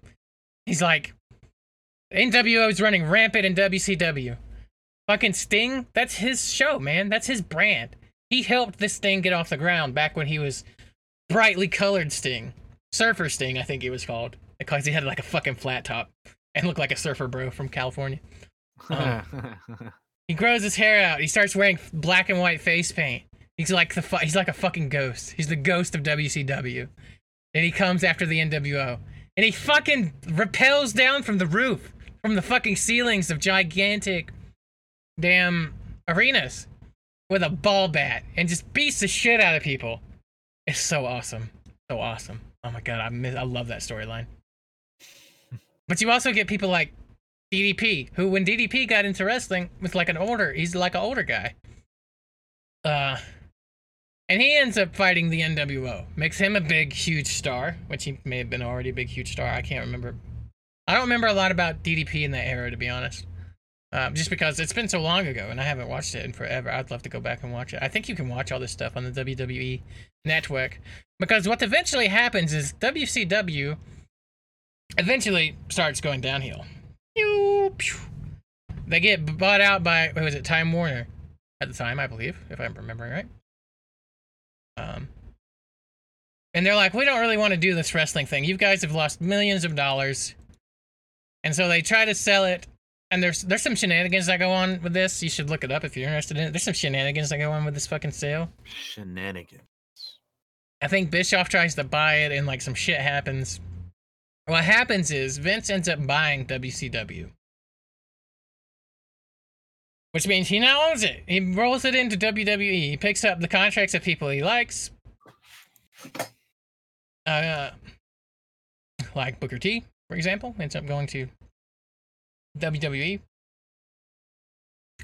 S1: he's like, NWO is running rampant in WCW. Fucking Sting, that's his show, man. That's his brand. He helped this thing get off the ground back when he was brightly colored Sting. Surfer Sting, I think he was called. Because he had like a fucking flat top and look like a surfer bro from California. Um, he grows his hair out. He starts wearing black and white face paint. He's like the fu- he's like a fucking ghost. He's the ghost of WCW. And he comes after the NWO. And he fucking rappels down from the roof, from the fucking ceilings of gigantic damn arenas with a ball bat and just beats the shit out of people. It's so awesome. So awesome. Oh my god, I miss, I love that storyline. But you also get people like DDP, who when DDP got into wrestling was like an older, he's like an older guy. Uh and he ends up fighting the NWO. Makes him a big, huge star, which he may have been already a big, huge star. I can't remember. I don't remember a lot about DDP in that era, to be honest. Um, just because it's been so long ago and I haven't watched it in forever. I'd love to go back and watch it. I think you can watch all this stuff on the WWE network. Because what eventually happens is WCW eventually starts going downhill. They get bought out by, who was it, Time Warner at the time, I believe, if I'm remembering right. Um, and they're like, we don't really want to do this wrestling thing. You guys have lost millions of dollars. And so they try to sell it. And there's there's some shenanigans that go on with this. You should look it up if you're interested in it. There's some shenanigans that go on with this fucking sale.
S2: Shenanigans.
S1: I think Bischoff tries to buy it and like some shit happens. What happens is Vince ends up buying WCW. Which means he now owns it. He rolls it into WWE. He picks up the contracts of people he likes. Uh, like Booker T, for example, ends up going to WWE.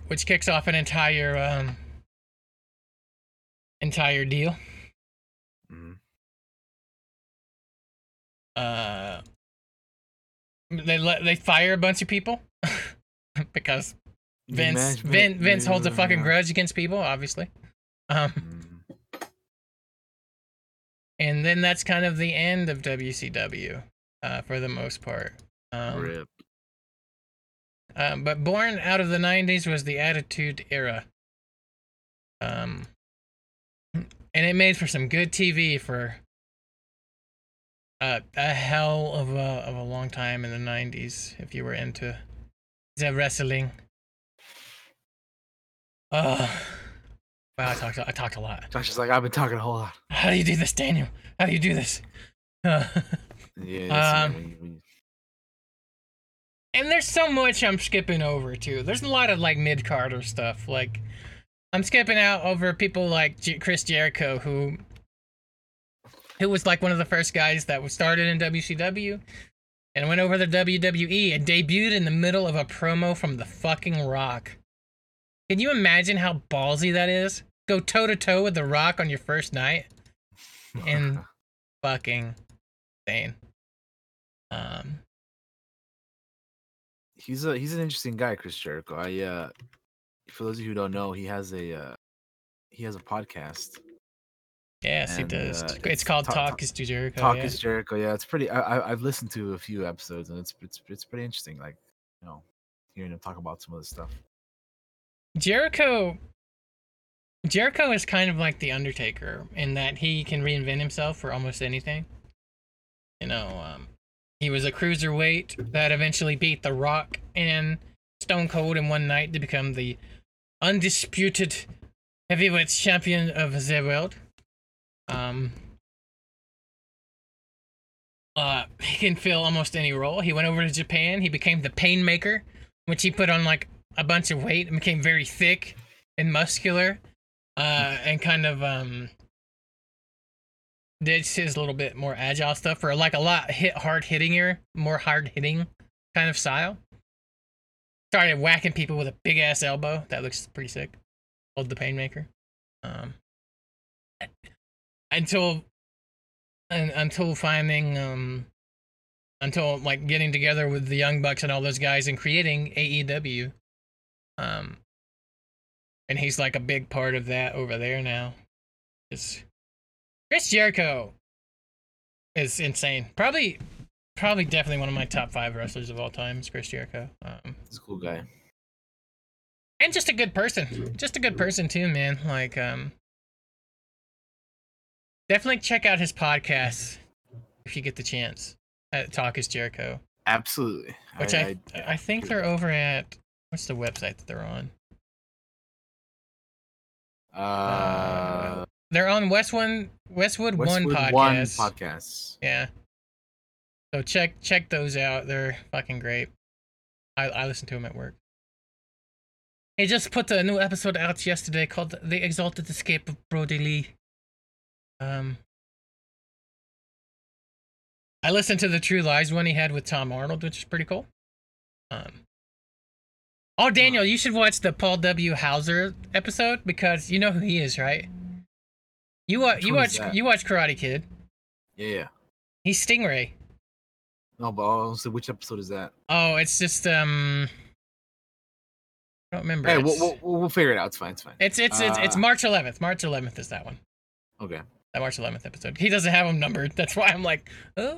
S1: Which kicks off an entire um entire deal. Uh they let they fire a bunch of people because Vince Vin, Vince holds a fucking grudge against people, obviously. Um,
S2: Mhm.
S1: and then that's kind of the end of WCW uh, for the most part. Um,
S2: Rip.
S1: Um, but born out of the 90s was the Attitude Era. Um, and it made for some good TV for uh, a hell of a, of a long time in the 90s if you were into the wrestling. Uh, wow, I talked, I talked a lot.
S2: Josh is like, I've been talking a whole lot.
S1: How do you do this, Daniel? How do you do this? Uh,
S2: Yeah.
S1: Um,
S2: when you- when you-
S1: and there's so much I'm skipping over too. There's a lot of like mid carder stuff. Like I'm skipping out over people like Chris Jericho, who who was like one of the first guys that was started in WCW and went over to WWE and debuted in the middle of a promo from the fucking Rock. Can you imagine how ballsy that is? Go toe to toe with the Rock on your first night. and- Fucking insane. Um,
S2: he's a he's an interesting guy, Chris Jericho. I uh, for those of you who don't know, he has a uh, he has a podcast.
S1: Yes, he does.
S2: uh,
S1: it's, called
S2: Talk-
S1: Talk, is to Jericho.
S2: Talk
S1: yeah.
S2: is Jericho. Yeah, it's pretty. I, I I've listened to a few episodes and it's it's it's pretty interesting. Like you know, hearing him talk about some of the stuff.
S1: Jericho Jericho is kind of like the Undertaker in that he can reinvent himself for almost anything. You know, um, he was a cruiserweight that eventually beat The Rock and Stone Cold in one night to become the undisputed heavyweight champion of the world. Um, uh, he can fill almost any role. He went over to Japan. He became the Painmaker, which he put on like a bunch of weight and became very thick and muscular, uh, and kind of um did his little bit more agile stuff for like a lot hit hard hittinger, more hard hitting kind of style. Started whacking people with a big ass elbow. That looks pretty sick. Called the Painmaker. Um, until and until finding um until like getting together with the Young Bucks and all those guys and creating AEW. Um, and he's like a big part of that over there now. It's Chris Jericho is insane. Probably, probably definitely one of my top five wrestlers of all time is Chris Jericho. Um,
S2: He's a cool guy.
S1: and just a good person. Just a good person too, man. Like, um, definitely check out his podcast if you get the chance. At Talk is Jericho,
S2: Absolutely.
S1: which I I, think they're over at what's the website that they're on?
S2: Uh,
S1: They're on Westwood Westwood, One
S2: Westwood
S1: podcast.
S2: One podcasts.
S1: Yeah. So check check those out. They're fucking great. I I listen to them at work. He just put a new episode out yesterday called "The Exalted Escape of Brodie Lee." Um, I listened to the True Lies one he had with Tom Arnold, which is pretty cool. Um. Oh, Daniel, you should watch the Paul W. Hauser episode because you know who he is, right? You
S2: Which
S1: you watch you watch Karate Kid.
S2: Yeah, yeah.
S1: He's Stingray.
S2: No, but also, which episode is that?
S1: Oh, it's just um. I don't remember.
S2: Hey, we'll, we'll we'll figure it out. It's fine. It's fine.
S1: it's it's it's it's
S2: Uh,
S1: March 11th. March 11th is that one.
S2: Okay.
S1: That March 11th episode. He doesn't have them numbered. That's why I'm like, uh,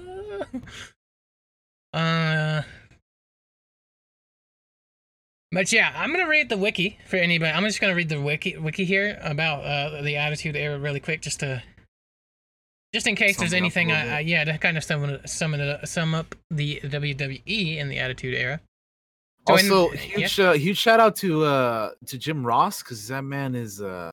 S1: uh. But yeah, I'm gonna read the wiki for anybody. I'm just gonna read the wiki wiki here about uh the Attitude Era really quick, just to, just in case there's
S2: it up a
S1: anything. I, I, yeah, to kind of sum sum it sum up the WWE in the Attitude Era. So in-
S2: Also,
S1: yeah.
S2: huge uh, huge shout out to uh to Jim Ross because that man is uh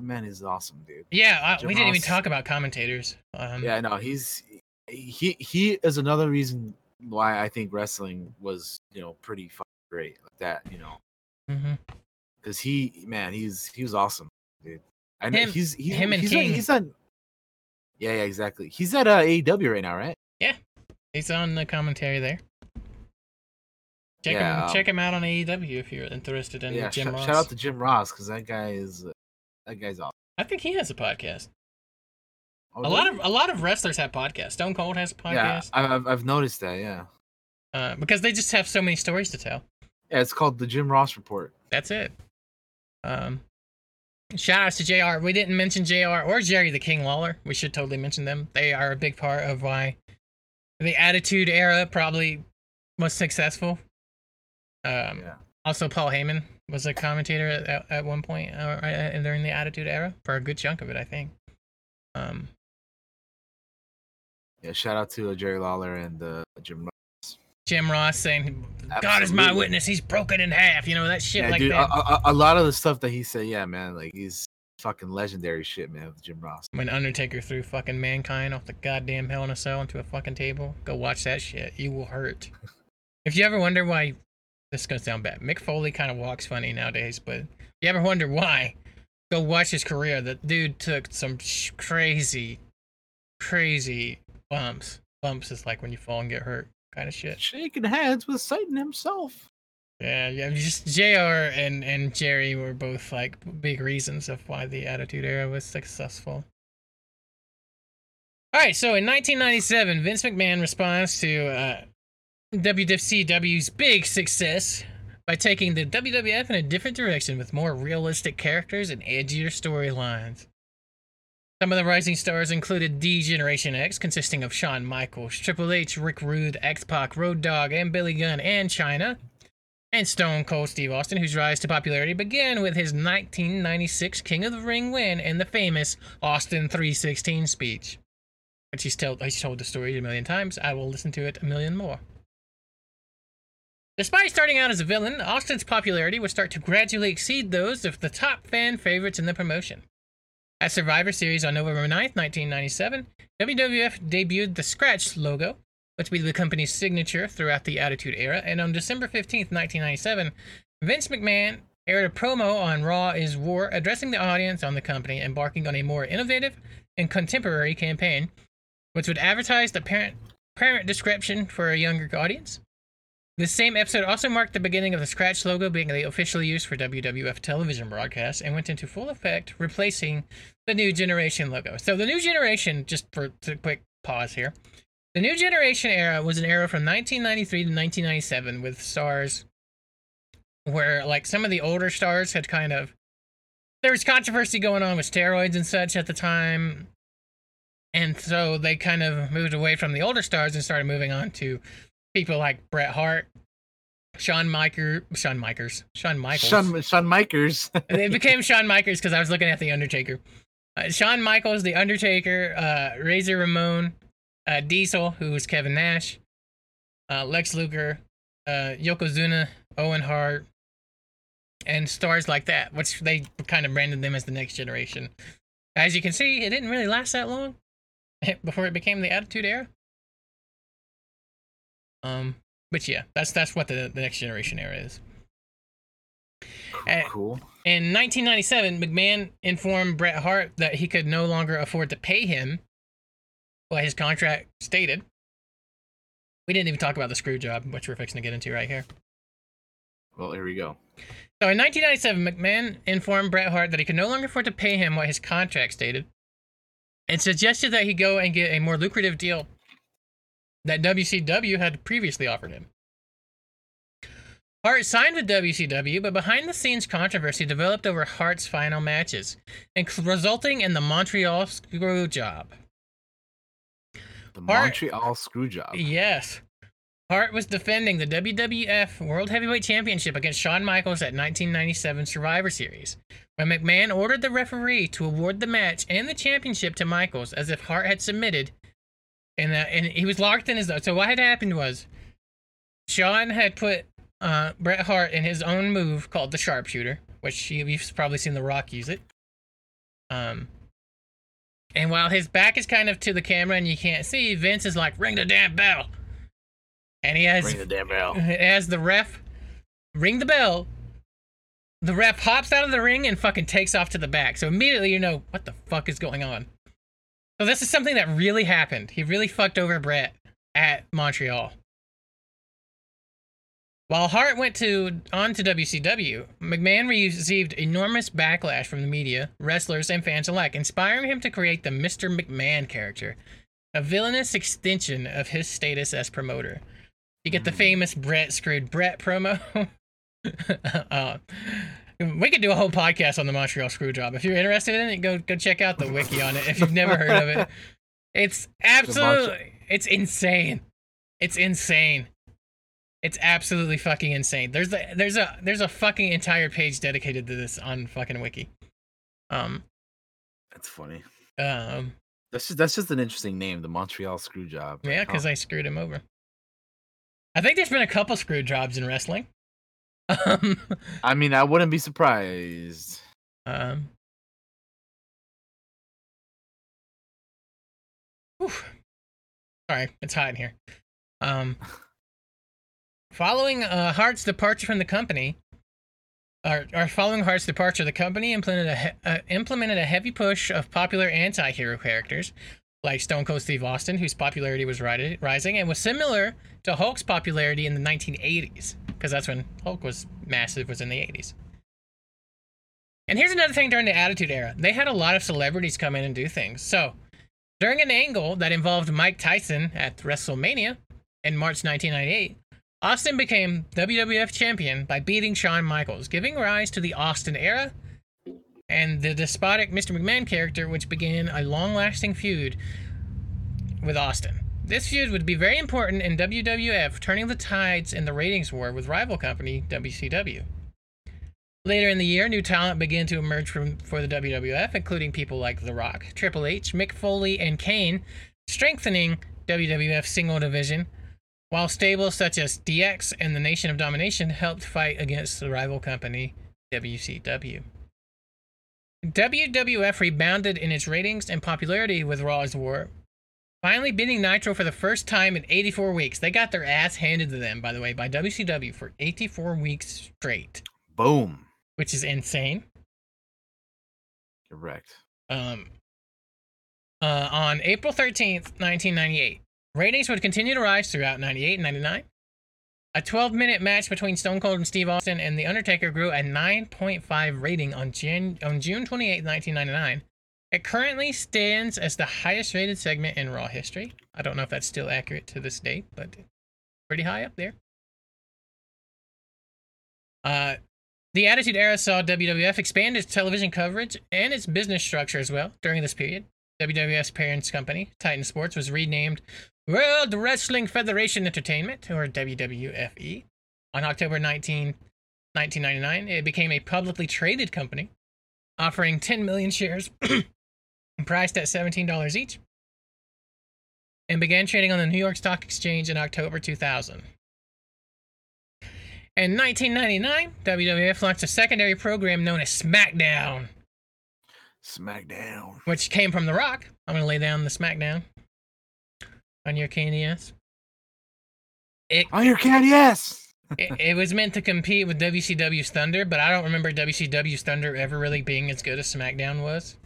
S2: that man is awesome, dude.
S1: Yeah,
S2: Jim
S1: we didn't even talk about commentators. Um,
S2: Yeah, no, he's he he is another reason why I think wrestling was you know pretty fucking great like that you know because he man he's he was awesome, dude. I know
S1: Him-
S2: he's, he's
S1: him and
S2: he's
S1: King.
S2: On, he's on. Yeah, yeah, exactly. He's at uh, AEW right now, right?
S1: Yeah, he's on the commentary there. Check
S2: Yeah,
S1: him
S2: um,
S1: check him out on AEW if you're interested in
S2: yeah.
S1: Jim
S2: sh-
S1: Ross.
S2: shout out to Jim Ross because that guy is uh, that guy's awesome.
S1: I think he has a podcast.
S2: Oh,
S1: a lot of a lot of wrestlers have podcasts. Stone Cold has a podcast
S2: I- I've I've noticed that. Yeah,
S1: uh, because they just have so many stories to tell.
S2: Yeah, it's called the Jim Ross Report.
S1: That's it. Um, shout outs to JR. We didn't mention JR or Jerry the King Lawler. We should totally mention them. They are a big part of why the Attitude Era probably was successful. Um,
S2: Yeah.
S1: Also, Paul Heyman was a commentator at, at, one point uh, uh, during the Attitude Era for a good chunk of it, I think. Um,
S2: Yeah, shout out to uh, Jerry Lawler and uh, Jim Ross.
S1: Jim Ross saying, "God is my witness. He's broken in half." You know that shit
S2: Yeah,
S1: like
S2: dude,
S1: that.
S2: a, a, a lot of the stuff that he said, yeah, man, like he's fucking legendary shit, man, with Jim Ross.
S1: when Undertaker threw fucking mankind off the goddamn Hell in a Cell into a fucking table, go watch that shit. You will hurt. if you ever wonder why, this is gonna sound bad. Mick Foley kind of walks funny nowadays, but if you ever wonder why, go watch his career. The dude took some sh- crazy, crazy bumps. Bumps is like when you fall and get hurt, kind of shit.
S2: Shaking hands with Satan himself.
S1: Yeah, yeah. Just Jr. and and Jerry were both like big reasons of why the Attitude Era was successful. All right, so in 1997, Vince McMahon responds to uh, WCW's big success by taking the WWF in a different direction with more realistic characters and edgier storylines. Some of the rising stars included D Generation X, consisting of Shawn Michaels, Triple H, Rick Rude, X Pac, Road Dogg, and Billy Gunn, and Chyna and Stone Cold Steve Austin, whose rise to popularity began with his 1996 King of the Ring win and the famous Austin 316 speech. Which he's told, he's told the story a million times. I will listen to it a million more. Despite starting out as a villain, Austin's popularity would start to gradually exceed those of the top fan favorites in the promotion. At Survivor Series on November 9th, 1997, WWF debuted the Scratch logo, which would be the company's signature throughout the Attitude Era. And on December 15th, 1997, Vince McMahon aired a promo on Raw is War, addressing the audience on the company, embarking on a more innovative and contemporary campaign, which would advertise the parent, parent description for a younger audience. This same episode also marked the beginning of the Scratch logo being the official use for WWF television broadcasts and went into full effect, replacing the New Generation logo. So the New Generation, just for a quick pause here, the New Generation era was an era from 1993 to 1997 with stars where, like, some of the older stars had kind of. There was controversy going on with steroids and such at the time. And so they kind of moved away from the older stars and started moving on to people like Bret Hart, Shawn Michael, Shawn Michaels, Shawn Michaels.
S2: Shawn, Shawn Mikers.
S1: it became Shawn Michaels because I was looking at the Undertaker. Uh, Shawn Michaels, the Undertaker, uh, Razor Ramon, uh, Diesel, who was Kevin Nash, uh, Lex Luger, uh, Yokozuna, Owen Hart, and stars like that, which they kind of branded them as the next generation. As you can see, it didn't really last that long before it became the Attitude Era. Um, but yeah, that's that's what the, the next generation era is.
S2: Cool.
S1: In 1997, McMahon informed Bret Hart that he could no longer afford to pay him what his contract stated. We didn't even talk about the screw job, which we're fixing to get into right here.
S2: Well, here we go.
S1: So in 1997, McMahon informed Bret Hart that he could no longer afford to pay him what his contract stated and suggested that he go and get a more lucrative deal that WCW had previously offered him. Hart signed with WCW, but behind the scenes controversy developed over Hart's final matches, resulting in the Montreal screw job.
S2: The
S1: Hart-
S2: Montreal Screwjob.
S1: Yes. Hart was defending the WWF World Heavyweight Championship against Shawn Michaels at 1997 Survivor Series, when McMahon ordered the referee to award the match and the championship to Michaels as if Hart had submitted. And, uh, and he was locked in his. So what had happened was, Shawn had put uh, Bret Hart in his own move called the Sharpshooter, which you- you've probably seen The Rock use it. Um, and while his back is kind of to the camera and you can't see, Vince is like, "Ring the damn bell," and he has
S2: Ring the damn bell.
S1: as the ref ring the bell. The ref hops out of the ring and fucking takes off to the back. So immediately you know what the fuck is going on. So this is something that really happened. He really fucked over Bret at Montreal. While Hart went to on to WCW, McMahon received enormous backlash from the media, wrestlers, and fans alike, inspiring him to create the Mr. McMahon character, a villainous extension of his status as promoter. You get the famous Bret screwed Bret promo. uh, we could do a whole podcast on the Montreal Screwjob. If you're interested in it, go go check out the wiki on it. If you've never heard of it, it's absolutely it's insane. It's insane. It's absolutely fucking insane. There's a there's a there's a fucking entire page dedicated to this on fucking wiki. Um,
S2: That's funny.
S1: um,
S2: That's just that's just an interesting name, the Montreal Screwjob.
S1: yeah, because I screwed him over. I think there's been a couple screw jobs in wrestling.
S2: I mean, I wouldn't be surprised.
S1: um. Sorry, it's hot in here. Um, following uh, Hart's departure from the company, or, or following Hart's departure, the company implemented a he- uh, implemented a heavy push of popular anti-hero characters like Stone Cold Steve Austin, whose popularity was ri- rising and was similar to Hulk's popularity in the 1980s, because that's when Hulk was massive, was in the 80s. And here's another thing during the Attitude Era. They had a lot of celebrities come in and do things. So, during an angle that involved Mike Tyson at WrestleMania in March 1998, Austin became WWF champion by beating Shawn Michaels, giving rise to the Austin era and the despotic Mr. McMahon character, which began a long lasting feud with Austin. This feud would be very important in WWF, turning the tides in the ratings war with rival company WCW. Later in the year, new talent began to emerge from, for the WWF, including people like The Rock, Triple H, Mick Foley, and Kane, strengthening WWF single division, while stables such as DX and the Nation of Domination helped fight against the rival company WCW. WWF rebounded in its ratings and popularity with Raw's War, finally beating Nitro for the first time in 84 weeks. They got their ass handed to them, by the way, by WCW for 84 weeks straight,
S2: Boom.
S1: which is insane.
S2: Correct.
S1: Um, uh, on April 13th, 1998, ratings would continue to rise throughout 98 and 99. A 12 minute match between Stone Cold and Steve Austin and The Undertaker grew a 9.5 rating on, Jan- on June 28, 1999. It currently stands as the highest rated segment in Raw history. I don't know if that's still accurate to this date, but pretty high up there. Uh, the Attitude Era saw WWF expand its television coverage and its business structure as well during this period. WWF's parent company, Titan Sports, was renamed World Wrestling Federation Entertainment, or WWFE. On October 19, 1999, it became a publicly traded company, offering 10 million shares, priced at $17 each, and began trading on the New York Stock Exchange in October 2000. In 1999, WWF launched a secondary program known as SmackDown,
S2: SmackDown.
S1: which came from The Rock. I'm going to lay down the SmackDown on your candy ass. It,
S2: On your cat, yes.
S1: it, it was meant to compete with WCW's Thunder, but I don't remember WCW's Thunder ever really being as good as SmackDown was.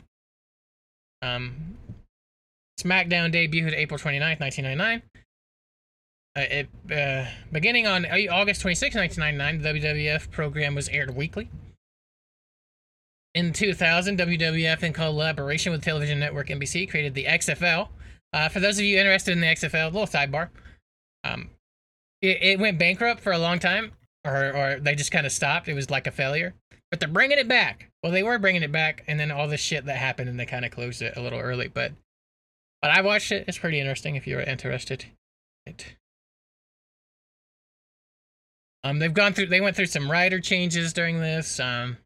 S1: Um, SmackDown debuted April 29th, 1999. Uh, it uh, beginning on August 26, 1999, the WWF program was aired weekly. In 2000, WWF, in collaboration with television network NBC, created the XFL. Uh, for those of you interested in the XFL, little sidebar. Um, it, it went bankrupt for a long time, or or they just kind of stopped. It was like a failure, but they're bringing it back. Well, they were bringing it back, and then all this shit that happened, and they kind of closed it a little early. But but I watched it. It's pretty interesting if you're interested. It. Um, they've gone through. They went through some rider changes during this. Um,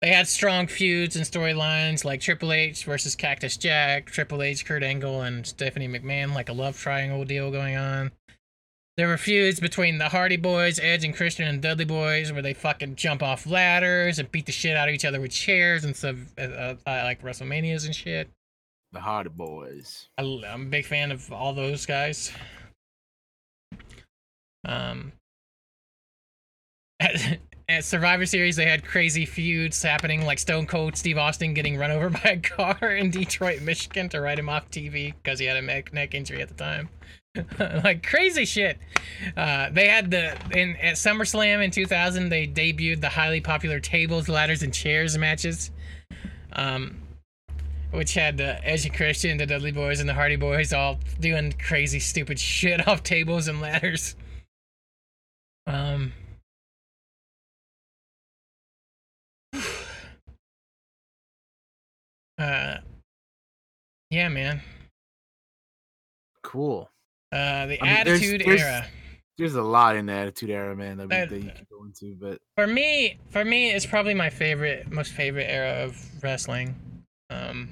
S1: they had strong feuds and storylines like Triple H versus Cactus Jack, Triple H, Kurt Angle, and Stephanie McMahon, like a love triangle deal going on. There were feuds between the Hardy Boys, Edge and Christian, and Dudley Boys, where they fucking jump off ladders and beat the shit out of each other with chairs and stuff, uh, uh, like WrestleManias and shit.
S2: The Hardy Boys.
S1: I, am a big fan of all those guys. Um, at, Survivor Series, they had crazy feuds happening, like Stone Cold Steve Austin getting run over by a car in Detroit, Michigan, to write him off TV because he had a neck, injury at the time. like crazy shit. Uh, they had the in at SummerSlam in 2000. They debuted the highly popular tables, ladders, and chairs matches. Um, which had the and Christian, the Dudley Boys, and the Hardy Boys all doing crazy, stupid shit off tables and ladders. Um, Uh, yeah, man.
S2: Cool.
S1: Uh, the
S2: I mean, there's-
S1: Attitude
S2: there's-
S1: Era.
S2: There's a lot in the Attitude Era, man, that, we,
S1: That-
S2: that you can go into. But
S1: For me, for me, it's probably my favorite, most favorite era of wrestling. Um,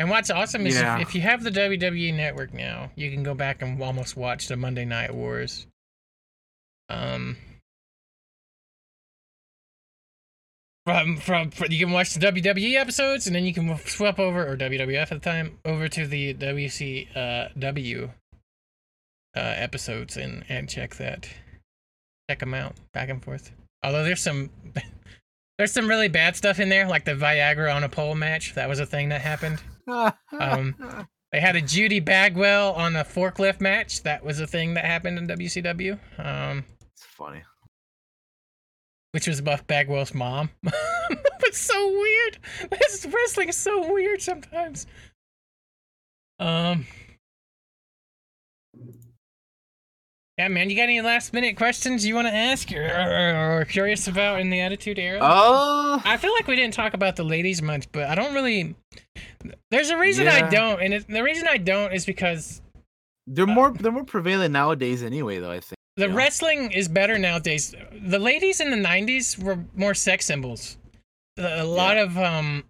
S1: and what's awesome is
S2: Yeah.
S1: if, if you have the WWE Network now, you can go back and almost watch the Monday Night Wars. Um, from, from from you can watch the WWE episodes, and then you can swap over or WWF at the time over to the WCW uh, episodes and and check that check them out back and forth. Although there's some there's some really bad stuff in there, like the Viagra on a pole match. That was a thing that happened. Um, They had a Judy Bagwell on a forklift match. That was a thing that happened in WCW. Um,
S2: it's funny.
S1: Which was Buff Bagwell's mom. it's so weird. This wrestling is so weird sometimes. Um. Yeah, man. You got any last minute questions you want to ask or, or, or curious about in the Attitude Era?
S2: Oh,
S1: I feel like we didn't talk about the ladies much, but I don't really. There's a reason I don't, and it, the reason I don't is because
S2: they're more they're more prevalent nowadays anyway, though. I think.
S1: The
S2: Yeah.
S1: wrestling is better nowadays. The ladies in the '90s were more sex symbols. A lot of um,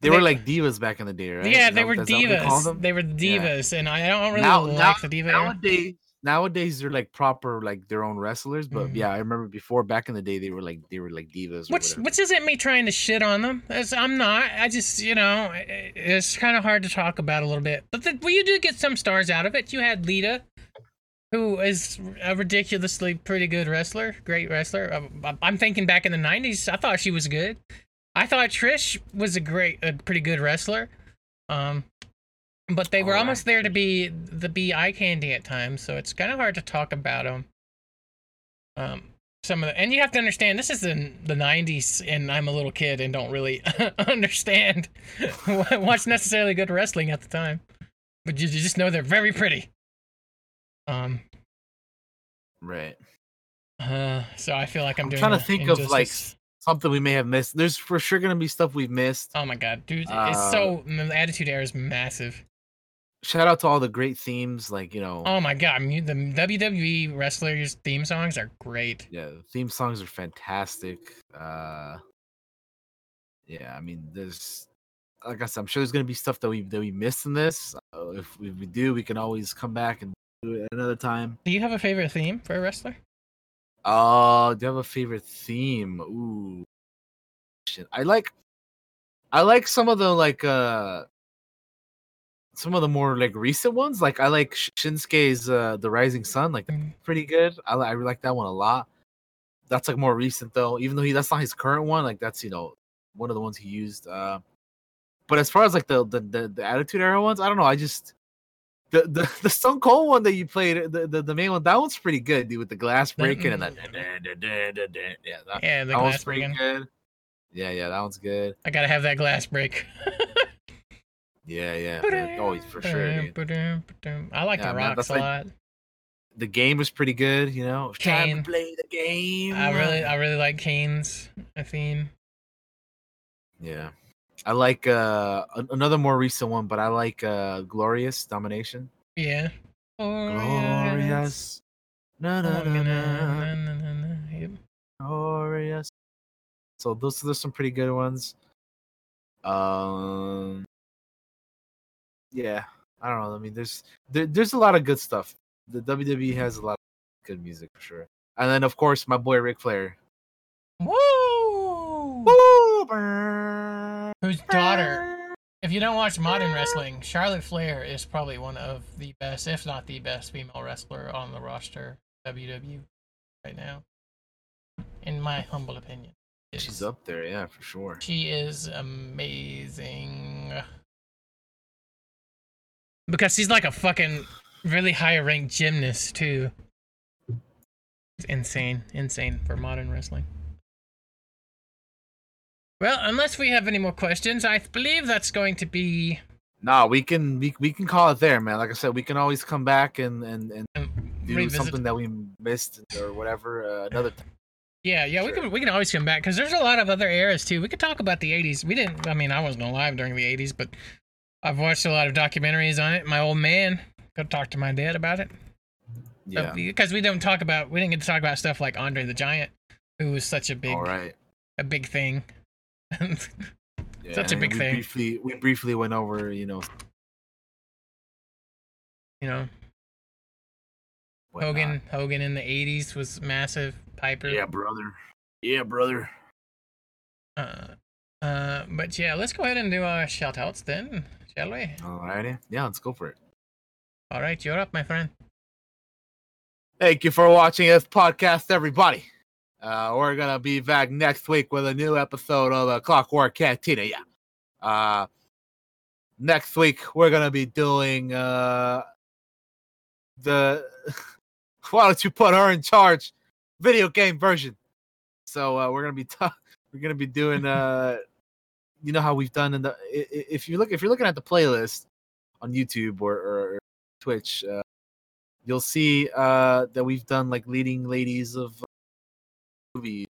S2: They,
S1: They-
S2: were like divas back in the day, right?
S1: yeah, they
S2: that-
S1: were
S2: is what they call
S1: divas. They were divas, and I don't really
S2: Now-
S1: like
S2: now-
S1: the diva. era.
S2: nowadays nowadays they're like proper like their own wrestlers but
S1: Mhm.
S2: yeah i remember before back in the day they were like they were like divas
S1: Which which isn't me trying to shit on them. As I'm not. I just you know it's kind of hard to talk about a little bit. But the, well, you do get some stars out of it. You had Lita, who is a ridiculously pretty good wrestler, great wrestler. Uh, I'm thinking back in the '90s, I thought she was good. I thought Trish was a great, a pretty good wrestler. Um, but they were
S2: Alright,
S1: almost there to be the be eye candy at times, so it's kind of hard to talk about them. Um, some of the, and you have to understand this is in the 90s and i'm a little kid and don't really understand what's necessarily good wrestling at the time but you, you just know they're very pretty um
S2: right.
S1: uh, so i feel like i'm,
S2: i'm
S1: doing
S2: trying to think of like something we may have missed. There's for sure gonna be stuff we've missed.
S1: Oh my god dude it's
S2: Uh,
S1: so attitude era is massive.
S2: Shout out to all the great themes like you know
S1: oh my god the wwe wrestlers theme songs are great.
S2: Yeah the theme songs are fantastic uh yeah i mean there's like i said i'm sure there's gonna be stuff that we that we missed in this. Uh, if we, we do we can always come back and another time
S1: do you have a favorite theme for a wrestler
S2: Oh, do you have a favorite theme? Ooh, shit. I like, I like some of the like uh, some of the more like recent ones. Like I like Shinsuke's uh, "The Rising Sun." Like
S1: Mhm.
S2: pretty good. I I like that one a lot. That's like more recent though. Even though he that's not his current one. Like that's you know one of the ones he used. Uh, but as far as like the the the, the Attitude Era ones, I don't know. I just. The, the, the Stone Cold one that you played, the, the, the main one, that one's pretty good, dude, with the glass breaking and then yeah, that,
S1: yeah the
S2: that one's pretty
S1: breaking
S2: good. Yeah, yeah, that one's good.
S1: i gotta have that glass break
S2: Yeah, yeah, man. oh, for sure. Dude.
S1: I like
S2: Yeah,
S1: the rocks a
S2: like-
S1: lot.
S2: The game was pretty good. You know,
S1: Kane.
S2: to play the game.
S1: I really, I really like Kane's theme.
S2: yeah, I like uh another more recent one, but I like uh Glorious Domination.
S1: Yeah.
S2: Glorious. Glorious. So those there's some pretty good ones. Um Yeah, I don't know. I mean there's there, there's a lot of good stuff. The WWE has a lot of good music for sure. And then of course my boy Ric Flair.
S1: Woo!
S2: Woo!
S1: Whose daughter? If you don't watch modern wrestling, Charlotte Flair is probably one of the best, if not the best, female wrestler on the roster WWE right now. In my humble opinion,
S2: She's up there, yeah, for sure.
S1: She is amazing. Because she's like a fucking really high ranked gymnast too. It's insane, insane for modern wrestling. Well, unless we have any more questions, I believe that's going to be
S2: Nah, we can we, we can call it there, man. Like I said, we can always come back and and and
S1: um,
S2: do
S1: revisit.
S2: something that we missed or whatever uh, another time.
S1: Yeah, yeah, we can we can always come back because there's a lot of other eras too. We could talk about the '80s. We didn't. I mean, I wasn't alive during the '80s, but I've watched a lot of documentaries on it. My old man go talk to my dad about it.
S2: Yeah.
S1: because we don't talk about we didn't get to talk about stuff like Andre the Giant, who was such a big
S2: All right.
S1: a big thing.
S2: Yeah,
S1: Such a big
S2: we
S1: thing.
S2: Briefly, we briefly went over, you know,
S1: you know,
S2: whatnot.
S1: Hogan Hogan in the '80s was massive. Piper.
S2: Yeah, brother. Yeah, brother.
S1: Uh, uh, but yeah, let's go ahead and do our shout outs then, shall we?
S2: Alrighty. Yeah, let's go for it.
S1: All right, you're up, my friend.
S2: Thank you for watching this podcast, everybody. Uh, we're gonna be back next week with a new episode of the Clockwork Cantina. Yeah. Uh, next week we're gonna be doing uh the. Why don't you put her in charge? Video game version. So uh, we're gonna be we're gonna be doing uh, you know how we've done in the if you look if you're looking at the playlist on YouTube or, or Twitch. Uh, you'll see uh that we've done like leading ladies of uh, movie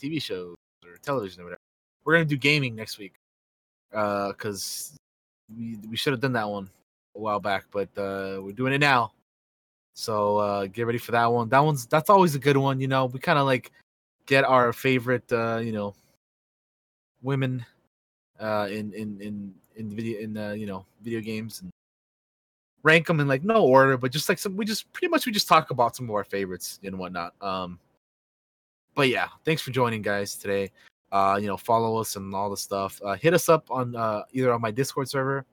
S2: tv shows or television or whatever. We're gonna do gaming next week uh because we, we should have done that one a while back but uh we're doing it now. So uh get ready for that one. That one's that's always a good one you know? We kind of like get our favorite uh you know women uh in in in in video in uh, you know video games and rank them in like no order, but just like some we just pretty much we just talk about some of our favorites and whatnot. Um, but yeah, thanks for joining, guys, today. Uh, you know, follow us and all the stuff. Uh, hit us up on uh either on my Discord server,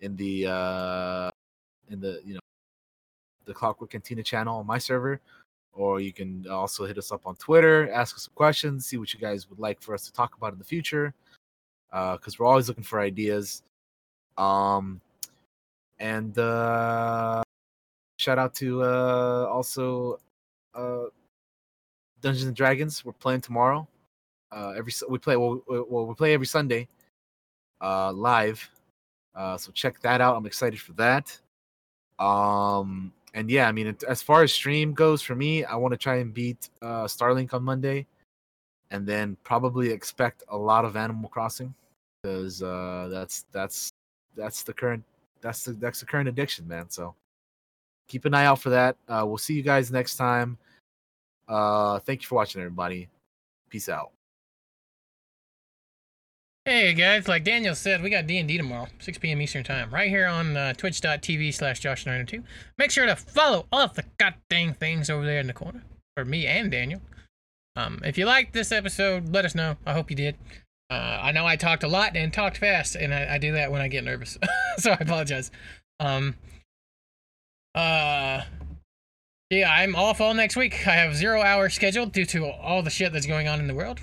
S2: in the uh, in the you know, the Clockwork Cantina channel on my server, or you can also hit us up on Twitter, ask us some questions, see what you guys would like for us to talk about in the future. Uh, because we're always looking for ideas. Um, and uh shout out to uh also uh dungeons and dragons we're playing tomorrow uh every we play well, we- well we play every sunday uh live uh so check that out i'm excited for that um and yeah i mean as far as stream goes for me i want to try and beat uh starlink on monday and then probably expect a lot of animal crossing because uh that's that's that's the current that's the that's the current addiction, man. So keep an eye out for that. Uh, we'll see you guys next time. Uh, thank you for watching, everybody. Peace out.
S1: Hey guys, like Daniel said, we got D and D tomorrow, 6 p.m. Eastern time, right here on uh, Twitch.tv slash Josh902. Make sure to follow all of the goddamn things over there in the corner for me and Daniel. Um, if you liked this episode, let us know. I hope you did. Uh, I know I talked a lot and talked fast, and I, I do that when I get nervous, so I apologize. Um, uh, yeah, I'm off all next week. I have zero hour scheduled due to all the shit that's going on in the world.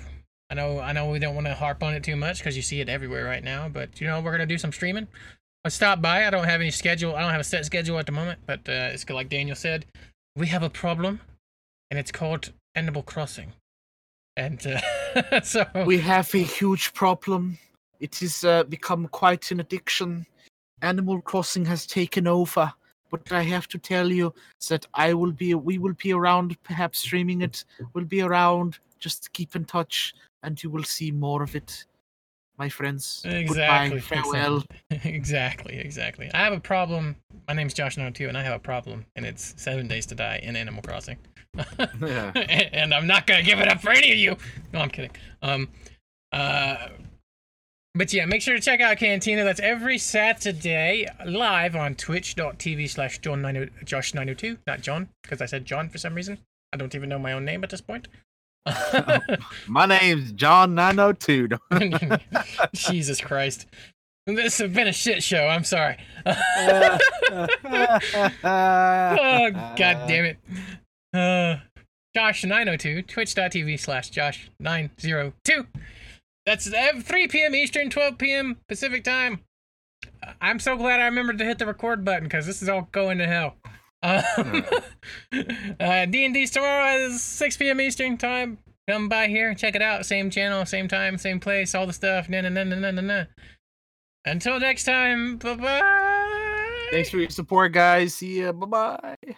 S1: I know, I know, we don't want to harp on it too much because you see it everywhere right now. But you know, we're gonna do some streaming. Let's stop by. I don't have any schedule. I don't have a set schedule at the moment, but uh, it's like Daniel said, we have a problem, and it's called Animal Crossing. And uh, so
S2: We have a huge problem. It has uh, become quite an addiction. Animal Crossing has taken over. But I have to tell you that I will be, we will be around, perhaps streaming it. We'll be around. Just keep in touch, and you will see more of it, my friends.
S1: Exactly.
S2: Goodbye. Farewell.
S1: exactly, exactly. I have a problem. My name's Josh No Two, and I have a problem, and it's Seven Days to Die in Animal Crossing.
S2: Yeah.
S1: and I'm not gonna give it up for any of you. No, I'm kidding. Um, uh, but yeah, make sure to check out Cantina. That's every Saturday live on Twitch.tv slash John Josh nine hundred two. Not John, because I said John for some reason. I don't even know my own name at this point.
S2: My name's John 902.
S1: Jesus Christ. This has been a shit show. I'm sorry. oh, god damn it. Uh, Josh902, twitch.tv slash Josh902. That's 3 p.m. Eastern, 12 p.m. Pacific time. I'm so glad I remembered to hit the record button because this is all going to hell. Uh, uh, D&D's tomorrow is 6 p.m. Eastern time. Come by here, check it out. Same channel, same time, same place, all the stuff. Na na na na na na. Until next time, bye bye.
S2: Thanks for your support, guys. See ya. Bye bye.